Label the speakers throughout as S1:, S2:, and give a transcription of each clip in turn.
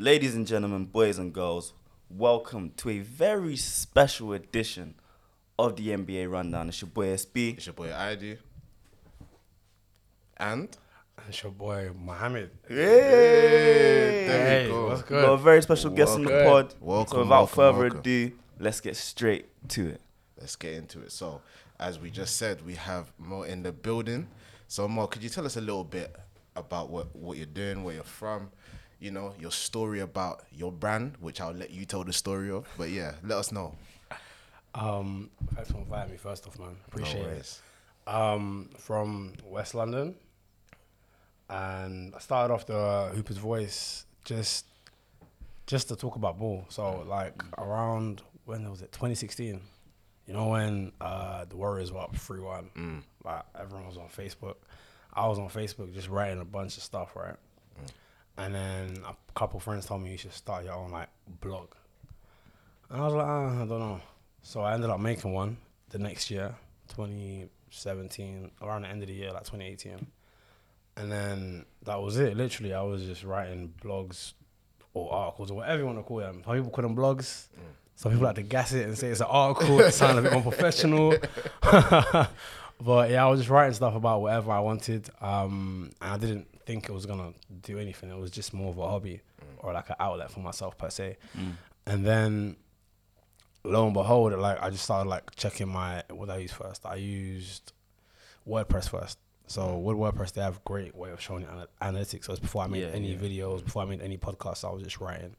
S1: Ladies and gentlemen, boys and girls, welcome to a very special edition of the NBA Rundown. It's your boy SB.
S2: It's your boy ID. And
S3: It's your boy Mohammed.
S1: Hey!
S2: there
S3: Hey,
S2: we go.
S3: what's
S1: We've got a very special guest on the
S2: Welcome.
S1: pod.
S2: Welcome,
S1: so without
S2: welcome,
S1: further
S2: welcome.
S1: ado, let's get straight to it.
S2: Let's get into it. So, as we just said, we have Mo in the building. So, Mo, could you tell us a little bit about what, what you're doing, where you're from, you know, your story about your brand, which I'll let you tell the story of. But yeah, let us know.
S3: Um, thanks for inviting me. First off, man, appreciate it. Um, from West London, and I started off the Hooper's Voice just just to talk about ball. So like around when was it? 2016. You know when uh, the Warriors were up three one. Like everyone was on Facebook. I was on Facebook just writing a bunch of stuff, right? And then a couple friends told me you should start your own like blog. And I was like, uh, I don't know. So I ended up making one the next year, 2017, around the end of the year, like 2018. And then that was it. Literally, I was just writing blogs or articles or whatever you want to call them. Some people call them blogs. Some people like to gas it and say it's an article. It sounds a bit unprofessional. but yeah, I was just writing stuff about whatever I wanted. Um, and I didn't think it was gonna do anything. It was just more of a hobby mm. or like an outlet for myself per se. Mm. And then lo and behold, like I just started like checking my what I used first. I used WordPress first. So mm. with WordPress, they have a great way of showing ana- analytics. So it's before I made
S1: Yeah,
S3: any
S1: yeah.
S3: videos, before I made any podcasts, I was just writing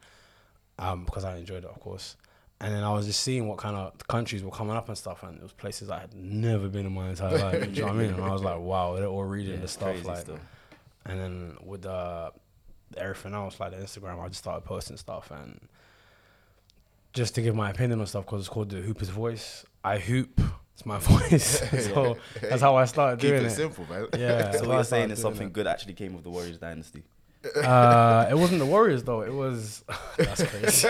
S3: um, because I enjoyed it, of course. And then I was just seeing what kind of countries were coming up and stuff, and it was places I had never been in my entire life. you know what I mean? And I was like, wow, they're all reading
S1: Yeah,
S3: the stuff. Like,
S1: still.
S3: And then with uh, everything else, like the Instagram, I just started posting stuff and just to give my opinion on stuff because it's called the Hooper's Voice. I hoop. It's my voice. so that's how I started
S2: Keep
S3: doing
S2: it
S3: it.
S2: simple, man.
S3: Yeah.
S1: So
S3: that's
S1: what
S3: how I
S1: you're saying
S3: started
S1: is something
S3: it.
S1: good actually came of the Warriors dynasty.
S3: Uh, it wasn't the Warriors though. It was that's crazy.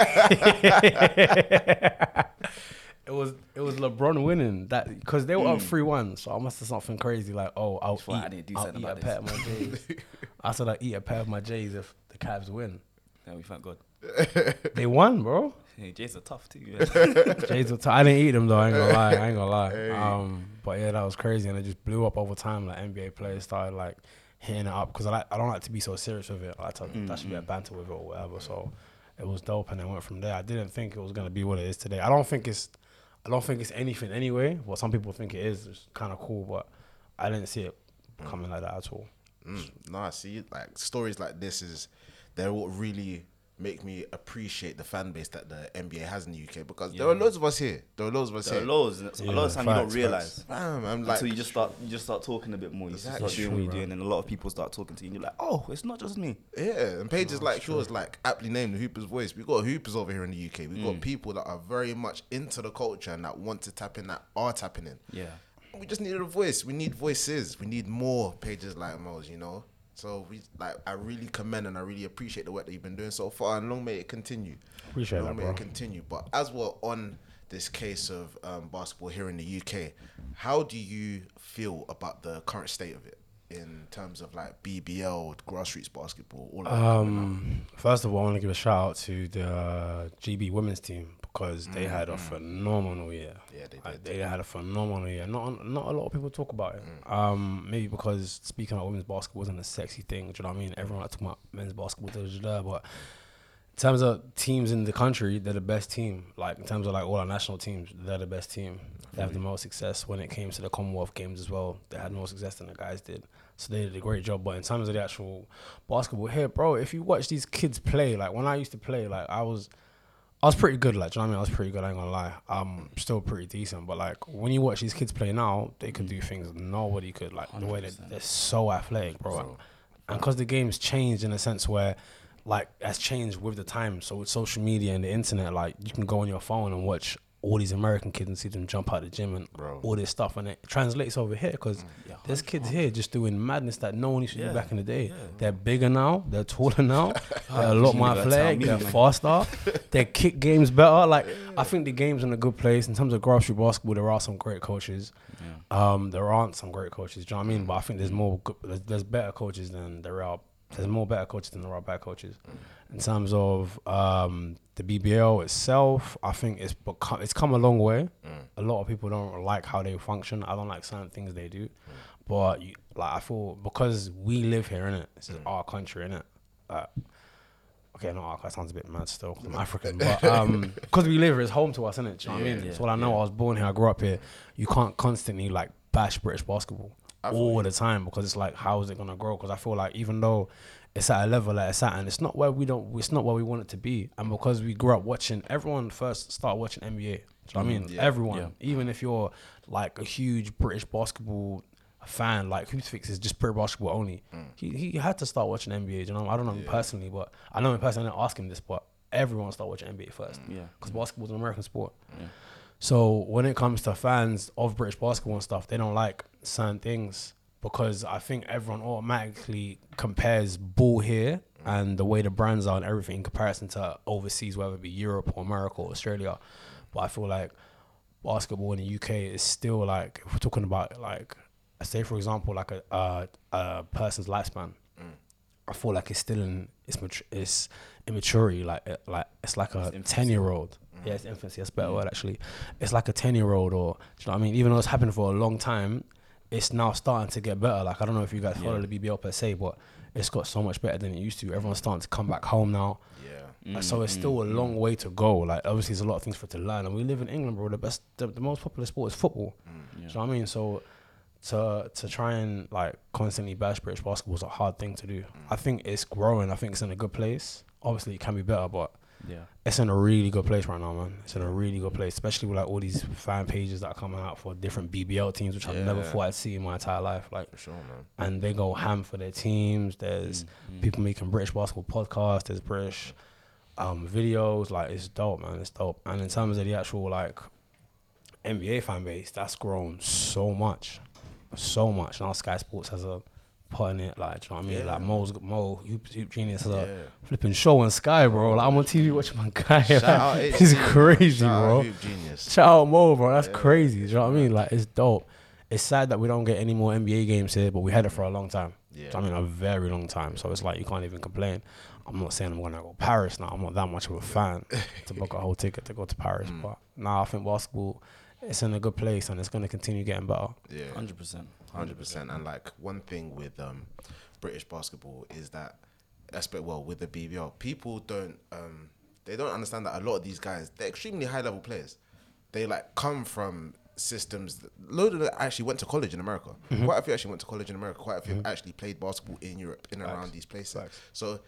S3: It was it was LeBron winning that because they were up three one. So I must have something crazy like oh I'll
S1: That's
S3: eat,
S1: I didn't do
S3: I'll
S1: something
S3: eat a
S1: about
S3: pair of my J's. I said I eat a pair of my J's if the Cavs win.
S1: Yeah, we thank God.
S3: They won, bro.
S1: Hey, Jays are tough too.
S3: J's were t- I didn't eat them though. I ain't gonna lie. I ain't gonna lie. Um, but yeah, that was crazy, and it just blew up over time. Like NBA players started like hitting it up because I like I don't like to be so serious with it. I like to touch a bit of banter with it or whatever. So it was dope, and then went from there. I didn't think it was gonna be what it is today. I don't think it's I don't think it's anything anyway. What some people think it is. It's kind of cool, but I didn't see it coming like that at all.
S2: Mm, I see, like stories like this is they're what really make me appreciate the fan base that the NBA has in the UK because there are loads of us here. There are loads of us
S1: There are loads. and A lot of
S3: Yeah,
S1: time you don't
S3: facts,
S1: realize.
S2: Fam, I'm like,
S1: until you just start, you just start talking a bit more. You just
S2: Exactly.
S1: start doing
S3: True,
S1: what you're
S3: bro.
S1: doing, and a lot of people start talking to you, and you're like, "Oh, it's not just me."
S2: yeah, and pages like yours, like aptly named the Hoopers Voice. We got Hoopers over here in the UK. We
S1: Mm.
S2: got people that are very much into the culture and that want to tap in, that are tapping in.
S1: Yeah,
S2: We just needed a voice. We need voices. We need more pages like Mo's, you know. So we like. I really commend and I really appreciate the work that you've been doing so far, and long may it continue.
S3: Appreciate
S2: long
S3: that,
S2: may
S3: bro.
S2: it continue. But as we're on this case of um, basketball here in the UK, how do you feel about the current state of it in terms of like BBL, grassroots basketball, all of that?
S3: Um, first of all, I want to give a shout out to the uh, GB women's team because they had a phenomenal year.
S2: Yeah, they
S3: Like,
S2: did.
S3: they had a phenomenal year. Not not a lot of people talk about it.
S2: Mm.
S3: Um, maybe because speaking about women's basketball wasn't a sexy thing. Do you know what I mean? Everyone like talking about men's basketball, da, da, da, but in terms of teams in the country, they're the best team. Like in terms of like all our national teams, they're the best team. They have the most success when it came to the Commonwealth Games as well. They had more success than the guys did. So they did a great job. But in terms of the actual basketball here, bro, if you watch these kids play, like when I used to play, like I was I was pretty good, like, do you know what I mean? I was pretty good, I ain't gonna lie. I'm still pretty decent, but like when you watch these kids play now, they can do things nobody could, like the way that they're so athletic, bro. And because the game's changed in a sense where, like, has changed with the time. So with social media and the internet, like, you can go on your phone and watch all these American kids and see them jump out the gym and
S2: Bro.
S3: all this stuff, and it translates over here because
S1: Yeah,
S3: there's kids here just doing madness that no one used to
S1: Yeah,
S3: do back in the day.
S1: yeah.
S3: They're bigger now, they're taller now, they're a lot more athletic, they're faster, their kick game's better. Like I think the game's in a good place in terms of grassroots basketball. There are some great coaches. Um, there aren't some great coaches. Do you know what I mean? But I think there's more. Good, there's, there's better coaches than there are There's more better coaches than there are bad coaches. In terms of um, the BBL itself, I think it's become it's come a long way. A lot of people don't like how they function. I don't like certain things they do, but you, like I feel because we live here in it. This is our country in it. Uh, okay, no, that sounds a bit mad still. I'm African, but um, because we live here, it's home to us, innit? Do you know what I mean?
S1: Yeah,
S3: It's what I know. I was born here. I grew up here. You can't constantly like bash British basketball all the time because it's like, how is it gonna grow? Because I feel like even though it's at a level that it's at, and it's not where we don't, it's not where we want it to be, and because we grew up watching, everyone first started watching NBA. Do you know what I mm, mean?
S2: yeah.
S3: Everyone,
S1: Yeah.
S3: even if you're like a huge British basketball fan, like Hoopsfix is just British basketball only. Mm. He he had to start watching NBA. You know, I don't know him personally, but I know him personally. I didn't ask him this, but everyone started watching NBA first. Mm.
S1: Yeah.
S3: because basketball's an American sport. So when it comes to fans of British basketball and stuff, they don't like certain things because I think everyone automatically compares ball here and the way the brands are and everything in comparison to overseas, whether it be Europe or America or Australia. But I feel like basketball in the UK is still like if we're talking about like say for example like a a, a person's lifespan. I feel like it's still in it's mature, it's immaturity. Like it- like it's like a
S1: infancy.
S3: ten year old. Mm. Yeah, it's infancy. That's a better word actually. It's like a ten year old, or do you know what I mean? Even though it's happened for a long time, it's now starting to get better. Like I don't know if you guys follow
S1: Yeah.
S3: the BBL per se, but it's got so much better than it used to. Everyone's starting to come back home now.
S2: Yeah.
S3: Uh, So it's mm, still mm, a long mm. way to go. Like obviously, there's a lot of things for it to learn, and we live in England, bro. The best, the, the most popular sport is football. You know what I mean? So to to try and like constantly bash British basketball is a hard thing to do. I think it's growing. I think it's in a good place. Obviously, it can be better, but
S1: Yeah.
S3: it's in a really good place right now, man. It's in a really good place, especially with like all these fan pages that are coming out for different BBL teams, which I never thought I'd see in my entire life. Like
S2: For sure, man.
S3: and they go ham for their teams. There's people making British basketball podcasts. There's British um, videos. Like it's dope, man. It's dope. And in terms of the actual like NBA fan base, that's grown so much, so much. Now Sky Sports has a part in it. Like, do you know what I mean?
S2: Yeah.
S3: Like Mo's Mo Hoop, Hoop Genius has
S2: Yeah.
S3: a flipping show on Sky, bro. Like I'm on TV watching my guy.
S2: Shout
S3: like,
S2: HG,
S3: it's crazy,
S2: Shout out
S3: bro.
S2: Hoop Genius.
S3: Shout out Mo, bro. That's crazy. Do you know what I mean? Like it's dope. It's sad that we don't get any more NBA games here, but we had it for a long time.
S2: Yeah.
S3: I mean, a very long time. So it's like you can't even complain. I'm not saying I'm gonna go Paris now. I'm not that much of a fan to book a whole ticket to go to Paris.
S2: Mm.
S3: But now I think basketball it's in a good place and it's gonna continue getting better.
S2: Yeah.
S1: Hundred percent.
S2: Hundred percent. And like one thing with um, British basketball is that, aspect well with the BBL, people don't um, they don't understand that a lot of these guys they're extremely high level players. They like come from systems. That, load of them actually went to college in America.
S3: Mm-hmm.
S2: Quite a few actually went to college in America. Quite a few actually played basketball in Europe, in and around these places. So.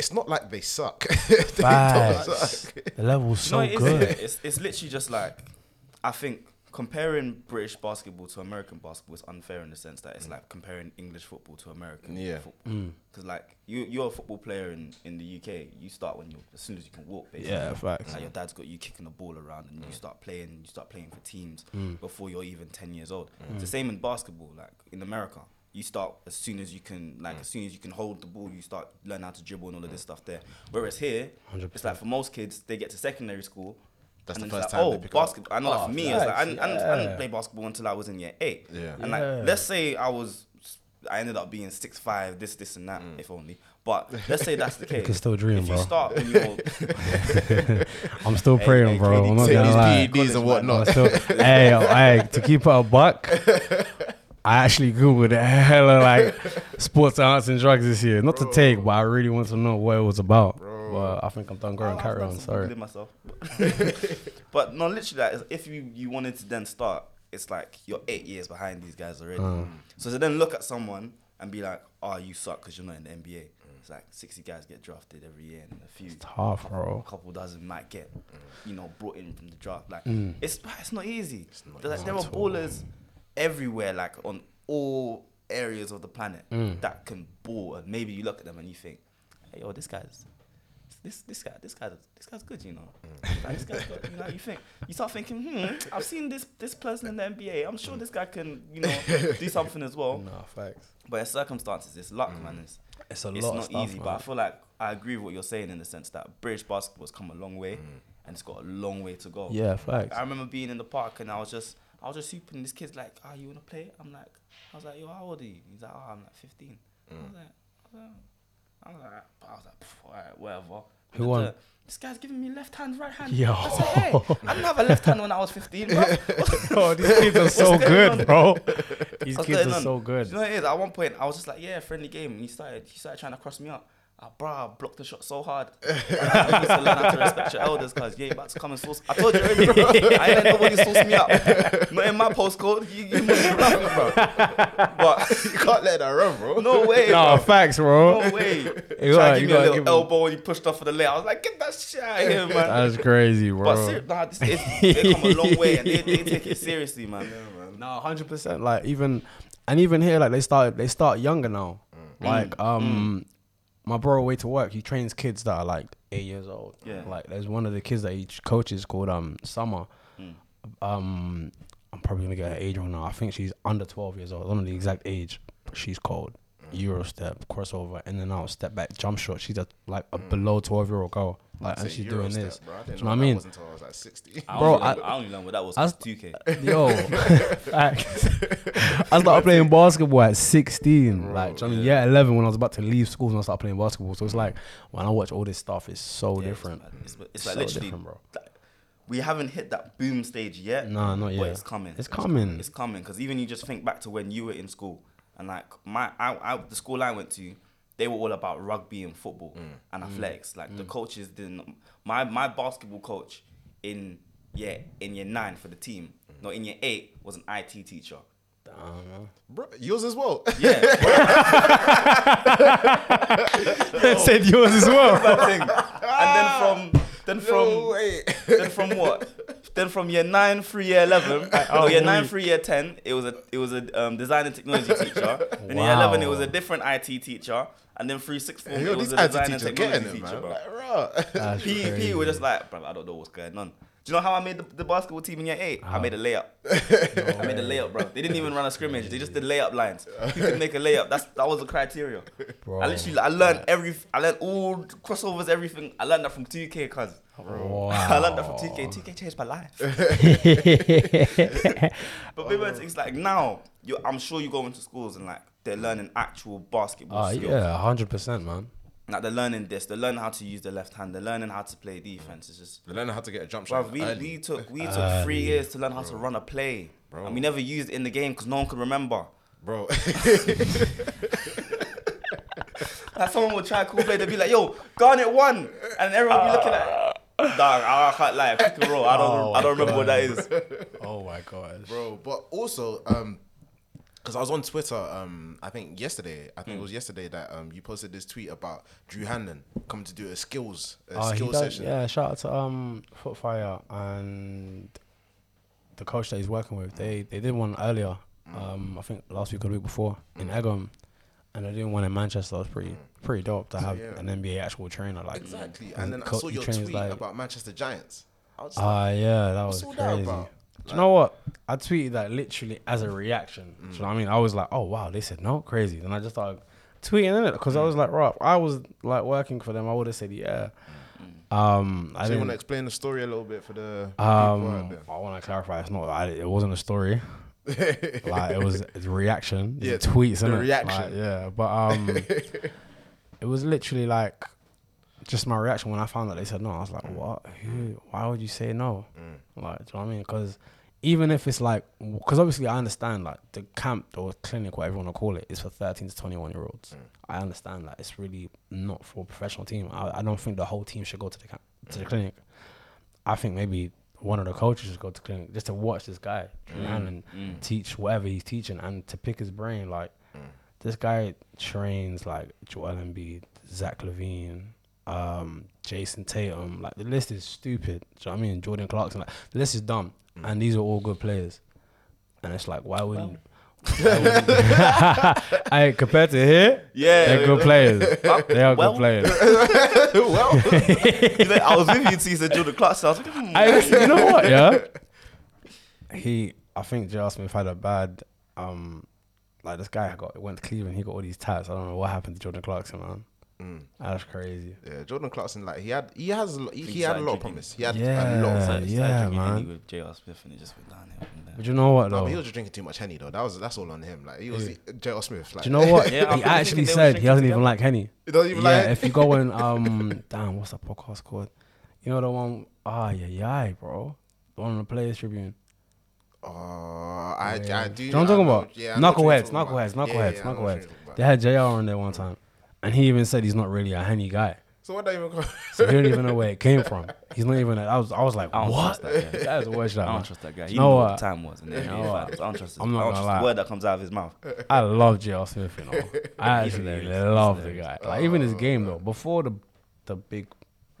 S2: It's not like they suck. they don't suck.
S3: The level's so
S1: no, it is,
S3: good.
S1: It's, it's literally just like, I think comparing British basketball to American basketball is unfair in the sense that it's like comparing English football to American
S2: Yeah.
S1: football.
S3: Mm.
S1: Because like you, you're a football player in, in the UK. You start when you as soon as you can walk. Basically.
S3: Yeah, facts.
S1: Like your dad's got you kicking the ball around, and you start playing. You start playing for teams
S3: Mm.
S1: before you're even ten years old. It's the same in basketball. Like in America, you start as soon as you can. Like
S3: Mm.
S1: as soon as you can hold the ball, you start learn how to dribble and all of this stuff there. Whereas here,
S3: 100%.
S1: it's like for most kids, they get to secondary school.
S2: That's
S1: and
S2: the first
S1: like,
S2: time they
S1: oh,
S2: pick up-
S1: basketball. I know, like
S3: Oh,
S1: for me, it's like I, didn't- I, didn't- I didn't play basketball until I was in year eight.
S2: Yeah.
S1: And
S3: Yeah.
S1: like, let's say I was, I ended up being six five, this, this, and that, mm. if only. But let's say that's the case.
S3: You can still dream,
S1: if you
S3: bro.
S1: start when you're
S3: I'm still praying,
S1: hey,
S3: bro.
S1: KD,
S3: I'm not
S2: take
S3: gonna
S2: these
S3: lie.
S2: PEDs and
S3: I'm
S2: whatnot.
S3: still, hey, yo, hey, to keep it a buck, I actually googled a hella like sports arts and drugs this year. Not to take, but I really want to know what it was about. But I think I'm done growing.
S1: I'll
S3: Carry on. Sorry.
S1: Myself. but no, literally, like, if you, you wanted to then start, it's like you're eight years behind these guys already.
S3: Uh.
S1: So to then look at someone and be like, oh, you suck because you're not in the NBA. It's like 60 guys get drafted every year and a few.
S3: it's Tough, bro.
S1: A couple dozen might get, you know, brought in from the draft. Like
S3: Mm.
S1: it's it's not easy.
S2: not
S1: There's like, there are ballers everywhere, like on all areas of the planet
S3: Mm.
S1: that can ball. And maybe you look at them and you think, hey, yo, this guy's this this guy this guy this guy's good, you know. Like, this guy's good, you know. You think you start thinking, hmm, I've seen this this person in the NBA. I'm sure this guy can, you know, do something as well.
S3: No facts.
S1: But it's circumstances, it's luck, man. It's
S3: It's a
S1: it's
S3: lot
S1: not
S3: of stuff,
S1: easy,
S3: man.
S1: but I feel like I agree with what you're saying in the sense that British basketball has come a long way, and it's got a long way to go.
S3: Yeah, facts.
S1: I remember being in the park and I was just, I was just hooping. This kid's like, "Ah, you wanna play?" I'm like, I was like, "Yo, how old are you?" He's like, "Oh, I'm like 15." I was like, I was like, I was like, I was like, all right, whatever.
S3: Who
S1: Da-
S3: uh,
S1: won? This guy's giving me left hand, right hand.
S3: Yo.
S1: I said, hey, I didn't have a left hand when I was 15, bro.
S3: Oh, these kids are so good, bro. These kids are
S1: on?
S3: so good.
S1: you know what it is? At one point, I was just like, yeah, friendly game. And he started, he started trying to cross me up. Ah, bro, I blocked the shot so hard. I need to learn how to respect your elders, cause you ain't about to come and source. I told you already, I ain't let nobody source me up. Not in my postcode. You, you must be nothing, bro. But
S2: you can't let that run, bro.
S1: no way,
S3: No,
S1: bro.
S3: facts, bro.
S1: No way.
S3: You
S1: Trying
S3: gotta-
S1: to
S3: you
S1: give me a little elbow and he pushed off for the leg. I was like, get that shit out of here, man.
S3: That's crazy, bro.
S1: But ser- nah, this is, they come a long way and they, they take it seriously, man.
S3: No, hundred percent. Like even, and even here, like they started, they start younger now.
S1: Mm.
S3: Like um, my bro way to work, he trains kids that are like eight years old.
S1: Yeah.
S3: Like there's one of the kids that he coaches called um Summer.
S1: Mm.
S3: Um, I'm probably gonna get her age wrong now. I think she's under 12 years old. I don't know the exact age. But she's cold. Mm. Euro step, crossover, in and out, step back, jump shot. She's a, like a mm. below 12 year old girl. Like, and she's
S2: Euro
S3: doing
S2: step,
S3: this.
S2: Bro. I
S3: Do
S2: didn't
S3: you know
S2: know
S3: what I mean?
S2: wasn't until I was like 60.
S1: I
S3: Bro,
S1: only,
S3: I-
S1: learned, I only learned what that was.
S3: I
S1: was 2K.
S3: Yo, facts. I started playing basketball at 16. like, you know what I mean? yeah, 11 when I was about to leave school and I started playing basketball. So it's like, when I watch all this stuff, it's so
S1: Yeah,
S3: different.
S1: mad. It's, it's like
S3: so
S1: literally,
S3: different, bro.
S1: like, we haven't hit that boom stage yet.
S3: No, not
S1: But
S3: yet.
S1: it's coming.
S3: It's coming.
S1: It's coming because even you just think back to when you were in school and like my, I, I, the school I went to, they were all about rugby and football
S3: Mm.
S1: and athletics. Like the coaches didn't. My my basketball coach in yeah in year nine for the team,
S3: Mm.
S1: no in year eight was an IT teacher.
S2: Bro, yours as well.
S1: Yeah,
S3: Said yours as well.
S1: bad thing. And then from then from
S2: no way.
S1: then from what? Then from year nine through year eleven,
S3: oh,
S1: year nine through year ten, it was a it was a um, design and technology teacher. Then year eleven, it was a different IT teacher, and then through sixth form,
S2: Yo,
S1: it was a
S2: IT
S1: design and technology
S2: it,
S1: teacher,
S2: man.
S1: bro.
S2: Like, raw.
S3: That's
S1: P P were just like, bro, I don't know what's going on. You know how I made the, the basketball team in year eight? I made a layup. I made a layup, bro. They didn't even run a scrimmage. They just did layup lines. You could make a layup. That's that was the criteria.
S3: Bro.
S1: I literally I learned every I learned all crossovers, everything. I learned that from 2K, cuz.
S3: Wow.
S1: I learned that from 2K. 2K changed my life. but maybe it's like now, you I'm sure you go into schools and like they're learning actual basketball
S3: Ah,
S1: skills.
S3: yeah, hundred percent, man.
S1: Like they're learning this, they're learning how to use the left hand, they're learning how to play defense. It's just
S2: They learn how to get a jump shot.
S1: Bruv, we,
S2: early.
S1: we took we took three years to learn how to run a play.
S2: Bro.
S1: And we never used it in the game because no one could remember.
S2: Bro,
S1: Like someone would try a cool play, they'd be like, yo, Garnet won. And everyone would be looking at Dog, I can't lie, pick and roll. I don't
S3: Oh
S1: I don't
S3: my
S1: remember what that is.
S3: Oh my gosh.
S2: bro. But also, um, because I was on Twitter, um, I think yesterday, I think
S1: Hmm.
S2: it was yesterday that um, you posted this tweet about Drew Hanlen coming to do a skills, a
S3: he
S2: skills
S3: does,
S2: session.
S3: yeah, shout out to um Footfire and the coach that he's working with. They they did one earlier. Um, I think last week or the week before in Egham, and they did one in Manchester. It was pretty pretty dope to have
S2: yeah.
S3: an NBA actual trainer like
S2: Exactly.
S3: and
S2: And then I saw your tweet
S3: like-
S2: about Manchester Giants. I was like,
S3: Ah, yeah, that was
S2: all that
S3: crazy.
S2: about?
S3: Do you know what? I tweeted that literally as a reaction. Do you know what I mean? I was like, oh wow, they said no, crazy. And I just started tweeting in it because I was like, right, I was like working for them. I would have said yeah. Um, I
S2: so you
S3: didn't.
S2: want to explain the story a little bit for the
S3: Um. I want to clarify. It's not. I, it wasn't a story. like it was a reaction.
S2: Yeah,
S3: Yeah, tweets.
S2: the reaction.
S3: Like, yeah, but um, it was literally like just my reaction when I found out they said no. I was like, what? Who? Why would you say no? Like, do you know what I mean? Because even if it's like, because obviously I understand like the camp or clinic, whatever you want to call it, is for 13 to 21 year olds. Mm. I understand that it's really not for a professional team. I, I don't think the whole team should go to the camp, to the mm. clinic. I think maybe one of the coaches should go to the clinic just to watch this guy mm. man, and teach whatever he's teaching and to pick his brain. Like this guy trains like Joel Embiid, Zach LaVine, um, Jayson Tatum. Like the list is stupid. Do you know what I mean? Jordan Clarkson. Like the list is dumb, and these are all good players. And it's like, why wouldn't? I compared to here,
S1: Yeah,
S3: they're good players. They are
S1: well-
S3: good players.
S1: well, He's like, I was with you till you said Jordan Clarkson. I was like, hmm.
S3: I, you know what? Yeah. He, I think J.R. Smith had a bad, um, like this guy got went to Cleveland. He got all these tats. I don't know what happened to Jordan Clarkson, man. That's crazy.
S2: Yeah, Jordan Clarkson, like he had, he has, a he, he had a lot of
S1: like
S2: promise. He had a
S3: Yeah.
S2: lot. Of promise.
S3: yeah,
S1: started
S3: man.
S1: Henny with J.R. Smith and it just went downhill there.
S3: But you know what
S2: No,
S3: though?
S2: but he was just drinking too much henny though. That was that's all on him. Like he was J.R. Smith. Like
S3: Do you know what?
S1: Yeah,
S3: he actually said he doesn't even like Henny.
S2: He doesn't even
S3: yeah,
S2: like.
S3: if you go in, um, damn, what's that podcast called? You know the one, ah, yeah, yeah, bro. The one on the Players Tribune.
S2: Oh, I,
S3: Yeah.
S2: I do.
S3: you know what I'm talking about?
S2: Yeah, I know what you're
S3: knuckleheads,
S2: talking about.
S3: knuckleheads,
S2: Yeah,
S3: knuckleheads,
S2: yeah, I
S3: knuckleheads.
S2: you're talking about.
S3: They had JR on there one time, and he even said he's not really a Henny guy.
S2: So what that even? call-
S3: So he don't even know where it came from. He's not even. A, I was, I was like,
S1: I don't
S3: what?
S1: trust that guy.
S3: That is a word
S1: I don't
S3: man.
S1: trust that guy.
S3: You
S1: You
S3: know
S1: know what
S3: what?
S1: the time was in the
S3: You know.
S1: I don't trust his,
S3: I'm not
S1: I don't
S3: gonna
S1: trust
S3: lie.
S1: the word that comes out of his mouth.
S3: I love J.R. Smith, you know. I actually love the guy.
S1: hilarious.
S3: Like even his oh, game though, before the the big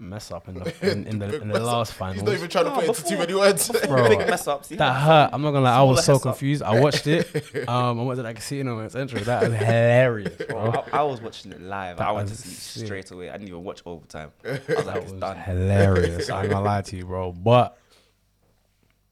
S3: mess up in the in, in the in the last
S2: He's
S3: finals.
S2: not even trying to put it into too many words.
S3: Bro,
S1: Big mess ups. he
S3: that hurt. I'm not gonna lie. I was so
S1: Smaller heads up.
S3: confused. I watched it. Um, I went to that casino in its intro. That was hilarious, bro.
S1: Bro, I, I was watching it live.
S3: That
S1: I went to
S3: was
S1: sleep straight away. I didn't even watch overtime. I was like,
S3: That
S1: it's
S3: was
S1: done.
S3: hilarious. I ain't gonna lie to you, bro. But,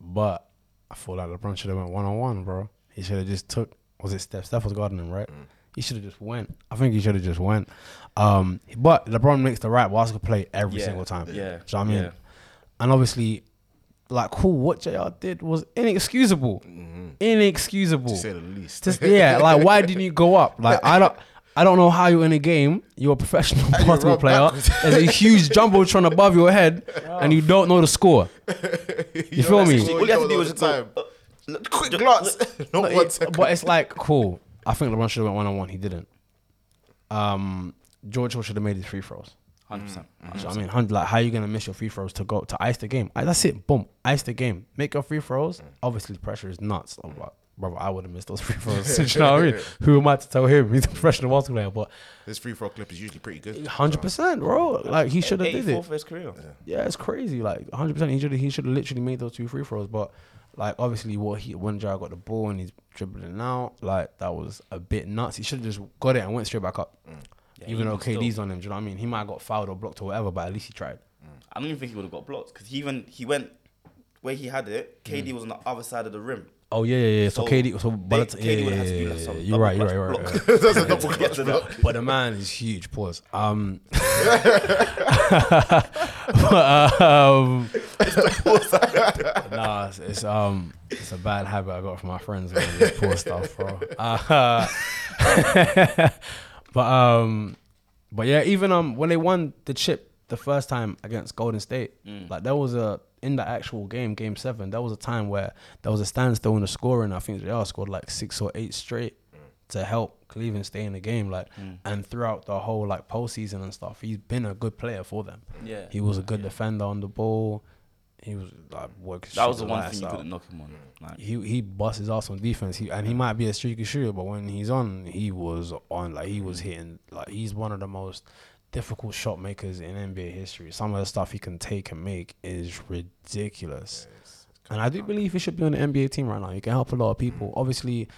S3: but I feel like LeBron should have went one on one, bro. He should have just took. Was it Steph? Steph was guarding him, right? He should have just went. I think he should have just went. Um, but LeBron makes the right basketball play every
S1: Yeah,
S3: single time.
S1: yeah,
S3: Do you know what I mean?
S1: yeah.
S3: And obviously, like, cool. What Jr. did was inexcusable. Inexcusable.
S2: to say the least.
S3: Just yeah, like why didn't you go up? Like I don't I don't know how you're in a game. You're a professional
S2: you
S3: basketball player. There's a huge jumbotron above your head, and you don't know the score.
S2: you
S3: feel me?
S1: All you have to do is just go. uh, look,
S2: quick
S1: look,
S2: glance. Not
S3: No,
S2: one
S3: it- but it's like cool. I think LeBron should have went one on one. He didn't. Um, George Hill should have made his free throws.
S1: 100%.
S3: Do you know I mean. Like, how are you gonna miss your free throws to go to ice the game? Like, that's it. Boom, ice the game. Make your free throws. Mm. Obviously, the pressure is nuts. Oh, mm. I'm like, brother, I would have missed those free throws. You know what I mean? Who am I to tell him? He's a professional basketball player, but
S2: His free throw clip is usually pretty good.
S3: hundred percent, bro. Like, he should have did
S1: 84
S3: it.
S1: for his career.
S3: Yeah, it's crazy. Like, hundred percent. He should he should have literally made those two free throws. But like, obviously, what he when J.R. got the ball and he's dribbling out, like that was a bit nuts. He should have just got it and went straight back up.
S1: Yeah,
S3: Even though
S1: even still.
S3: KD's on him, do you know what I mean? He might have got fouled or blocked or whatever, but at least he tried.
S1: I don't even think he would have got blocked because he even he went where he had it. KD was on the other side of the rim.
S3: Oh yeah, yeah, yeah. So,
S1: So
S3: KD, so
S1: they-
S3: yeah,
S1: KD would
S3: yeah,
S1: to do
S3: yeah,
S1: like
S3: yeah, yeah. You're right, you're right, you're right. you're right.
S2: That's a double clutch block.
S3: But the man is huge. Pause. Um, but, um, nah, it's, it's um, it's a bad habit I got from my friends. Man, this poor stuff, bro. Uh, but um, but yeah, even um, when they won the chip the first time against Golden State, like there was a in the actual game, Game Seven, there was a time where there was a standstill in the scoring. I think they all scored like six or eight straight to help Cleveland stay in the game. Like, and throughout the whole like postseason and stuff, he's been a good player for them.
S1: Yeah.
S3: He was a good defender on the ball. He was like working.
S1: That was the one thing you couldn't knock him on. Like,
S3: He he busts his ass on defense. He and he might be a streaky shooter, but when he's on, he was on. Like he was mm. hitting. Like he's one of the most difficult shot makers in NBA history. Some of the stuff he can take and make is ridiculous. And I do believe he should be on the NBA team right now. He can help a lot of people. Mm. Obviously,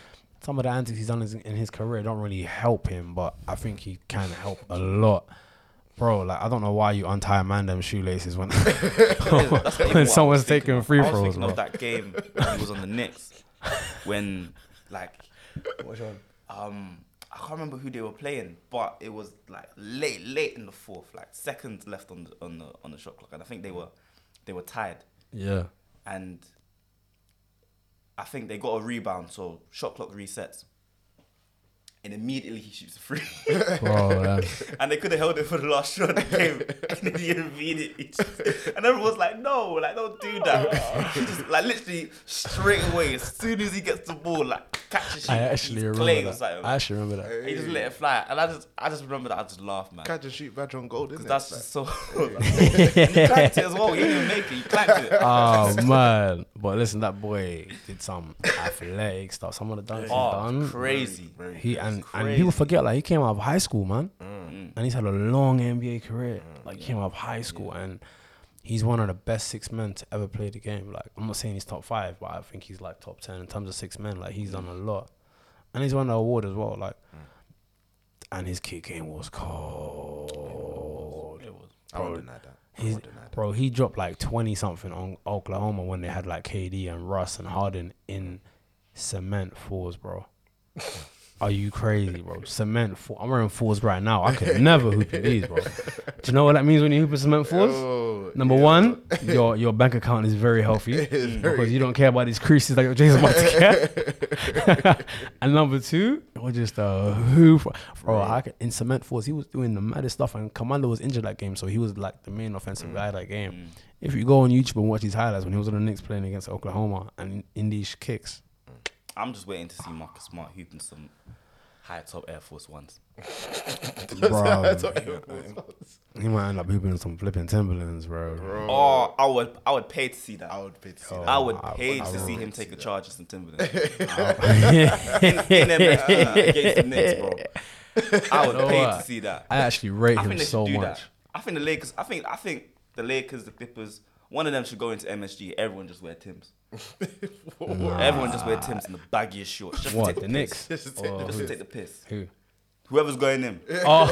S3: some of the antics he's done in his career don't really help him, but I think he can help a lot. Bro, like I don't know why you untie a man them shoelaces when
S1: That's not even what I
S3: when someone's taking
S1: of.
S3: free
S1: I was
S3: throws,
S1: thinking
S3: bro.
S1: of that game when he was on the Knicks when like um I can't remember who they were playing, but it was like late, late in the fourth, like seconds left on the on the on the shot clock, and I think they were they were tied,
S3: Yeah.
S1: and I think they got a rebound, so shot clock resets, and immediately he shoots a free,
S3: Bro, man.
S1: and they could have held it for the last shot of the game, and then he immediately, shoots it. and everyone was like, "No, like don't do that," He just, like literally straight away, as soon as he gets the ball, like catches
S3: I
S1: it,
S3: actually
S1: he's
S3: remember that.
S1: something.
S3: I actually remember that.
S1: He just let it fly, and I just, I just remember that I just laughed, man.
S2: Catch and shoot badge on gold, isn't it?
S1: That's just so. and he clanked it as well. He didn't even make it. He clanked it.
S3: Oh man! But listen, that boy did some athletic stuff. Some of the dunks he
S1: Oh,
S3: done.
S1: crazy.
S3: He and and people forget like he came out of high school, man,
S1: Mm. mm.
S3: and he's had a long NBA career. Mm. Like he came out of high school, and he's one of the best six men to ever play the game. Like I'm not saying he's top five, but I think he's like top ten in terms of six men. Like he's done a mm. lot, and he's won the award as well. Like, and his kick game was cold.
S1: It was.
S2: I won't deny that. I
S3: He's,
S2: won't deny that.
S3: Bro, he dropped like twenty something on Oklahoma when they had like KD and Russ and Harden in cement fours, bro. Are you crazy, bro? Cement four. I'm wearing fours right now. I could never hoop in these, bro. Do you know what that means when you hoop in cement fours?
S2: Oh,
S3: Number
S2: yeah.
S3: one, your your bank account is very healthy because you don't care about these creases like Jason about to get. and number two, we're just a. Bro, I can, in cement force, he was doing the maddest stuff, and Commander was injured that game, so he was like the main offensive guy that game. If you go on YouTube and watch his highlights when he was on the Knicks playing against Oklahoma and in these kicks,
S1: I'm just waiting to see Marcus Smart hooping some high top Air Force Ones.
S3: bro, he might end up hooping in some flipping Timberlands, bro.
S1: Oh, I would, I would pay to see that.
S2: I would pay to see
S3: Oh.
S2: that.
S1: I would pay
S3: I
S1: to
S3: would
S1: see him take
S2: see
S1: a charge of some Timberlands in them, uh, against the Knicks, bro. I would
S3: You know
S1: pay
S3: what?
S1: to see that.
S3: I actually rate
S1: I
S3: him so much.
S1: that. I think the Lakers. I think I think the Lakers, the Clippers, one of them should go into MSG. Everyone just wear Tims. Everyone just wear Tims and the baggiest shorts. Just to
S3: What
S1: take
S3: the
S1: piss.
S3: Knicks?
S2: Just to take the
S1: Just to
S3: who?
S1: take the piss.
S3: Who?
S1: Whoever's going in.
S3: Oh,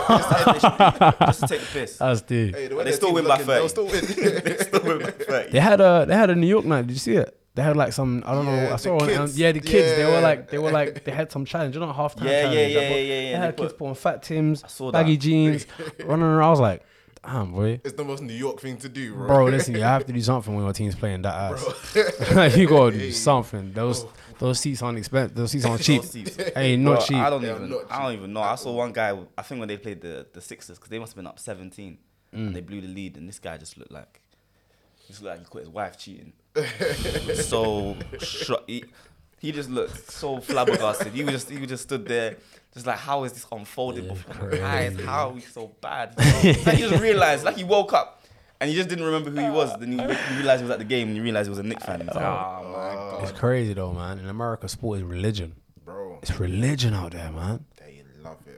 S1: just to take the piss.
S3: that's the.
S2: Hey, the
S1: They
S2: their
S1: still
S2: team
S1: win by
S2: looking, They'll still win.
S1: They still win by 30.
S3: They had a they had a New York night. Did you see it? They had like some I don't know. I
S2: the
S3: saw on,
S2: kids.
S3: yeah the kids. They were
S2: Yeah.
S3: like they were like they had some challenge. You know half time
S1: Yeah,
S3: challenge.
S1: yeah,
S3: that
S1: yeah, yeah, yeah,
S3: They
S1: yeah.
S3: had
S1: They
S3: kids
S1: put-
S3: put fat Tims,
S1: saw
S3: baggy jeans, running around. I was like, damn boy,
S2: it's the most New York thing to do, bro.
S3: bro. Listen, you have to do something when your team's playing that ass. you gotta do something. Those those seats aren't expensive. Those seats aren't cheap.
S1: Seats.
S3: Hey, not
S1: Bro,
S3: cheap.
S1: I don't
S2: They
S1: even.
S2: not
S1: I don't even know. I saw one guy. I think when they played the the Sixers, because they must have been up 17,
S3: Mm.
S1: and they blew the lead, and this guy just looked like, he just looked like he caught his wife cheating. so sho- he, he just looked so flabbergasted. He was just he was just stood there, just like, how is this unfolding before my eyes? How are we so bad? Like he just realized, like he woke up. And he just didn't remember who he was. Then he, he realized he was at the game, and he realized he was a Knicks fan. He's like, oh, oh my god.
S3: It's crazy though, man. In America, sport is religion.
S2: bro,
S3: It's religion out there, man.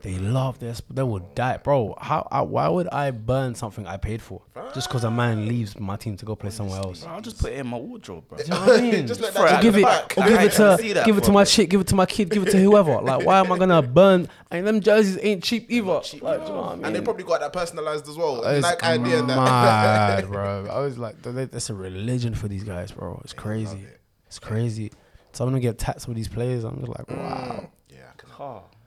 S2: They love it.
S3: They this. They will die, bro. How? I, why would I burn something I paid for just because a man leaves my team to go play somewhere else?
S1: I'll just put it in my wardrobe, bro.
S3: Do you know what I mean?
S2: Just let
S1: it
S2: that
S1: out
S3: give it,
S1: back.
S3: or give it
S1: trying
S3: to,
S1: see that
S3: give it to my
S1: a
S3: chick, give it to my kid, give it to whoever. Like, why am I gonna burn? And them jerseys ain't cheap either. Like, do you know what I mean?
S2: And they probably got that personalized as well.
S3: It's
S2: Like idea and that.
S3: mad, bro. I was like, th- th- that's a religion for these guys, bro. It's crazy. It's crazy. So I'm gonna get taxed with these players. I'm just like, mm. wow.
S2: yeah, I can
S1: Oh, my goodness.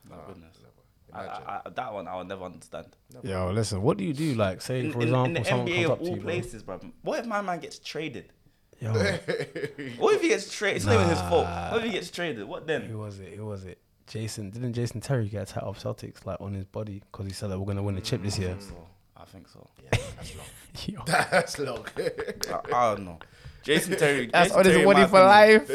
S1: I, I, I, that one I will never understand.
S3: Yo, listen. What do you do? Like, say
S1: In,
S3: for
S1: in,
S3: example,
S1: in the
S3: someone
S1: NBA
S3: comes
S1: of
S3: up to
S1: all
S3: you,
S1: places, bro. What if my man gets traded?
S3: Yo,
S1: What if he gets traded? It's not even his fault. What if he gets traded? What then?
S3: who was it? Who was it? Jason didn't Jason Terry get a tattoo of Celtics like on his body because he said that we're gonna win the chip this year.
S1: So, I think so.
S3: Yo,
S2: That's long.
S1: I, I don't know. Jason Terry.
S3: that's
S1: Jason
S3: on his
S1: Terry,
S3: body
S1: my
S3: for life.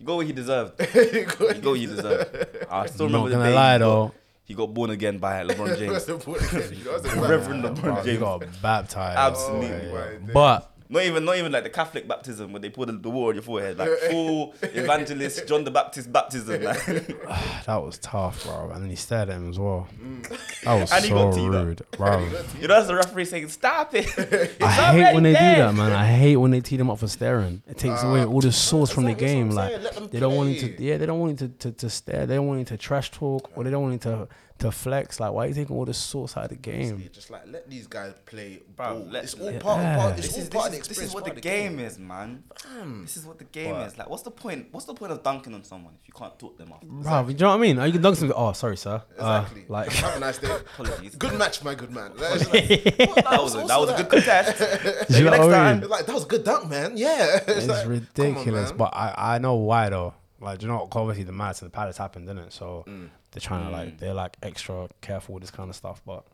S1: You go where he deserved. You go where he deserved. I still
S3: I'm not
S1: remember the
S3: gonna
S1: day
S3: lie though.
S1: He got born again by LeBron James.
S2: Reverend.
S1: Reverend LeBron
S3: Bro, he
S1: James.
S3: got baptized.
S1: Absolutely.
S2: Oh, my
S3: But
S1: Not even, not even like the Catholic baptism where they pour the, the water on your forehead, like full evangelist John the Baptist baptism. Like.
S3: Ah, that was tough, bro. And then he stared at him as well. Mm. That was
S1: And he
S3: so
S1: got
S3: rude, bro.
S1: you know, that's the referee saying, "Stop it!" It's
S3: I hate when they
S1: already
S3: do that, man. I hate when they tee them up for staring. It takes away ah. all the source from the
S2: that's what I'm
S3: game. Like
S2: Let them
S3: they don't want you
S2: play.
S3: to, yeah, they don't want you to, to, to stare. They don't want you to trash talk, or they don't want you to to flex. Like, why are you taking all the source out of the game?
S2: Just like let these guys play
S1: Bro,
S2: ball.
S1: let-
S2: it's all
S1: Yeah.
S2: part, part. It's
S1: This
S2: all
S1: is,
S2: part of
S1: this,
S2: the
S1: is, this is what
S2: part
S1: the
S2: of
S1: game is, man.
S2: Fam.
S1: This is what the game is. Like, what's the point? What's the point of dunking on someone if you can't talk them after?
S3: Bro, you know what I mean? Are you can dunk something? Oh, sorry, sir. Uh,
S2: Exactly.
S3: like,
S2: have a nice day.
S1: Apologies.
S2: Good match, my good man. That
S1: That was a, that was a good contest.
S3: Do you know
S1: next
S3: what I
S1: time.
S3: mean?
S2: Like that was a good dunk, man. Yeah,
S3: It's
S2: like, come on,
S3: ridiculous, but I, I know why though. Like, do you know, obviously the Mats and the Palace happened, didn't it? So
S2: Mm.
S3: They're trying to like mm. they're like extra careful with this kind of stuff. But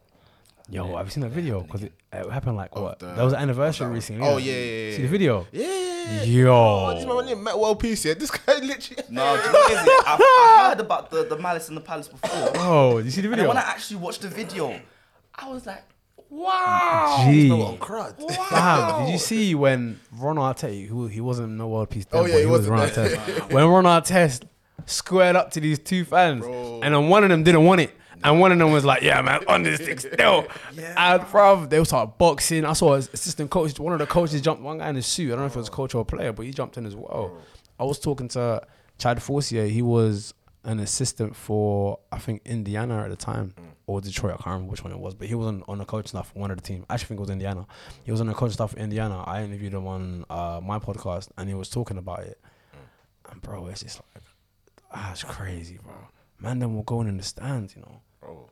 S3: yo, have you seen that video? Because it, uh, it happened like what?
S2: the-
S3: there was an anniversary
S2: that
S3: recently.
S2: Oh,
S3: innit?
S2: yeah, yeah,
S3: See the video?
S2: Yeah, yeah, yeah.
S3: Yo.
S2: Oh, this man named Metta World Peace. Yeah, this guy literally.
S1: No, you know what it is? I've, I heard about the, the Malice in the Palace before.
S3: Oh, did you see the
S1: And then
S3: video?
S1: when I actually watched the video, I was like, wow.
S3: Gee.
S2: No, on crud.
S3: Fam, did you see when Ron Artest, who he wasn't no world peace, then,
S2: Oh, yeah,
S3: but
S2: he
S3: was Ron
S2: wasn't.
S3: Artest. when Ron Artest squared up to these two fans,
S2: Bro.
S3: and then one of them didn't want it, and one of them was like, "Yeah, man, on this thing still." And bro, they were start boxing. I saw his assistant coach. One of the coaches jumped. One guy in his suit. I don't know if it was a coach or a player, but he jumped in as well. I was talking to Chad Forcier. He was an assistant for I think Indiana at the time or Detroit. I can't remember which one it was, but he was on, on the coach staff for one of the team. I actually think it was Indiana. He was on the coach staff for Indiana. I interviewed him on uh, my podcast, and he was talking about it. And bro, it's just like, ah, it's crazy, bro. Man, them were going in the stands, you know.
S2: Bro,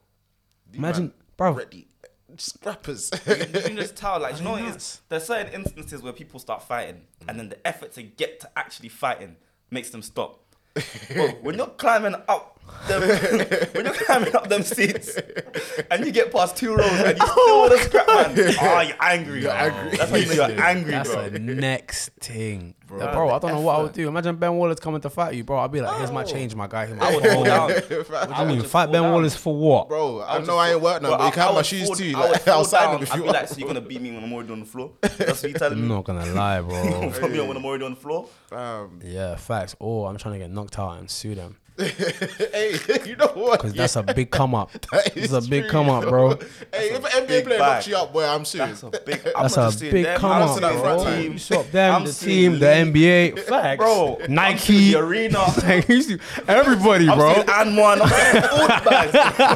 S3: Imagine,
S2: man
S3: bro.
S2: ready scrappers.
S1: you, you can just tell, like, you know, what it there's certain instances where people start fighting, and then the effort to get to actually fighting makes them stop. Bro, when you're climbing up, them, when you're climbing up them seats, and you get past two rows, and you still want to scrap, man. Ah, you're angry.
S2: You're angry.
S1: That's how you know you're angry,
S3: That's
S1: bro.
S3: the next thing, bro.
S1: Nah,
S3: bro I don't know what I would do. Imagine Ben Wallace coming to fight you, bro. I'd be like, "Here's my change, my guy." Here's my
S1: I would
S3: phone."
S1: fall down.
S3: What do
S1: I
S3: you
S1: would
S3: mean?
S1: just
S3: Fight
S1: fall
S3: Ben
S1: down.
S3: Wallace for what?
S2: Bro, I
S1: would
S2: know I ain't
S1: fall-
S2: work now,
S1: Bro,
S2: but you can
S1: I
S2: have my
S1: would
S2: shoes
S1: fall-
S2: too.
S1: I would
S2: Like,
S1: fall
S2: I'll sign
S1: down.
S2: them if
S1: I'd
S2: you
S1: be
S2: want.
S1: like, so you're gonna beat me when I'm already on the floor? That's what you telling
S3: I'm
S1: me.
S3: not gonna lie, bro.
S1: From me when I'm already on the floor.
S2: Um,
S3: yeah, facts. Or I'm trying to get knocked out and sue them
S2: hey, you know what?
S3: because that's a big come up.
S2: That
S3: It's
S2: is
S3: a big
S2: true,
S3: come up, bro.
S2: Hey, if an NBA player
S1: bag.
S2: knocks you up, boy, I'm serious.
S1: That's a big. I'm
S3: That's a big
S1: them,
S3: come
S1: I'm
S3: up,
S2: to
S1: seeing
S2: front
S3: bro.
S1: team.
S3: You swap them,
S1: I'm
S3: the
S1: seeing
S3: team, the. NBA. Facts,
S1: Bro,
S3: Nike,
S1: seeing the arena.
S3: Like, you see everybody,
S1: I'm
S3: bro.
S1: seeing Anwan. I'm seeing all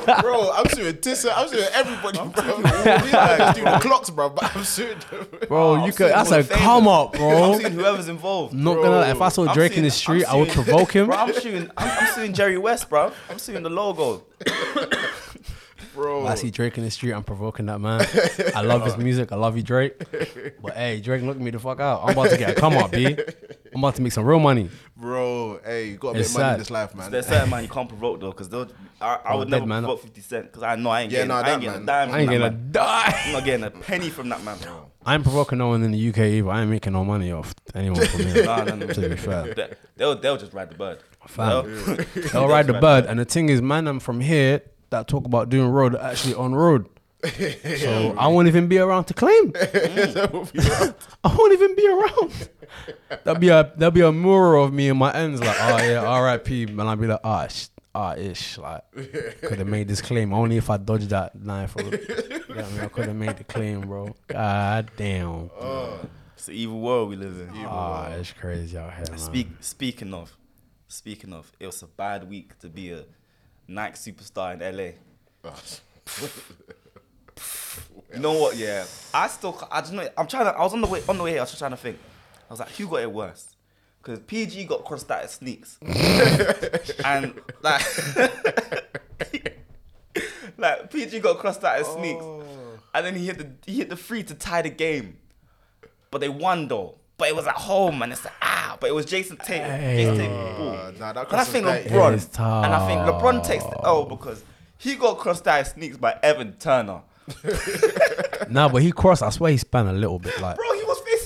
S1: the
S2: bro, I'm suing Tissa. I'm suing everybody, bro. We like do the clocks, bro, but I'm suing them.
S3: Bro, you could.
S1: seeing
S3: That's
S1: Hall
S3: a come up, bro.
S1: I'm seeing whoever's involved.
S3: Not gonna. If I saw Drake in the street,
S1: I'm
S3: would provoke him.
S1: Bro, I'm shooting. I'm, I'm suing Jerry West, bro. I'm suing the logo.
S2: Bro,
S3: I see Drake in the street, I'm provoking that man. I love his music. I love you, Drake. But hey, Drake, look me the fuck out. I'm about to get a come up, B. I'm about to make some real money.
S2: bro, hey, you gotta make
S3: It's
S2: money in this life, man.
S1: There's certain man you can't provoke though, because I, I would
S3: dead
S1: never
S3: man.
S1: provoke 50 Cent, because I know I ain't
S2: Yeah,
S1: getting,
S2: nah,
S1: I
S2: that
S1: ain't getting a
S2: man.
S1: dime
S3: I
S1: from
S3: ain't
S1: that
S3: gonna
S1: man.
S3: die.
S1: I'm not getting a penny from that man.
S3: I ain't provoking no one in the UK either. I ain't making no money off anyone from here.
S1: Nah, nah, nah.
S3: To be fair.
S1: They- They'll, they'll just ride the bird.
S3: Fam.
S1: They'll-
S3: They'll ride the bird. And the thing is, man, I'm from here that talk about doing road are actually on road. So I won't even be around to claim. I won't even be around. There'll be a there'll be a mural of me in my ends like, oh yeah, R.I.P. And I'll be like, ah, sh- ah, ish, like, could have made this claim only if I dodged that knife. Or, you know I mean? I could have made the claim, bro. God damn.
S1: It's the evil world we live in.
S3: Ah, it's crazy out here, man.
S1: Speak, speaking of, speaking of, it was a bad week to be a Nike superstar in LA. You know what? Yeah, I still, ca- I just know. I'm trying to. I was on the way, on the way here. I was just trying to think. I was like, who got it worse? Because PG got crossed out at sneaks, and like, like PG got crossed out at sneaks, and then he hit the he hit the free to tie the game, but they won though. But it was at home, and it's like ah. But it was Jayson Tatum. Jayson Tatum, ball.
S2: Uh, nah, that
S1: And I think
S2: was dirty.
S1: LeBron, and I think LeBron takes the L because he got crossed out sneaks by Evan Turner.
S3: Nah, but he crossed. I swear he span a little bit. Like
S1: Bro,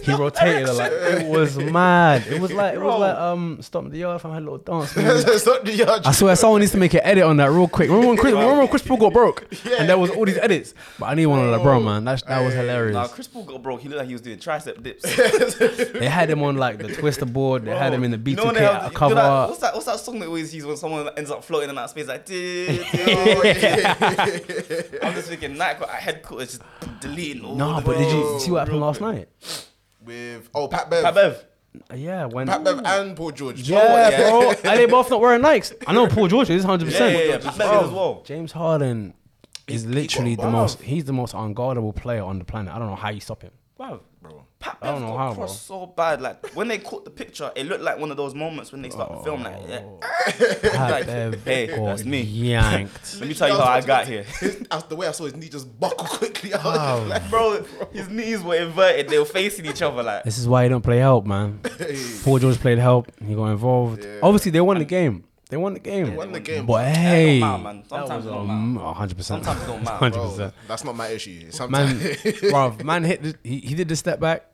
S1: he was facing
S3: he
S1: the
S3: rotated it
S1: direction.
S3: like it was mad. It was like it was
S1: Bro.
S3: like um stop the yard from had a little dance.
S2: It's not the yard.
S3: I swear someone needs to make an edit on that real quick. Remember when Chris, remember when Chris Paul got broke Yeah. and there was all these edits. But I need one on LeBron, man. That that was
S1: Nah,
S3: hilarious.
S1: Chris Paul got broke. He looked like he was doing tricep dips.
S3: They had him on like the twister board. They had him in the
S1: You
S3: B2K
S1: they have- you know
S3: cover.
S1: that- what's that? What's that song that always use when someone ends up floating in that space like? "Dee, dee." I'm just thinking Nike at headquarters just deleting all
S3: No,
S1: the
S3: but did you see what happened last night?
S2: With oh Pat Bev,
S1: Pat Bev.
S3: Uh, yeah, when
S2: Pat Bev and Paul George.
S3: yeah, oh,
S1: yeah.
S3: bro, and they both not wearing Nikes. I know Paul George is hundred
S1: Yeah, yeah, yeah.
S3: percent.
S1: Pat Bev as well.
S3: James Harden is literally the most. He's the most unguardable player on the planet. I don't know how you stop him.
S1: Wow.
S2: Bro.
S1: Pat
S3: I don't
S1: Bev
S3: know
S1: got
S3: how,
S1: crossed so bad. Like when they caught the picture, it looked like one of those moments when they start the film. Like, yeah. Oh.
S3: Pat
S1: Like,
S3: Bev
S1: hey,
S3: got
S1: that's me.
S3: yanked.
S1: Let me tell you how I got here.
S2: His, the way I saw his knee just buckle quickly. I was just like,
S1: Bro, his knees were inverted. They were facing each other like.
S3: This is why he don't play help, man. Paul George played help. He got involved. Obviously, they won the game. They won the game.
S2: They won the game,
S3: But
S2: bro.
S3: hey,
S1: matter, man. Sometimes it don't matter.
S3: hundred percent.
S1: Sometimes it don't matter,
S3: Hundred
S2: bro,
S3: percent.
S2: that's not my issue.
S3: Man, bro, man hit. The, he, he did the step back.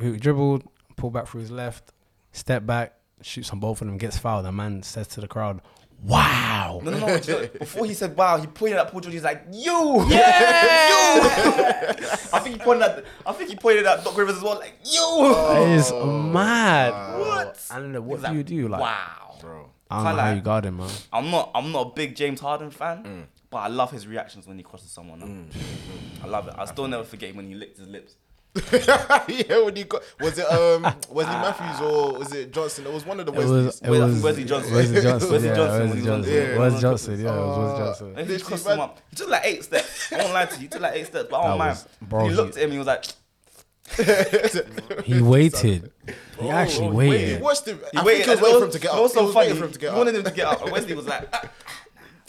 S3: He dribbled, pulled back through his left, step back, shoots on both of them, gets fouled. And man says to the crowd, "Wow."
S1: No, no, no. do you know- Before he said wow, he pointed at Paul George. He's like, you, yeah, you. I think he pointed at. I think he pointed at Doc Rivers as well. Like you.
S3: That is mad.
S1: What?
S3: I don't know.
S1: what
S3: do
S1: like,
S3: you do? Like,
S1: wow.
S2: bro.
S3: I don't
S1: Can't
S3: know how
S1: lie.
S3: you guard him, man.
S1: I'm not. I'm not a big James Harden fan,
S3: Mm.
S1: but I love his reactions when he crosses someone. up. I love it. I still never forget when he licked his lips.
S2: yeah, when you got was it um Wesley Matthews or was it Johnson? It was one of the
S3: It
S2: Wesleys.
S3: was, it
S1: Wait,
S3: was
S1: think Wesley Johnson.
S3: Wesley Johnson.
S1: Wesley
S3: yeah,
S1: Johnson when
S3: Wesley
S1: was
S3: Johnson. Yeah,
S1: yeah,
S3: Wesley Johnson. Yeah, it was Wesley
S2: Uh,
S3: Johnson.
S1: And he
S2: Literally,
S1: crossed him up. He took like eight steps. I won't lie to you. He took like eight steps, but I
S3: That
S1: don't mind.
S3: bro,
S1: he
S3: he-
S1: looked at him. He was like,
S3: He waited. He actually
S2: Wait, he
S3: waited.
S2: watched him.
S1: he
S2: I
S1: waited.
S2: think he was waiting for him to get
S1: it
S2: up.
S1: was so
S2: was
S1: funny.
S2: waiting for him to get
S1: he
S2: up.
S1: wanted him to get up, and Wesley was like.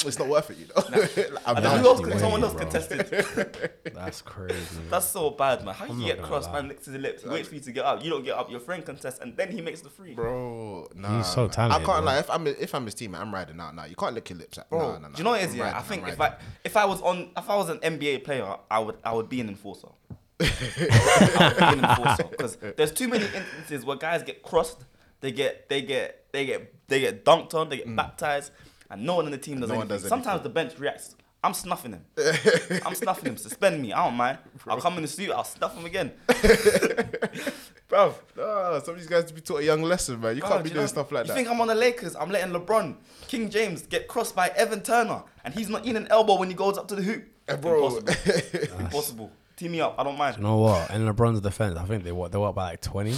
S2: It's not worth it, you know. I'm
S1: And then who else?
S3: actually
S1: Can, someone
S3: way,
S1: else
S3: bro.
S1: contested.
S3: That's crazy.
S1: That's so bad, man. How
S3: I'm
S1: can you get crossed,
S3: lie.
S1: man, licks his lips, waits for you to get up. You don't get up. Your friend contests, and then he makes the free.
S2: Bro, nah.
S3: He's
S2: so
S3: talented,
S2: I can't
S3: bro.
S2: lie. If I'm if I'm his teammate, I'm riding out now. You can't lick your lips. At,
S1: Bro,
S2: nah, nah, nah.
S1: do you know what it is?
S2: I'm
S1: Yeah,
S2: riding,
S1: I think if. I if I was on if I was an NBA player, I would I would be an enforcer. I would be an enforcer because there's too many instances where guys get crossed, they get they get they get they get dunked on, they get mm. baptized, and no one in the team does
S2: No one
S1: anything.
S2: does
S1: Sometimes the bench reacts. I'm snuffing him. I'm snuffing him. Suspend me. I don't mind. I'll come in the suit. I'll snuff him again. Bro,
S2: Nah, some of these guys to be taught a young lesson, man. You
S1: Bro,
S2: can't be
S1: do you
S2: doing
S1: know-
S2: stuff like
S1: you
S2: that.
S1: You think I'm on the Lakers? I'm letting LeBron, King James get crossed by Evan Turner, and he's not in an elbow when he goes up to the hoop.
S2: Eh, bro.
S1: Impossible. Impossible. Team me up. I don't mind.
S3: You know what? In LeBron's defense, I think they what they were by like twenty.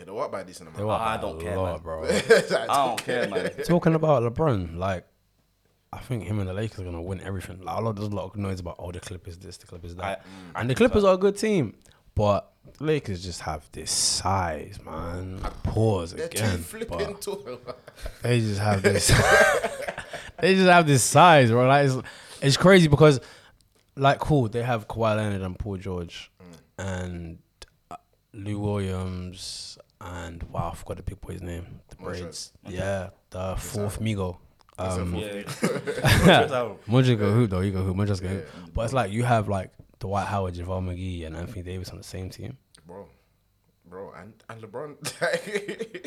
S2: Yeah, the what by decent
S3: They
S2: amount.
S3: were
S1: I
S3: by
S1: don't
S3: a
S1: care,
S3: lot,
S1: man.
S3: bro.
S1: I don't care, man.
S3: Talking about LeBron, like I think him and the Lakers are gonna win everything. Like a lot, there's a lot of noise about oh the Clippers this, the Clippers that,
S1: I- I
S3: and the Clippers are a good team, but the Lakers just have this size, man. Pause
S2: They're
S3: again,
S2: flipping
S3: but
S2: tall.
S3: they just have this. they just have this size, bro. Like it's, it's crazy because, like, cool, they have Kawhi Leonard and Paul George, and uh, Lou Williams, and wow, I forgot the big boy's name. The
S2: Montrezl.
S3: braids, yeah, the fourth Migo. Um,
S1: Yeah.
S3: Modric go hoop though. He go hoop. Modric go hoop. But it's like you have like Dwight Howard, JaVale McGee, and Anthony Davis on the same team.
S2: bro, bro, and and LeBron.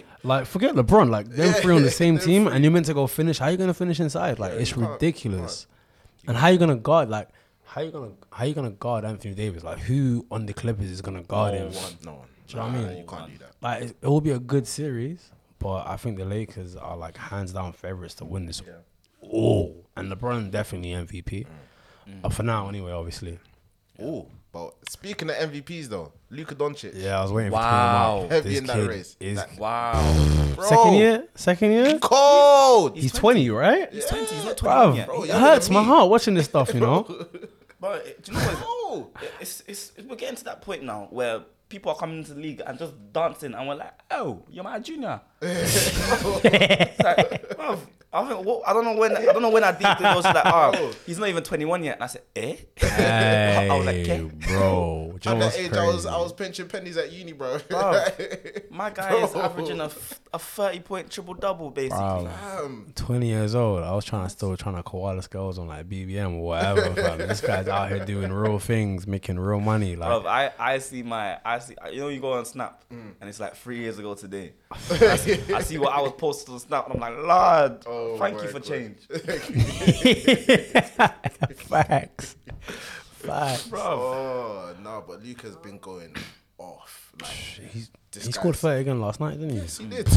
S3: Like forget LeBron. Like them
S2: Yeah,
S3: three on the same team,
S2: three.
S3: and you're meant to go finish. How are you gonna finish inside? Like
S2: Yeah,
S3: it's ridiculous. And how are you gonna guard? Like how you gonna how you gonna guard Anthony Davis? Like who on the Clippers is gonna guard him?
S2: no one.
S3: Do you know what I mean?
S2: You can't do that.
S3: Like it, it will be a good series, but I think the Lakers are like hands down favorites to win this. Oh, and LeBron definitely MVP.
S2: Mm.
S3: Uh, for now, anyway, obviously.
S2: Oh, but speaking of MVPs though, Luka Doncic.
S3: Yeah, I was waiting
S1: Wow.
S3: for
S2: Heavy
S3: this
S2: in that
S3: kid
S2: race.
S3: Is
S2: That-
S1: Wow.
S2: Bro,
S3: second year? Second year?
S2: Cold.
S3: He's 20, right?
S1: He's 20. He's not 21
S3: Bruv,
S1: yet.
S2: Bro,
S3: it hurts my heart watching this stuff, you know?
S1: But do you know what?
S2: Oh,
S1: It's, it's, it's, we're getting to that point now where people are coming into the league and just dancing, and we're like, oh, you're my junior. Like, bruv, I think what, I don't know when I don't know when I deep it was like, oh, he's not even 21 yet. And I said, eh?
S3: Hey,
S1: I was like, "Okay."
S3: bro. Do
S2: at that
S3: what's
S2: age, I was? I was pinching pennies at uni, bro.
S1: Bro, my guy is
S2: Bro.
S1: averaging a, f- a 30 point triple double basically.
S3: Bro.
S2: Damn.
S3: 20 years old. I was trying to still trying to koala girls on like BBM or whatever. fam. This guy's out here doing real things, making real money. Like,
S1: Bruv, I, I see my I see you know you go on Snap
S2: Mm.
S1: and it's like three years ago today. I, see, I see what I was posted on Snap and I'm like, Lord,
S2: Oh
S1: thank you for
S2: God.
S1: change.
S3: facts. Facts.
S1: Bro,
S2: Oh no, but Luke has been going off. Like
S3: He's, he scored
S2: guy's-
S3: 30 again last night, didn't he?
S2: yes, he did.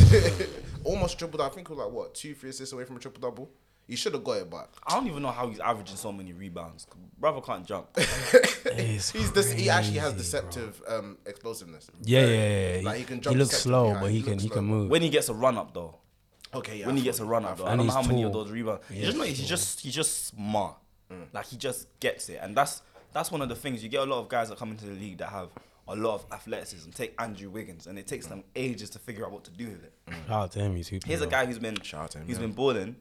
S2: Almost tripled. I think it was like what two, three assists away from a triple double. He should have got it, but
S1: I don't even know how he's averaging so many rebounds. Brother can't jump.
S2: He's this. He actually has deceptive um, explosiveness.
S3: Yeah, yeah, yeah.
S2: Like,
S3: he,
S2: he can
S3: he looks slow,
S2: high.
S3: but he
S2: He
S3: can he can move.
S1: When he gets a run up though.
S2: Okay, yeah.
S1: when he gets a run up though. I don't know how
S3: he's
S1: many of those rebounds. He's just not,
S3: he's
S1: he's
S3: tall.
S1: just he's just smart.
S2: Mm.
S1: Like he just gets it. And that's that's one of the things. You get a lot of guys that come into the league that have a lot of athleticism. Take Andrew Wiggins, and it takes them ages to figure out what to do with it.
S3: Shout out to him, he's super.
S1: Here's a guy who's been
S2: Shout out to him,
S1: who's
S2: yeah.
S1: been balling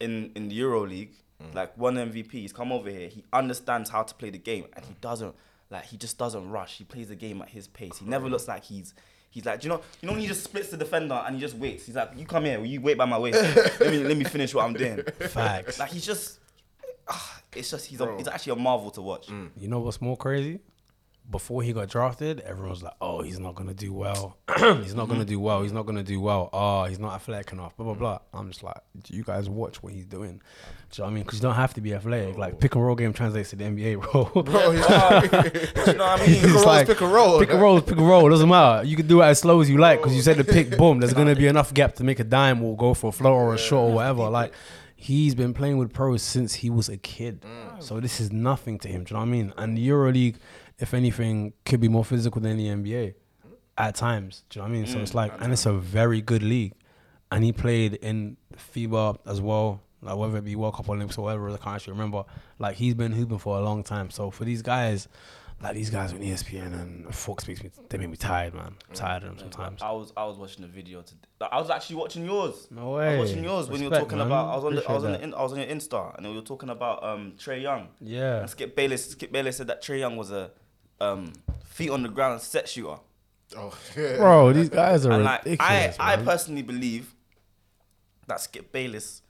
S1: in in the Euro League, like one MVP. He's come over here. He understands how to play the game, and he doesn't like he just doesn't rush. He plays the game at his pace. He never looks like he's. He's like, do you know, you know when he just splits the defender and he just waits. He's like, you come here, you wait by my waist. let me let me finish what I'm doing.
S3: Facts.
S1: Like he's just, ah, it's just he's a,
S2: Bro.
S1: he's actually a marvel to watch.
S3: You know what's more crazy? Before he got drafted, everyone was like, "Oh, he's not gonna do well. he's not gonna mm-hmm. do well. He's not gonna do well. Oh, he's not athletic enough." Blah blah blah. I'm just like, you guys watch what he's doing? Do you know what I mean? Because you don't have to be athletic. Like pick and roll game translates to the NBA, bro.
S2: Bro,
S1: you know what I mean?
S2: Pick and
S3: like,
S2: pick and roll.
S3: Pick and roll, pick and roll. Doesn't matter. You can do it as slow as you like because you said the pick, boom. There's gonna be enough gap to make a dime or go for a float or a shot or whatever. Like he's been playing with pros since he was a kid, mm. so this is nothing to him. Do you know what I mean? And the EuroLeague, if anything, could be more physical than the NBA at times. Do you know what I mean? So it's like, and it's a very good league, and he played in FIBA as well. Like whether it be World Cup Olympics or whatever, I can't actually remember. Like he's been hooping for a long time. So for these guys, like these guys on ESPN and Fox makes me they make me tired, man. I'm tired of them sometimes.
S1: I was I was watching the video today. I was actually watching yours.
S3: No
S1: I
S3: way.
S1: was watching yours when you were talking
S3: man.
S1: about. I was on the, I was on the, in, I was on your Insta and we were talking about um Trae Young.
S3: Yeah.
S1: And Skip Bayless Skip Bayless said that Trae Young was a um feet on the ground set shooter.
S2: Oh, yeah.
S3: Bro, these guys are
S1: And like I
S3: ridiculous.
S1: I personally believe that Skip Bayless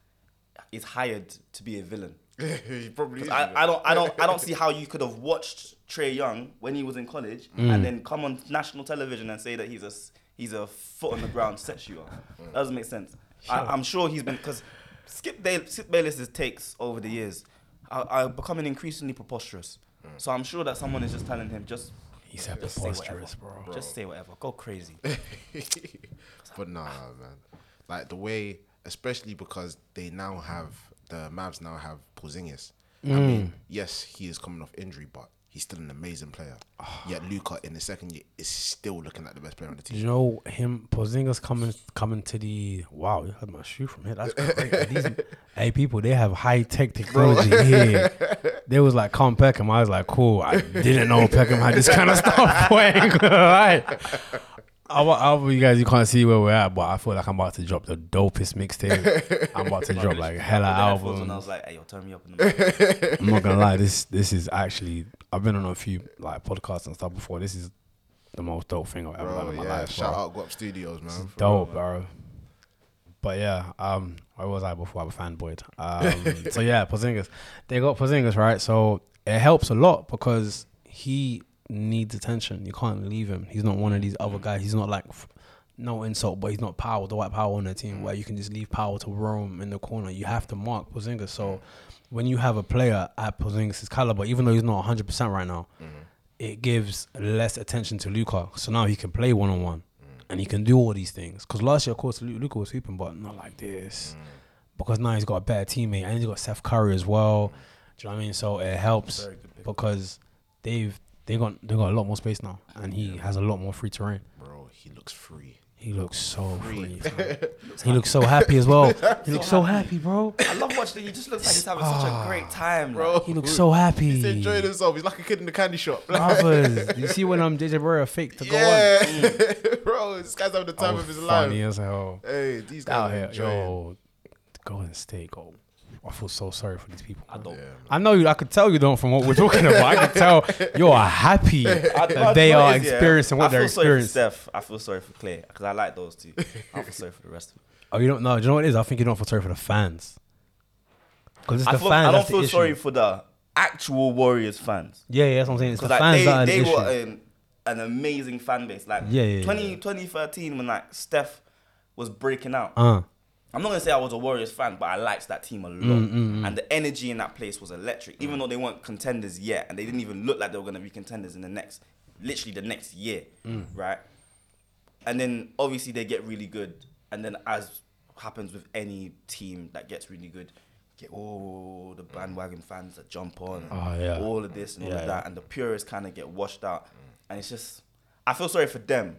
S1: is hired to be a villain.
S2: he probably is.
S1: I, I don't I don't I don't see how you could have watched Trae Young when he was in college and then come on national television and say that he's a s- he's a foot on the ground set shooter. That doesn't make sense. I, I'm sure he's been because Skip, Bayless, Skip Bayless's takes over the years are, are becoming increasingly preposterous. So I'm sure that someone is just telling him just
S3: He said
S1: just say
S3: preposterous,
S1: whatever.
S3: bro.
S1: Just say whatever. Go crazy.
S2: but nah, man. Like the way, especially because they now have the Mavs now have Porzingis. I
S3: Mm.
S2: mean, yes, he is coming off injury, but he's still an amazing player. Yet Luca in the second year is still looking like the best player on the team.
S3: you know him Porzingis coming coming to the wow? You had my shoe from here. That's great. These, hey, people, they have high tech technology here. They was like, "Come Peckham." I was like, "Cool." I didn't know Peckham had this kind of stuff. Playing right. I, wa- I, you guys, you can't see where we're at, but I feel like I'm about to drop the dopest mixtape. I'm about to drop like hella
S1: Put the headphones on, I
S3: albums.
S1: was like, hey, yo, turn me up in the.
S3: I'm not gonna lie. This this is actually. I've been on a few like podcasts and stuff before. This is the most dope thing I've ever done in my
S2: yeah,
S3: life.
S2: shout
S3: bro.
S2: out Guap Studios, man. For
S3: dope, bro. But yeah, um, where was I before I was fanboyed? Um, so yeah, Porzingis, they got Porzingis right. So it helps a lot because he needs attention. You can't leave him. He's not one of these other guys. He's not like no insult, but he's not power, the white power on the team where you can just leave power to roam in the corner. You have to mark Porzingis. So when you have a player at Porzingis' caliber, even though he's not 100 percent right now, mm-hmm. it gives less attention to Luca. So now he can play one on one, and he can do all these things. Because last year, of course, Lu- Luca was hooping, but not like this. Mm. Because now he's got a better teammate, and he's got Seth Curry as well. Mm. Do you know what I mean? So it helps
S1: Very good pick.
S3: because they've they got they got a lot more space now, and he has a lot more free terrain.
S2: Bro, he looks free.
S3: He looks so
S2: Free.
S3: free. he looks so happy as well. He looks so happy, bro.
S1: I love watching. He just looks like he's having such a ah. great time.
S2: Bro,
S1: Like,
S3: He looks so happy.
S2: He's enjoying himself. He's like a kid in the candy shop.
S3: Brothers, you see when um, I'm JJ Barea fake to go on.
S2: yeah, mm. bro, this guy's having the time
S3: Oh,
S2: of his
S3: funny
S2: life.
S3: as hell.
S2: Hey, these guys
S3: out
S2: are
S3: here,
S2: enjoying.
S3: yo, Golden State, go. I feel so sorry for these people.
S1: I don't.
S2: Yeah,
S3: I know you. I could tell you don't from what we're talking about. I could tell you are happy that they are
S1: what it is, yeah?
S3: experiencing
S1: I
S3: what they're
S1: feel sorry for
S3: experiencing.
S1: Steph. I feel sorry for Clay because I like those two. I feel sorry for the rest of them.
S3: Oh, you don't know? Do you know what it is? I think you don't feel sorry for the fans. Because it's
S1: I,
S3: the
S1: feel,
S3: fans.
S1: I don't feel
S3: issue.
S1: sorry for the actual Warriors fans
S3: Yeah, yeah, that's what I'm saying. It's the
S1: because like,
S3: fans that are
S1: they,
S3: the
S1: they
S3: issue.
S1: were an, an amazing fan base. Like
S3: Yeah, yeah,
S1: 20,
S3: yeah.
S1: 2013 when like Steph was breaking out.
S3: uh,
S1: I'm not gonna say I was a Warriors fan, but I liked that team a lot,
S3: Mm,
S1: and the energy in that place was electric. Even though they weren't contenders yet, and they didn't even look like they were gonna be contenders in the next, literally the next year,
S3: Mm.
S1: right? And then obviously they get really good, and then as happens with any team that gets really good, get all the bandwagon fans that jump on, and
S3: Oh, yeah.
S1: all of this and all of that, and the purists kind of get washed out, and it's just I feel sorry for them.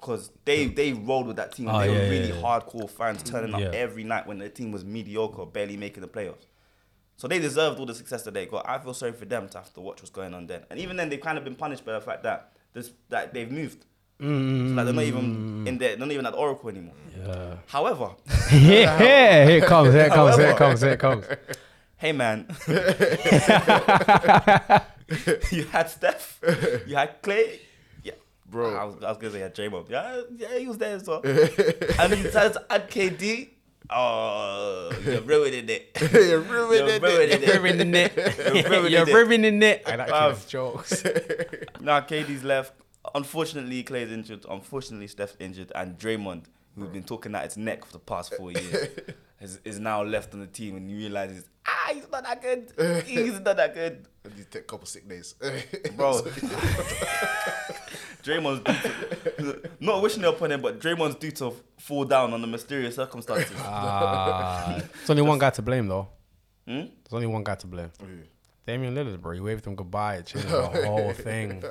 S1: Because they, they rolled with that team
S3: Oh,
S1: they
S3: yeah,
S1: were really
S3: yeah.
S1: hardcore fans turning up
S3: Yeah.
S1: every night when the team was mediocre, barely making the playoffs. So they deserved all the success that they got. I feel sorry for them to have to watch what's going on then. And even then, they've kind of been punished by the fact that this that they've moved.
S3: Mm,
S1: So like they're not even in there, they're not even at Oracle anymore.
S3: yeah.
S1: However,
S3: yeah, here it comes, here it comes, here it comes, here it comes.
S1: hey man, you had Steph, you had Clay, yeah,
S2: Bro.
S1: I was, I was gonna say you had Draymond. Yeah, yeah, he was there as well. and then you decided to add KD. Oh, you're ruining it.
S2: You're ruining
S1: You're
S2: it.
S1: ruining
S3: You're
S1: it.
S3: ruining it.
S1: You're ruining
S3: You're
S1: it.
S3: ruining it. I like
S1: Bruv.
S3: these jokes.
S1: Now KD's left. Unfortunately, Clay's injured. Unfortunately, Steph's injured, and Draymond, who's been talking at his neck for the past four years, is, is now left on the team, and he realizes, ah, he's not that good. He's not that good,
S2: And you take a couple sick days.
S1: bro. Draymond's due to, not wishing it upon him, but Draymond's due to fall down under mysterious circumstances.
S3: Ah, there's only one guy to blame though.
S1: Hmm?
S3: There's only one guy to blame. Damian Lillard, bro. He waved him goodbye, changed the whole thing.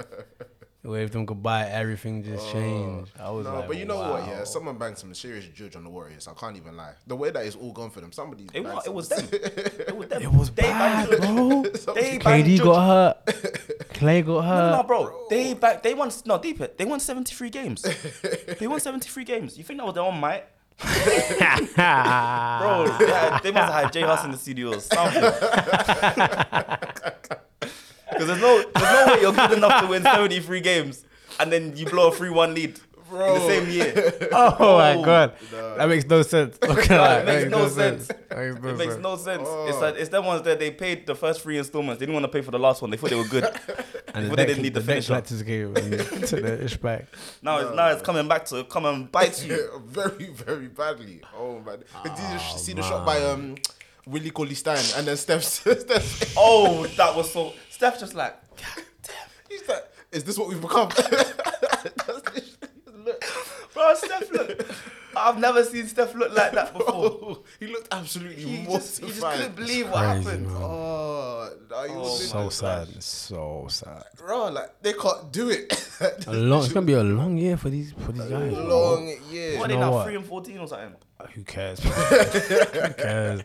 S3: Waved them goodbye. Everything just oh. changed. I was
S2: No,
S3: like,
S2: but you know what?
S3: wow.
S2: Yeah, someone banged some serious judge on the Warriors. I can't even lie. The way that it's all gone for them, somebody.
S1: It,
S2: banged
S1: was, it was them. It was them.
S3: It was
S1: They
S3: bad, bro.
S1: They
S3: KD
S1: Judge.
S3: got hurt. Clay got hurt.
S1: no, no, bro. They back. They won. No, deep it. They won seventy three games. they won seventy three games. You think that was their own might? Bro, they, had, they must have had J Hus in the studio or something. Because there's no, there's no way you're good enough to win 73 games and then you blow a 3 1 lead in the same year.
S3: Oh my
S1: Oh,
S3: god, that makes no sense. Look at that.
S1: it makes no sense.
S3: That makes no
S1: It makes
S3: sense.
S1: no sense.
S2: Oh.
S1: It's like it's them ones that they paid the first three installments. They didn't want to pay for the last one. They thought they were good.
S3: And
S1: Before
S3: the
S1: they
S3: debt,
S1: didn't need the
S3: the debt
S1: finisher.
S3: collectors came and took the ish back.
S1: Now it's now it's coming back to come and bite you.
S2: very, very badly. Oh man! Did you
S3: Oh,
S2: see the shot by um Willie Cauley Stein and then Steph? Steph
S1: Oh, that was so. Steph just like, God damn.
S2: he's like, "Is this what we've become?" Look,
S1: Bro, Steph look. I've never seen Steph look like that before.
S2: bro, he looked absolutely
S1: He
S2: mortified.
S1: just, he just couldn't believe what
S3: crazy,
S1: happened.
S3: man.
S2: Oh, no, he oh, was
S3: So sad.
S2: like,
S3: So sad.
S2: Bro, like they can't do it.
S3: A long, it's gonna be a long year for these for these guys. bro.
S2: Long years.
S1: What are they
S3: know
S1: now?
S3: what?
S1: Three and fourteen or something.
S3: Uh, who cares? Who cares?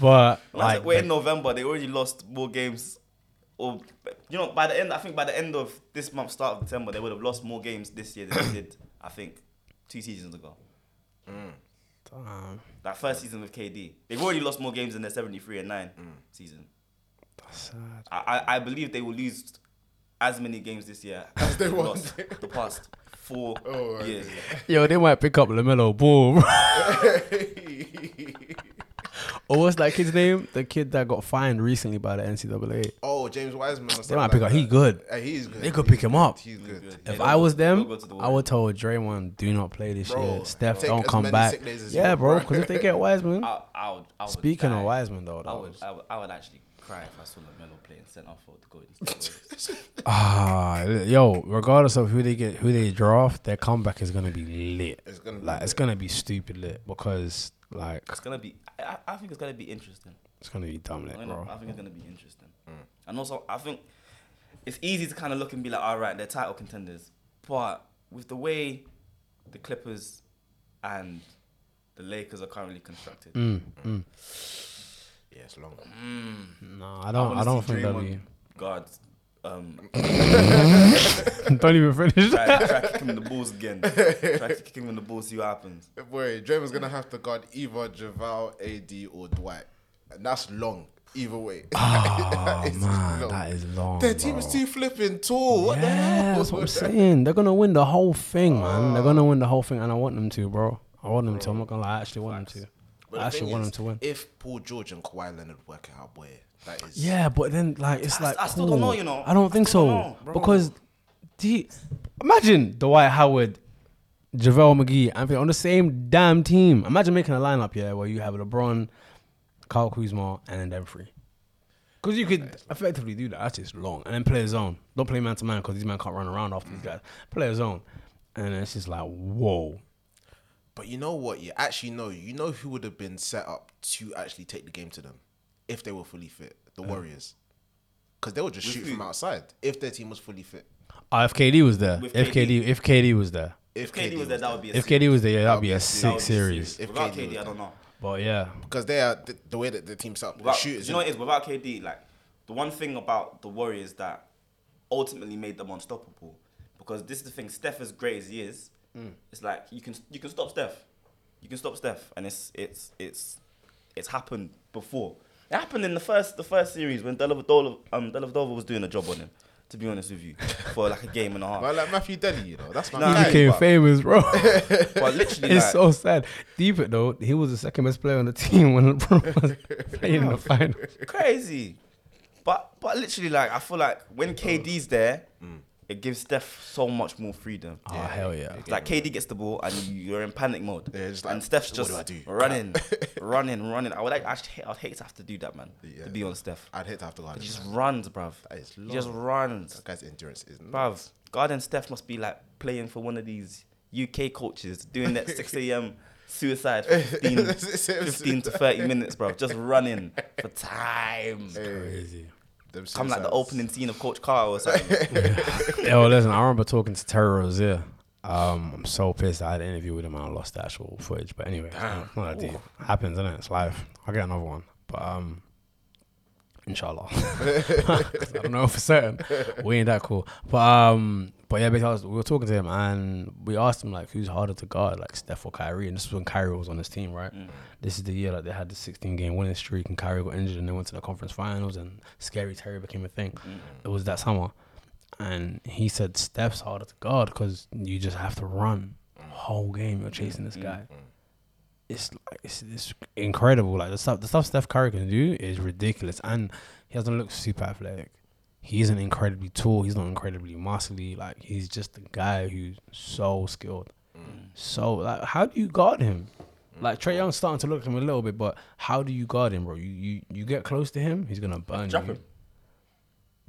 S3: But
S1: Like,
S3: like,
S1: we're in November. They already lost more games. Or you know, by the end, I think by the end of this month, start of December, they would have lost more games this year than they did. I think two seasons ago.
S3: damn,
S1: That first season with KD, they've already lost more games than their seventy-three and nine mm. season.
S3: that's sad.
S1: I, I I believe they will lose as many games this year
S2: As they
S1: they've lost the past four
S2: Oh, right.
S1: years.
S3: Yo, they might pick up LaMelo Ball. or what's that kid's name? The kid that got fined recently by the NCAA.
S2: oh, James Wiseman. Or
S3: They
S2: something
S3: might
S2: like
S3: pick up. He
S2: that.
S3: good.
S2: He's good.
S3: They could
S2: He's
S3: pick him up.
S2: He's good.
S1: good.
S3: If
S1: Yeah,
S3: I was them,
S1: they'll go to the
S3: I would tell Draymond, do not play this
S2: Bro,
S3: year. Steph,
S2: take
S3: don't
S2: as
S3: come
S2: many
S3: back.
S2: sick days as you
S3: Yeah, bro.
S2: bro.
S3: Because if they get Wiseman,
S1: I, I would, I would
S3: speaking
S1: die.
S3: of Wiseman though,
S1: I would,
S3: was
S1: I would, I would actually cry if I saw LaMelo playing centre for the Golden State
S3: ah, yo. Regardless of who they get, who they draft, their comeback is gonna be lit.
S2: It's gonna be
S3: like it's gonna be stupid lit because like
S1: It's gonna be. I, I think it's gonna be interesting.
S3: it's gonna be dumb lit,
S1: I,
S3: bro.
S1: I think it's gonna be interesting. And also, I think it's easy to kind of look and be like, all right, they're title contenders. But with the way the Clippers and the Lakers are currently constructed,
S3: Mm, mm.
S2: Yeah, it's long.
S3: No, I don't.
S1: wanna
S3: I, don't think they'll
S1: Draymond
S3: be.
S1: guards. Um,
S3: don't even finish.
S1: try, try kick him in the balls again. try to kick him in the balls, see what happens.
S2: Boy, Draymond's gonna have to guard either JaVale, AD, or Dwight, and that's long. Either way.
S3: Oh
S2: It's
S3: man,
S2: long.
S3: that is long.
S2: Their team
S3: bro.
S2: is too flipping tall. What the
S3: yeah,
S2: hell?
S3: that's what I'm saying. They're gonna win the whole thing, man. They're gonna win the whole thing, and I want them to, bro. I want them to. I'm not gonna lie. I actually want them to.
S2: But
S3: I actually
S2: thing
S3: want
S2: is,
S3: them to win.
S2: If Paul George and Kawhi Leonard work it out, boy, that is.
S3: Yeah, but then like it's
S1: I-
S3: like
S1: I still don't know, you know.
S3: I don't
S1: I
S3: think
S1: still
S3: so
S1: don't know, bro.
S3: because do you, imagine Dwight Howard, JaVale McGee, Anthony on the same damn team. Imagine making a lineup yeah where you have LeBron, Kyle Kuzma, and then them three. Because you could effectively do that. That's just long, and then play a zone. Don't play man to man because these men can't run around after these guys. Play a zone, and then it's just like whoa.
S2: But you know what? You actually know. You know who would have been set up to actually take the game to them if they were fully fit. The Warriors, because they would just shoot from outside if their team was fully fit.
S3: Oh, if KD was there,
S1: With
S3: if KD, if KD was there,
S1: If KD was there, that would be a
S3: if
S1: sick-
S3: KD was there, yeah, that'd be a sick
S1: would
S3: series.
S2: If
S1: Without
S2: KD was
S1: KD, I
S2: there.
S1: don't know.
S3: But yeah,
S2: Because they are the, the way that the team's set up. The
S1: Without,
S2: shooters.
S1: you know what it is without KD, like the one thing about the Warriors that ultimately made them unstoppable, because this is the thing. Steph, as great as he is,
S2: Mm.
S1: it's like you can you can stop Steph, you can stop Steph, and it's it's it's it's happened before. It happened in the first the first series when Dellavedova um Dellavedova was doing a job on him. To be honest with you, for like a game and a half.
S2: Well, like Matthew Delly, you know, that's my
S1: Nah,
S2: guy.
S3: he became
S2: but-
S3: famous, bro.
S1: But literally,
S3: it's
S1: like,
S3: so sad. Deep it though, he was the second best player on the team when LeBron was playing in the final.
S1: crazy. But but literally, like I feel like when KD's there, it gives Steph so much more freedom.
S3: Oh hell yeah!
S1: It's like KD gets the ball and you- you're in panic mode.
S2: Yeah, just like,
S1: and Steph's
S2: what
S1: just
S2: do I do?
S1: running, running, running. I would like, actually, hate, I'd hate to have to do that, man.
S2: Yeah.
S1: To be on Steph,
S2: I'd hate to have to guard
S1: he just runs, bruv.
S2: That is
S1: He just runs,
S2: That guy's endurance is
S1: bruv. Garden Steph must be like playing for one of these UK coaches doing that 6 a.m. suicide for 15, 15 to 30 minutes, bruv. Just running for time.
S3: It's Crazy.
S2: Them
S1: Come like the opening scene of Coach Carter or something.
S3: Yo, listen, I remember talking to Terry Rozier. Um, I'm so pissed I had an interview with him and I lost the actual footage. But anyway, it's not, not that deep. Happens, innit? It's life. I'll get another one. But um inshallah. 'Cause I don't know for certain. We ain't that cool. But um but yeah, because we were talking to him and we asked him like who's harder to guard, like Steph or Kyrie, and this was when Kyrie was on his team, right? Mm. This is the year like they had the 16 game winning streak and Kyrie got injured and they went to the conference finals and Scary Terry became a thing. Mm. It was that summer, and he said Steph's harder to guard because you just have to run mm. whole game. You're chasing this guy. It's like it's, it's incredible. Like the stuff the stuff Steph Curry can do is ridiculous, and he doesn't look super athletic. He isn't incredibly tall. He's not incredibly muscly. Like he's just a guy who's so skilled. So like, how do you guard him? Like Trae Young's starting to look at him a little bit, but how do you guard him, bro? You you, you get close to him, he's gonna burn
S1: Trap
S3: you.
S1: him.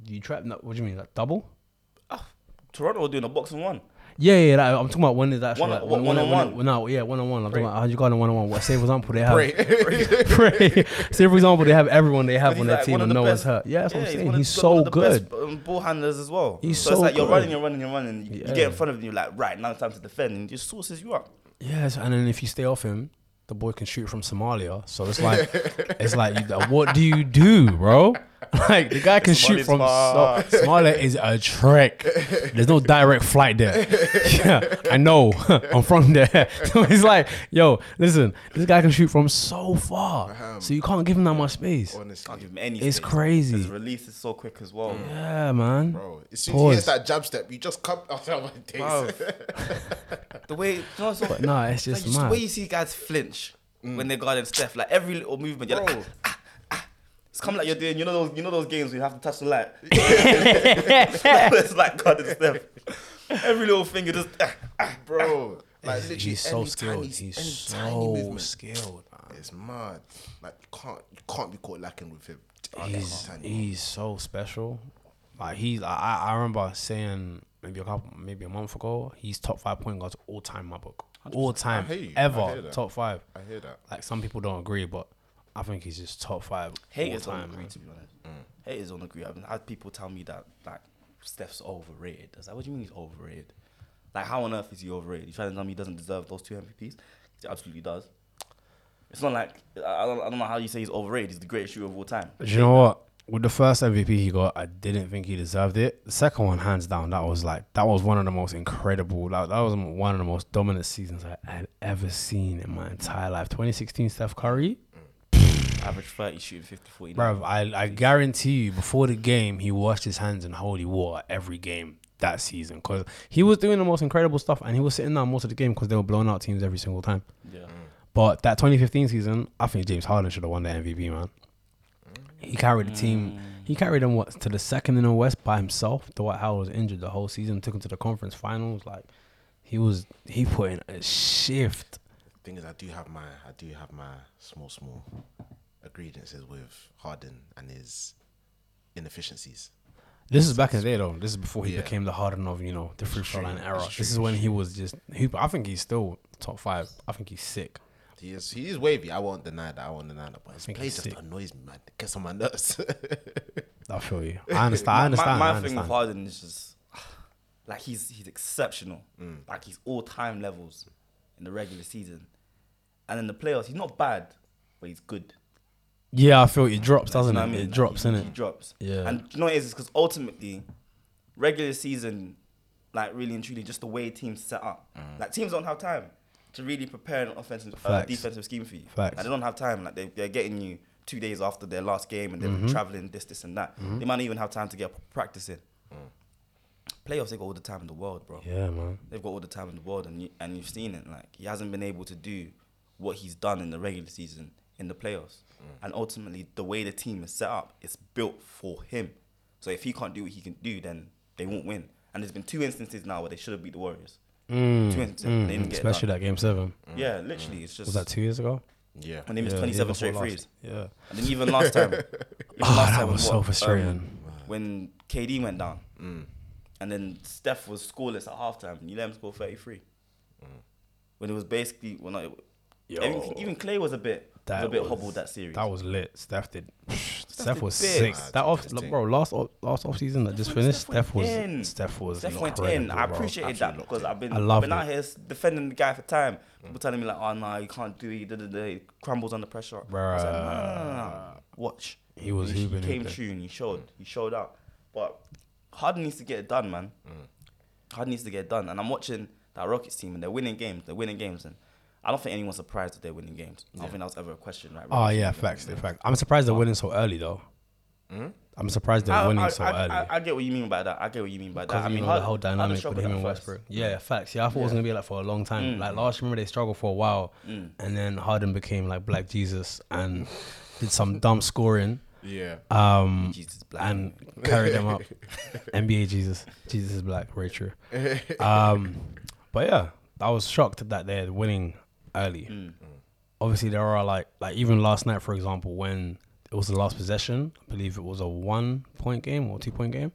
S3: Do you trap? No, what do you mean? Like double?
S1: Oh, Toronto were doing a box and one.
S3: Yeah, yeah. Like, I'm talking about when is actually
S1: One-
S3: like,
S1: one-
S3: when- when-
S1: one-on-one.
S3: No, yeah, one on one. I'm talking about how you guard him one on one. What? Say for example, they have.
S2: Pray.
S3: Pray. Say for example, they have everyone they have on their
S1: like
S3: team and no one's hurt. Yeah, that's what I'm saying.
S1: one
S3: He's
S1: one
S3: so good.
S1: Best, um, ball handlers as well.
S3: He's
S1: so,
S3: so
S1: it's like you're running, you're running, you're running. You, you get in front of him, you're like, right, now it's time to defend, and he just sources you up.
S3: Yes, and then if you stay off him, the boy can shoot from Somalia. So it's like, it's like, what do you do, bro? Like the guy can shoot from
S1: far.
S3: so, Somalia is a trick. There's no direct flight there. Yeah, I know. I'm from there. So it's like, yo, listen, this guy can shoot from so far. So you can't give him that much space.
S1: Can't give him any.
S3: It's
S1: space.
S3: crazy.
S1: His release is so quick as well.
S3: Yeah, man.
S2: bro. As soon as he hits that jab step, you just come out of my days.
S1: Bruv. the way, you know, so,
S3: But nah, it's
S1: like,
S3: just
S1: just the way you see guys flinch when they're guarding Steph, like every little movement, you're
S2: Bro.
S1: like, ah. It's come like you're doing, you know those, you know those games where you have to touch the light. it's like God guarding Steph. Every little thing, you just. Ah, ah.
S2: bro. Like
S3: He's,
S2: literally
S3: he's so
S2: any
S3: skilled.
S2: tiny-
S3: he's
S2: any
S3: so
S2: tiny movement.
S3: skilled. man.
S2: It's mad. Like you can't you can't be caught lacking with him.
S3: He's he's so special. Like he's I I I remember saying maybe a couple maybe a month ago he's top five point guards all time in my book. All time
S2: hear you. I hear
S3: ever
S2: that.
S3: top five.
S2: I hear that.
S3: Like some people don't agree, but I think he's just top five
S1: Haters
S3: all
S1: don't
S3: time.
S1: agree,
S3: man.
S1: to be honest. Mm. Haters don't agree. I've had people tell me that like Steph's overrated. I was like, what do you mean he's overrated? Like, how on earth is he overrated? You trying to tell me he doesn't deserve those two MVPs? He absolutely does. It's not like I I don't, I don't know how you say he's overrated. He's the greatest shooter of all time.
S3: But you know what? With the first MVP he got, I didn't think he deserved it. The second one, hands down, that was like that was one of the most incredible. Like, that was one of the most dominant seasons I had ever seen in my entire life. 2016 Steph Curry,
S1: Average 30, shooting 50, 40.
S3: Bro, I, I guarantee you, before the game, he washed his hands in holy water every game that season because he was doing the most incredible stuff and he was sitting down most of the game because they were blowing out teams every single time.
S1: Yeah. Mm.
S3: But that 2015 season, I think James Harden should have won the MVP, man. He carried the team. He mm. carried them what to the second in the West by himself. Dwight Howard was injured the whole season. Took him to the conference finals. Like he was, he put in a shift.
S2: Thing is, I do have my I do have my small small agreements with Harden and his inefficiencies.
S3: This is back in the day, though. This is before he
S2: Yeah.
S3: became the Harden of you know the free throw line era.
S2: it's
S3: This is when he was just. He, I think he's still top five. I think he's sick.
S2: He is he is wavy. I won't deny that. I won't deny that. But his
S3: think
S2: play just
S3: sick.
S2: annoys me, man. It gets on my nerves.
S3: I feel you. I understand. I understand.
S1: My,
S3: I
S1: my thing with
S3: understand.
S1: Harden is just like he's he's exceptional.
S3: Mm.
S1: Like he's all time levels in the regular season, and in the playoffs he's not bad, but he's good.
S3: Yeah, I feel it drops, doesn't
S1: know
S3: it?
S1: I mean?
S3: It drops,
S1: he,
S3: innit?
S1: He drops.
S3: Yeah.
S1: And you know what it is? because ultimately, regular season, like really and truly, just the way teams set up. Like teams don't have time to really prepare an offensive, uh,
S3: Facts.
S1: defensive scheme for you.
S3: Facts.
S1: Like, they don't have time. Like they, they're getting you two days after their last game, and they're
S3: Mm-hmm.
S1: traveling this, this, and that. They might not even have time to get practice in. Playoffs, they got all the time in the world, bro.
S3: Yeah, man.
S1: They've got all the time in the world, and you, and you've seen it. Like he hasn't been able to do what he's done in the regular season in the playoffs, and ultimately the way the team is set up, it's built for him. So if he can't do what he can do, then they won't win. And there's been two instances now where they should have beat the Warriors.
S3: Mm,
S1: Two instances, and they didn't
S3: mm,
S1: get
S3: especially that game seven.
S1: Yeah, literally, it's just
S3: Was that two years ago?
S2: yeah.
S1: when they missed
S3: Yeah,
S1: 27
S3: yeah,
S1: straight
S3: before
S1: threes.
S3: Yeah.
S1: And then even last time, even
S3: Ah,
S1: last
S3: that
S1: time
S3: was
S1: what,
S3: so
S1: um,
S3: frustrating.
S1: when KD went down, and then Steph was scoreless at halftime, and you let him score 33. When it was basically, well, not, even,
S3: Yo.
S1: even Clay was a bit,
S3: that was
S1: a bit
S3: was-
S1: hobbled that series.
S3: That was lit. Steph did.
S2: Steph
S3: Steph was
S1: big.
S3: sick.
S2: Nah,
S3: That off,
S2: this thing.
S3: bro, last off, last off season that just finished,
S1: Steph went
S3: Steph was
S1: in.
S3: Steph was
S1: Steph went in.
S3: incredible,
S1: I
S3: bro.
S1: appreciated that because I've been,
S3: I
S1: I've
S3: loved
S1: been out
S3: it.
S1: here s- defending the guy for time. People telling me like, oh no, you can't do it. Da, da, da. He crumbles under pressure. I was like, nah. Watch.
S3: He was
S1: he,
S3: hooping,
S1: he came
S3: hooping.
S1: true and he showed. He showed out. But Harden needs to get it done, man. Harden needs to get it done. And I'm watching that Rockets team and they're winning games. They're winning games and. I don't think anyone's surprised that they're winning games. I don't think that was ever a question, right?
S3: Oh yeah, facts, they fact. I'm surprised they're winning so early though. I'm surprised they're
S1: I,
S3: winning
S1: I,
S3: so
S1: I,
S3: early.
S1: I, I get what you mean by that. I get what you mean by that.
S3: Because
S1: I mean,
S3: know the whole
S1: Harden
S3: dynamic with
S1: struggled
S3: him and
S1: first.
S3: Westbrook. Yeah, facts. Yeah, I thought it was gonna be like for a long time. Like last, remember they struggled for a while, and then Harden became like Black Jesus and did some dumb scoring,
S2: Yeah.
S3: um,
S1: Jesus black.
S3: and carried them up. NBA Jesus, Jesus is black, very true. Um, but yeah, I was shocked that they're winning early.
S1: Mm.
S3: Obviously, there are like like even last night, for example, when it was the last possession, I believe it was a one point game or two point game.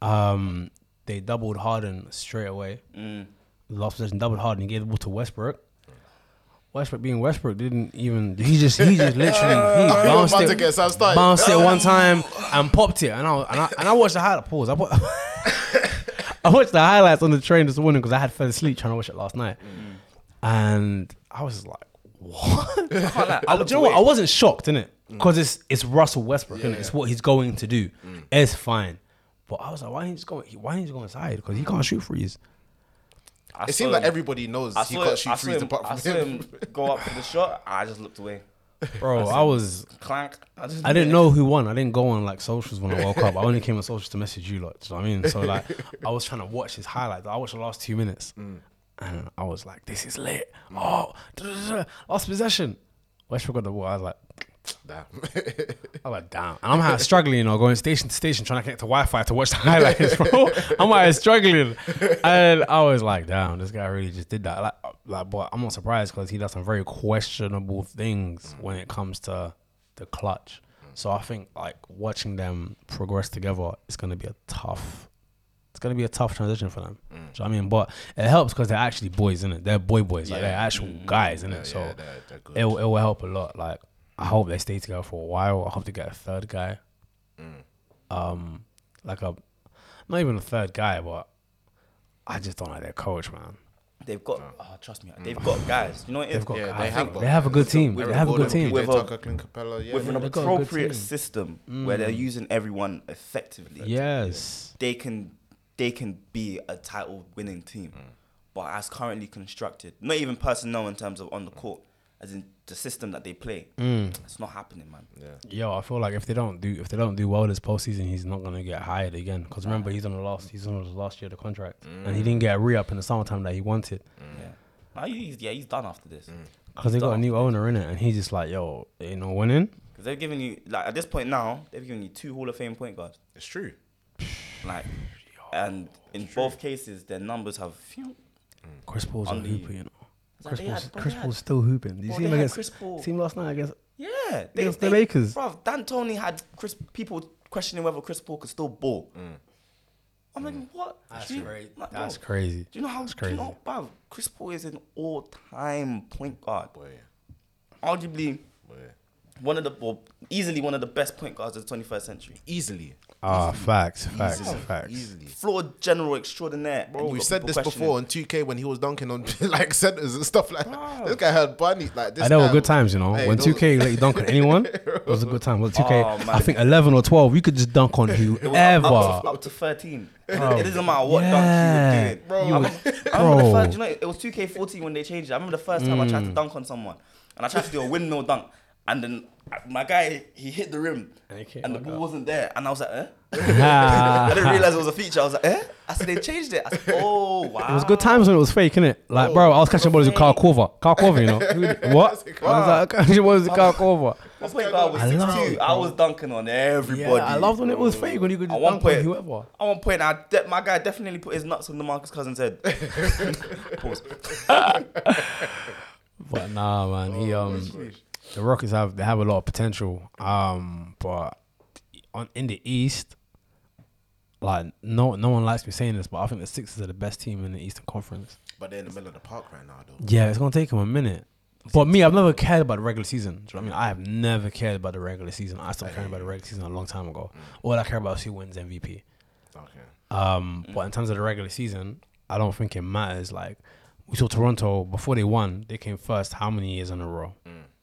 S3: Um, they doubled Harden straight away.
S1: Mm.
S3: Last possession, doubled Harden. He gave the ball to Westbrook. Westbrook being Westbrook didn't even. He just he just literally he
S2: I'm
S3: bounced it,
S2: to get some started.
S3: bounced it one time and popped it, and I and I, and I watched the highlight. Pause. I, wa- I watched the highlights on the train this morning because I had fell asleep trying to watch it last night, and I was like, "What?"
S1: I I
S3: I, do you know what? I wasn't shocked, innit? Mm. Because it's it's Russell Westbrook, innit? It's what he's going to do. Mm. It's fine. But I was like, why didn't he just go? Why didn't he just go inside? Because he can't shoot threes.
S1: I
S2: It
S1: saw
S2: seems like
S1: him-
S2: everybody knows
S1: I
S2: he
S1: saw
S2: can't
S1: him-
S2: shoot
S1: saw
S2: threes
S1: him-
S2: apart
S1: I
S2: from
S1: saw
S2: him.
S1: him go up for the shot. I just looked away.
S3: Bro, I was
S1: Clank. I, just
S3: I didn't know who won. I didn't go on like socials when I woke up. I only came on socials to message you lot. Do you know what I mean? So like I was trying to watch his highlights. I watched the last two minutes. Mm. And I was like, this is lit. Oh, lost da, da. last possession. Westbrook got the ball. I was like,
S2: Damn.
S3: I was like, damn. And I'm out struggling, you know, going station to station trying to connect to Wi-Fi to watch the highlights, bro. I'm here struggling. And I was like, damn, this guy really just did that. Like, like but I'm not surprised because he does some very questionable things mm. when it comes to the clutch. So I think like watching them progress together is going to be a tough. It's going to be a tough transition for them. Mm. Do you know what I mean? But it helps because they're actually boys, in it? They're boy boys. Like they're actual mm. guys, in it? So
S2: yeah, they're, they're good.
S3: it, will- it will help a lot. Like I hope they stay together for a while. I hope they get a third guy. Mm. Um, like a not even a third guy, but I just don't like their coach, man.
S1: They've got. Oh, trust me. They've got guys. You know what?
S3: They've got
S2: Yeah,
S3: guys.
S2: they
S3: They
S2: have
S3: have,
S2: got
S3: they have a good team.
S1: With
S3: They have a good team.
S1: With a-
S2: Capela, yeah.
S1: With an
S3: they've got a good
S1: appropriate
S3: team.
S1: system where they're using everyone effectively.
S3: Yes.
S1: they can they can be a title winning team. Mm. But as currently constructed, not even personnel in terms of on the mm. court, as in the system that they play, mm. it's not happening, man. Yeah.
S3: Yo, I feel like if they don't do if they don't do well this postseason, he's not gonna get hired again. Because remember, he's on the last he's on his last year of the contract, and he didn't get a re up in the summertime that he wanted.
S1: Yeah, now he's yeah he's done after this
S3: Because they got a new owner in it, and he's just like, yo, ain't no winning.
S1: because they're giving you like at this point now they've given you two Hall of Fame point guards,
S2: It's true.
S1: like, and in both cases their numbers have. Phew, mm.
S3: Chris Paul's a
S1: On the-
S3: hooper, you know.
S1: Like
S3: Chris
S1: they
S3: Paul's,
S1: had- bro,
S3: Chris
S1: they
S3: Paul's still hooping. Did you
S1: bro,
S3: see
S1: they
S3: him
S1: had
S3: against
S1: Chris Paul.
S3: see him last night against
S1: Yeah,
S3: Against the Lakers.
S1: Bro, D'Antoni had Chris people questioning whether Chris Paul could still ball. Mm. I'm like, mm. what?
S3: That's
S1: Do you-
S3: crazy.
S1: like,
S3: That's
S1: bro,
S3: crazy.
S1: Do you know how?
S3: That's
S1: Do you
S3: crazy.
S1: know, bro, Chris Paul is an all-time point guard,
S2: Boy,
S1: arguably
S2: boy.
S1: one of the, well, easily one of the best point guards of the 21st century.
S2: Easily.
S3: Ah, facts, facts,
S2: Easily.
S3: facts.
S2: Easily.
S1: Floor general extraordinaire.
S2: Bro,
S1: you
S2: we've said this before on 2K when he was dunking on like centers and stuff like that. This guy had bunny like this.
S3: I know
S2: guy
S3: were good times, you know.
S2: Hey,
S3: when
S2: those-
S3: 2K let you dunk on anyone, it was a good time. Well, 2K,
S1: Oh, man.
S3: I think 11 or 12, you could just dunk on
S1: It was up-
S3: whoever.
S1: Up, to, up to 13. it doesn't matter what
S3: Yeah.
S1: dunk you were doing.
S2: Bro.
S1: I
S2: You
S1: remember, I remember the
S3: Bro.
S1: first, you know, it was 2K14 when they changed it. I remember the first time I
S3: Mm.
S1: tried to dunk on someone. And I tried to do a windmill dunk. And then uh, my guy, he hit the rim.
S3: And
S1: And the ball
S3: up.
S1: wasn't there. And I was like, eh? I didn't realize it was a feature. I was like, eh? I said, they changed it. I said, oh, wow.
S3: It was good times when it was fake, innit? Like, bro, I was catching balls with Carl Korver. Carl Korver, you know? What? I was like, catching balls with Carl Korver.
S1: My point guard was
S3: I
S1: 6'2".
S3: love-
S1: I was dunking on everybody.
S3: Yeah, I loved when it was fake, when you could just dunk on whoever.
S1: At one point, I de- my guy definitely put his nuts on DeMarcus Cousins head. Pause.
S3: But nah, man, he um, the Rockets have they have a lot of potential. Um, but on in the East, like no no one likes me saying this, but I think the Sixers are the best team in the Eastern Conference.
S2: But they're in the middle of the park right now, though.
S3: Yeah, it's gonna take them a minute. But me, I've never cared about the regular season. Do you know what I mean? I have never cared about the regular season. I stopped caring about the regular season a long time ago. All I care about is who wins MVP.
S2: Okay.
S3: Um,
S1: Mm.
S3: but in terms of the regular season, I don't think it matters. Like we saw Toronto before they won, they came first. How many years in a row?